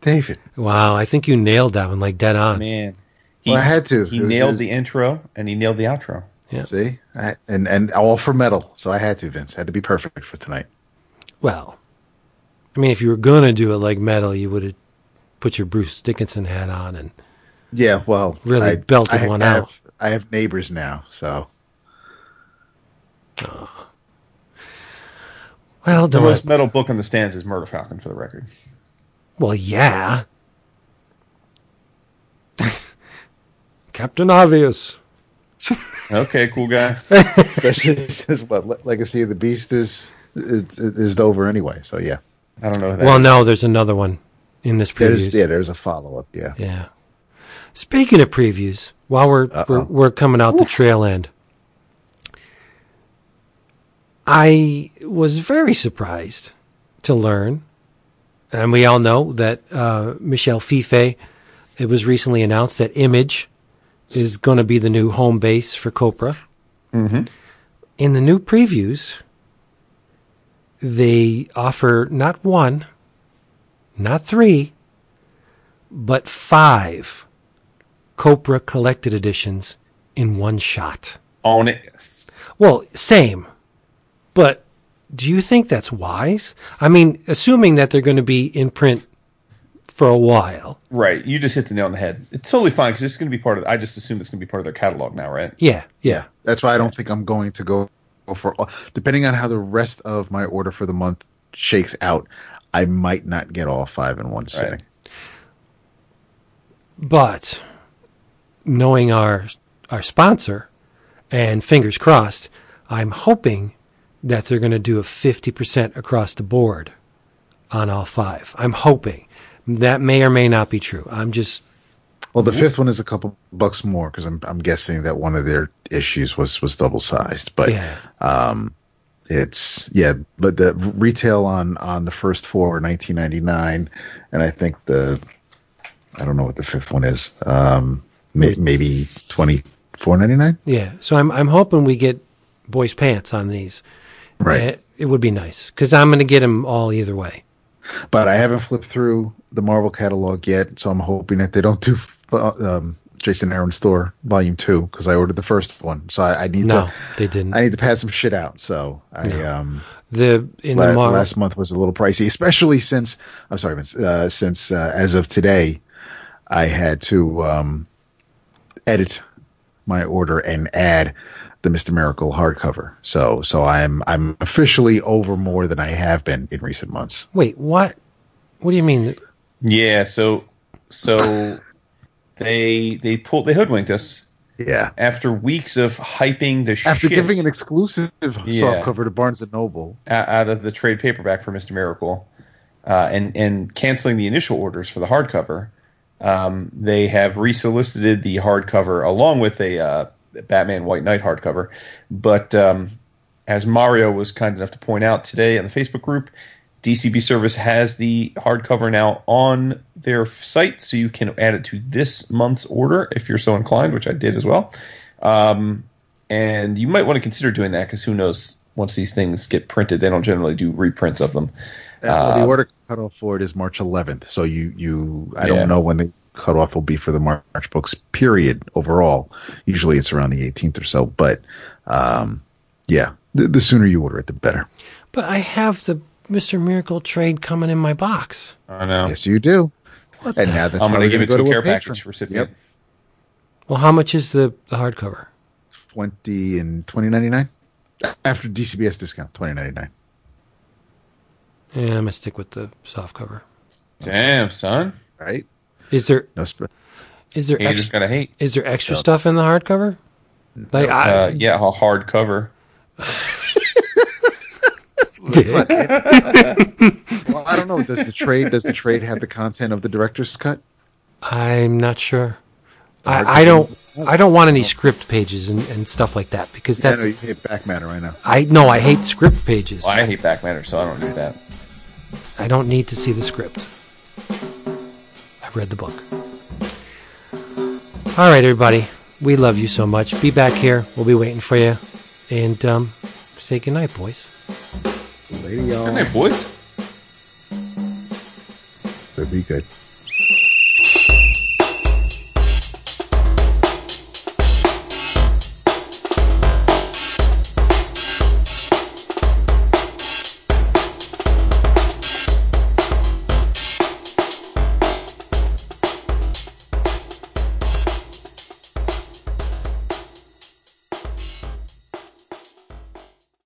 David. Wow, I think you nailed that one like dead on. Man. He, well, I had to. He nailed was, the intro and he nailed the outro. Yeah. See? I, and and all for metal. So I had to, Vince. I had to be perfect for tonight. Well, I mean, if you were going to do it like metal, you would have put your Bruce Dickinson hat on and. Yeah, well. Really I, belted I, one I out. I have neighbors now, so. Oh. Well, the most metal book on the stands is Murder Falcon, for the record. Well, yeah. Captain Obvious. okay, cool guy. Especially what Legacy of the Beast is is is over anyway. So yeah. I don't know. well, is. no, there's another one in this preview. There's, yeah, there's a follow up. Yeah. Yeah. Speaking of previews, while we're we're, we're, coming out Ooh. the trail end, I was very surprised to learn, and we all know that uh, Michel Fiffe. It was recently announced that Image is going to be the new home base for Copra. Mm-hmm. In the new previews, they offer not one, not three, but five Copra collected editions in one shot. Own it. Well, same. But do you think that's wise? I mean, assuming that they're going to be in print for a while. Right. You just hit the nail on the head. It's totally fine because it's going to be part of. I just assume it's going to be part of their catalog now, right? Yeah. Yeah. That's why I don't think I'm going to go for. Depending on how the rest of my order for the month shakes out, I might not get all five in one sitting. Right. But knowing our our sponsor, and fingers crossed, I'm hoping that they're going to do a 50% across the board on all five. I'm hoping. That may or may not be true. I'm just. Well, the fifth one is a couple bucks more because I'm I'm guessing that one of their issues was was double sized, but yeah. um, it's yeah, but the retail on on the first four are 19.99, and I think the I don't know what the fifth one is. Um, may, maybe 24.99. Yeah, so I'm I'm hoping we get boys pants on these Right. Eh, It would be nice because I'm going to get them all either way. But I haven't flipped through the Marvel catalog yet, so I'm hoping that they don't do uh, um, Jason Aaron's Thor volume two because I ordered the first one. So I, I need No, to. they didn't. I need to pass some shit out. So I No. um the in la- the Marvel. last month was a little pricey, especially since I'm sorry, uh, since uh, as of today, I had to um, edit my order and add the Mister Miracle hardcover. So so I'm I'm officially over more than I have been in recent months. Wait, what? What do you mean? Yeah, so so they they pulled they hoodwinked us Yeah. after weeks of hyping the After shit giving an exclusive Yeah. soft cover to Barnes and Noble, out of the trade paperback for Mister Miracle, uh, and and canceling the initial orders for the hardcover, um, they have resolicited the hardcover along with a uh, Batman White Knight hardcover. But um, as Mario was kind enough to point out today in the Facebook group, DCB Service has the hardcover now on their site, so you can add it to this month's order if you're so inclined, which I did as well. Um, and you might want to consider doing that because who knows? Once these things get printed, they don't generally do reprints of them. uh, well, the Uh, order cutoff for it is March 11th. So you you I Yeah. don't know when the cutoff will be for the March books. Period. Overall, usually it's around the 18th or so. But um, yeah, the, the sooner you order it, the better. But I have the Mister Miracle trade coming in my box. I know. Yes, you do. What And the- now that's I'm going to give it go to a care patron. package recipient. Yep, Well, how much is the, the hardcover? 20 and 20.99 after DCBS discount, 20.99. Yeah, I'm gonna stick with the soft cover. Damn, son. Right? Is there No sp- is there Haters extra, gonna hate. is there extra stuff in the hardcover? Like I, Uh, yeah, a hard cover. dick. well, I don't know. Does the trade does the trade have the content of the director's cut? I'm not sure. I, I don't I don't want any script pages and, and stuff like that because I that's know you hit back matter right now. I no I hate script pages. Well, I hate back matter, so I don't do that. I don't need to see the script. I've read the book. All right, everybody. We love you so much. Be back here. We'll be waiting for you. And um, say goodnight, boys. Lady, y'all. Good night, boys. That'd be good.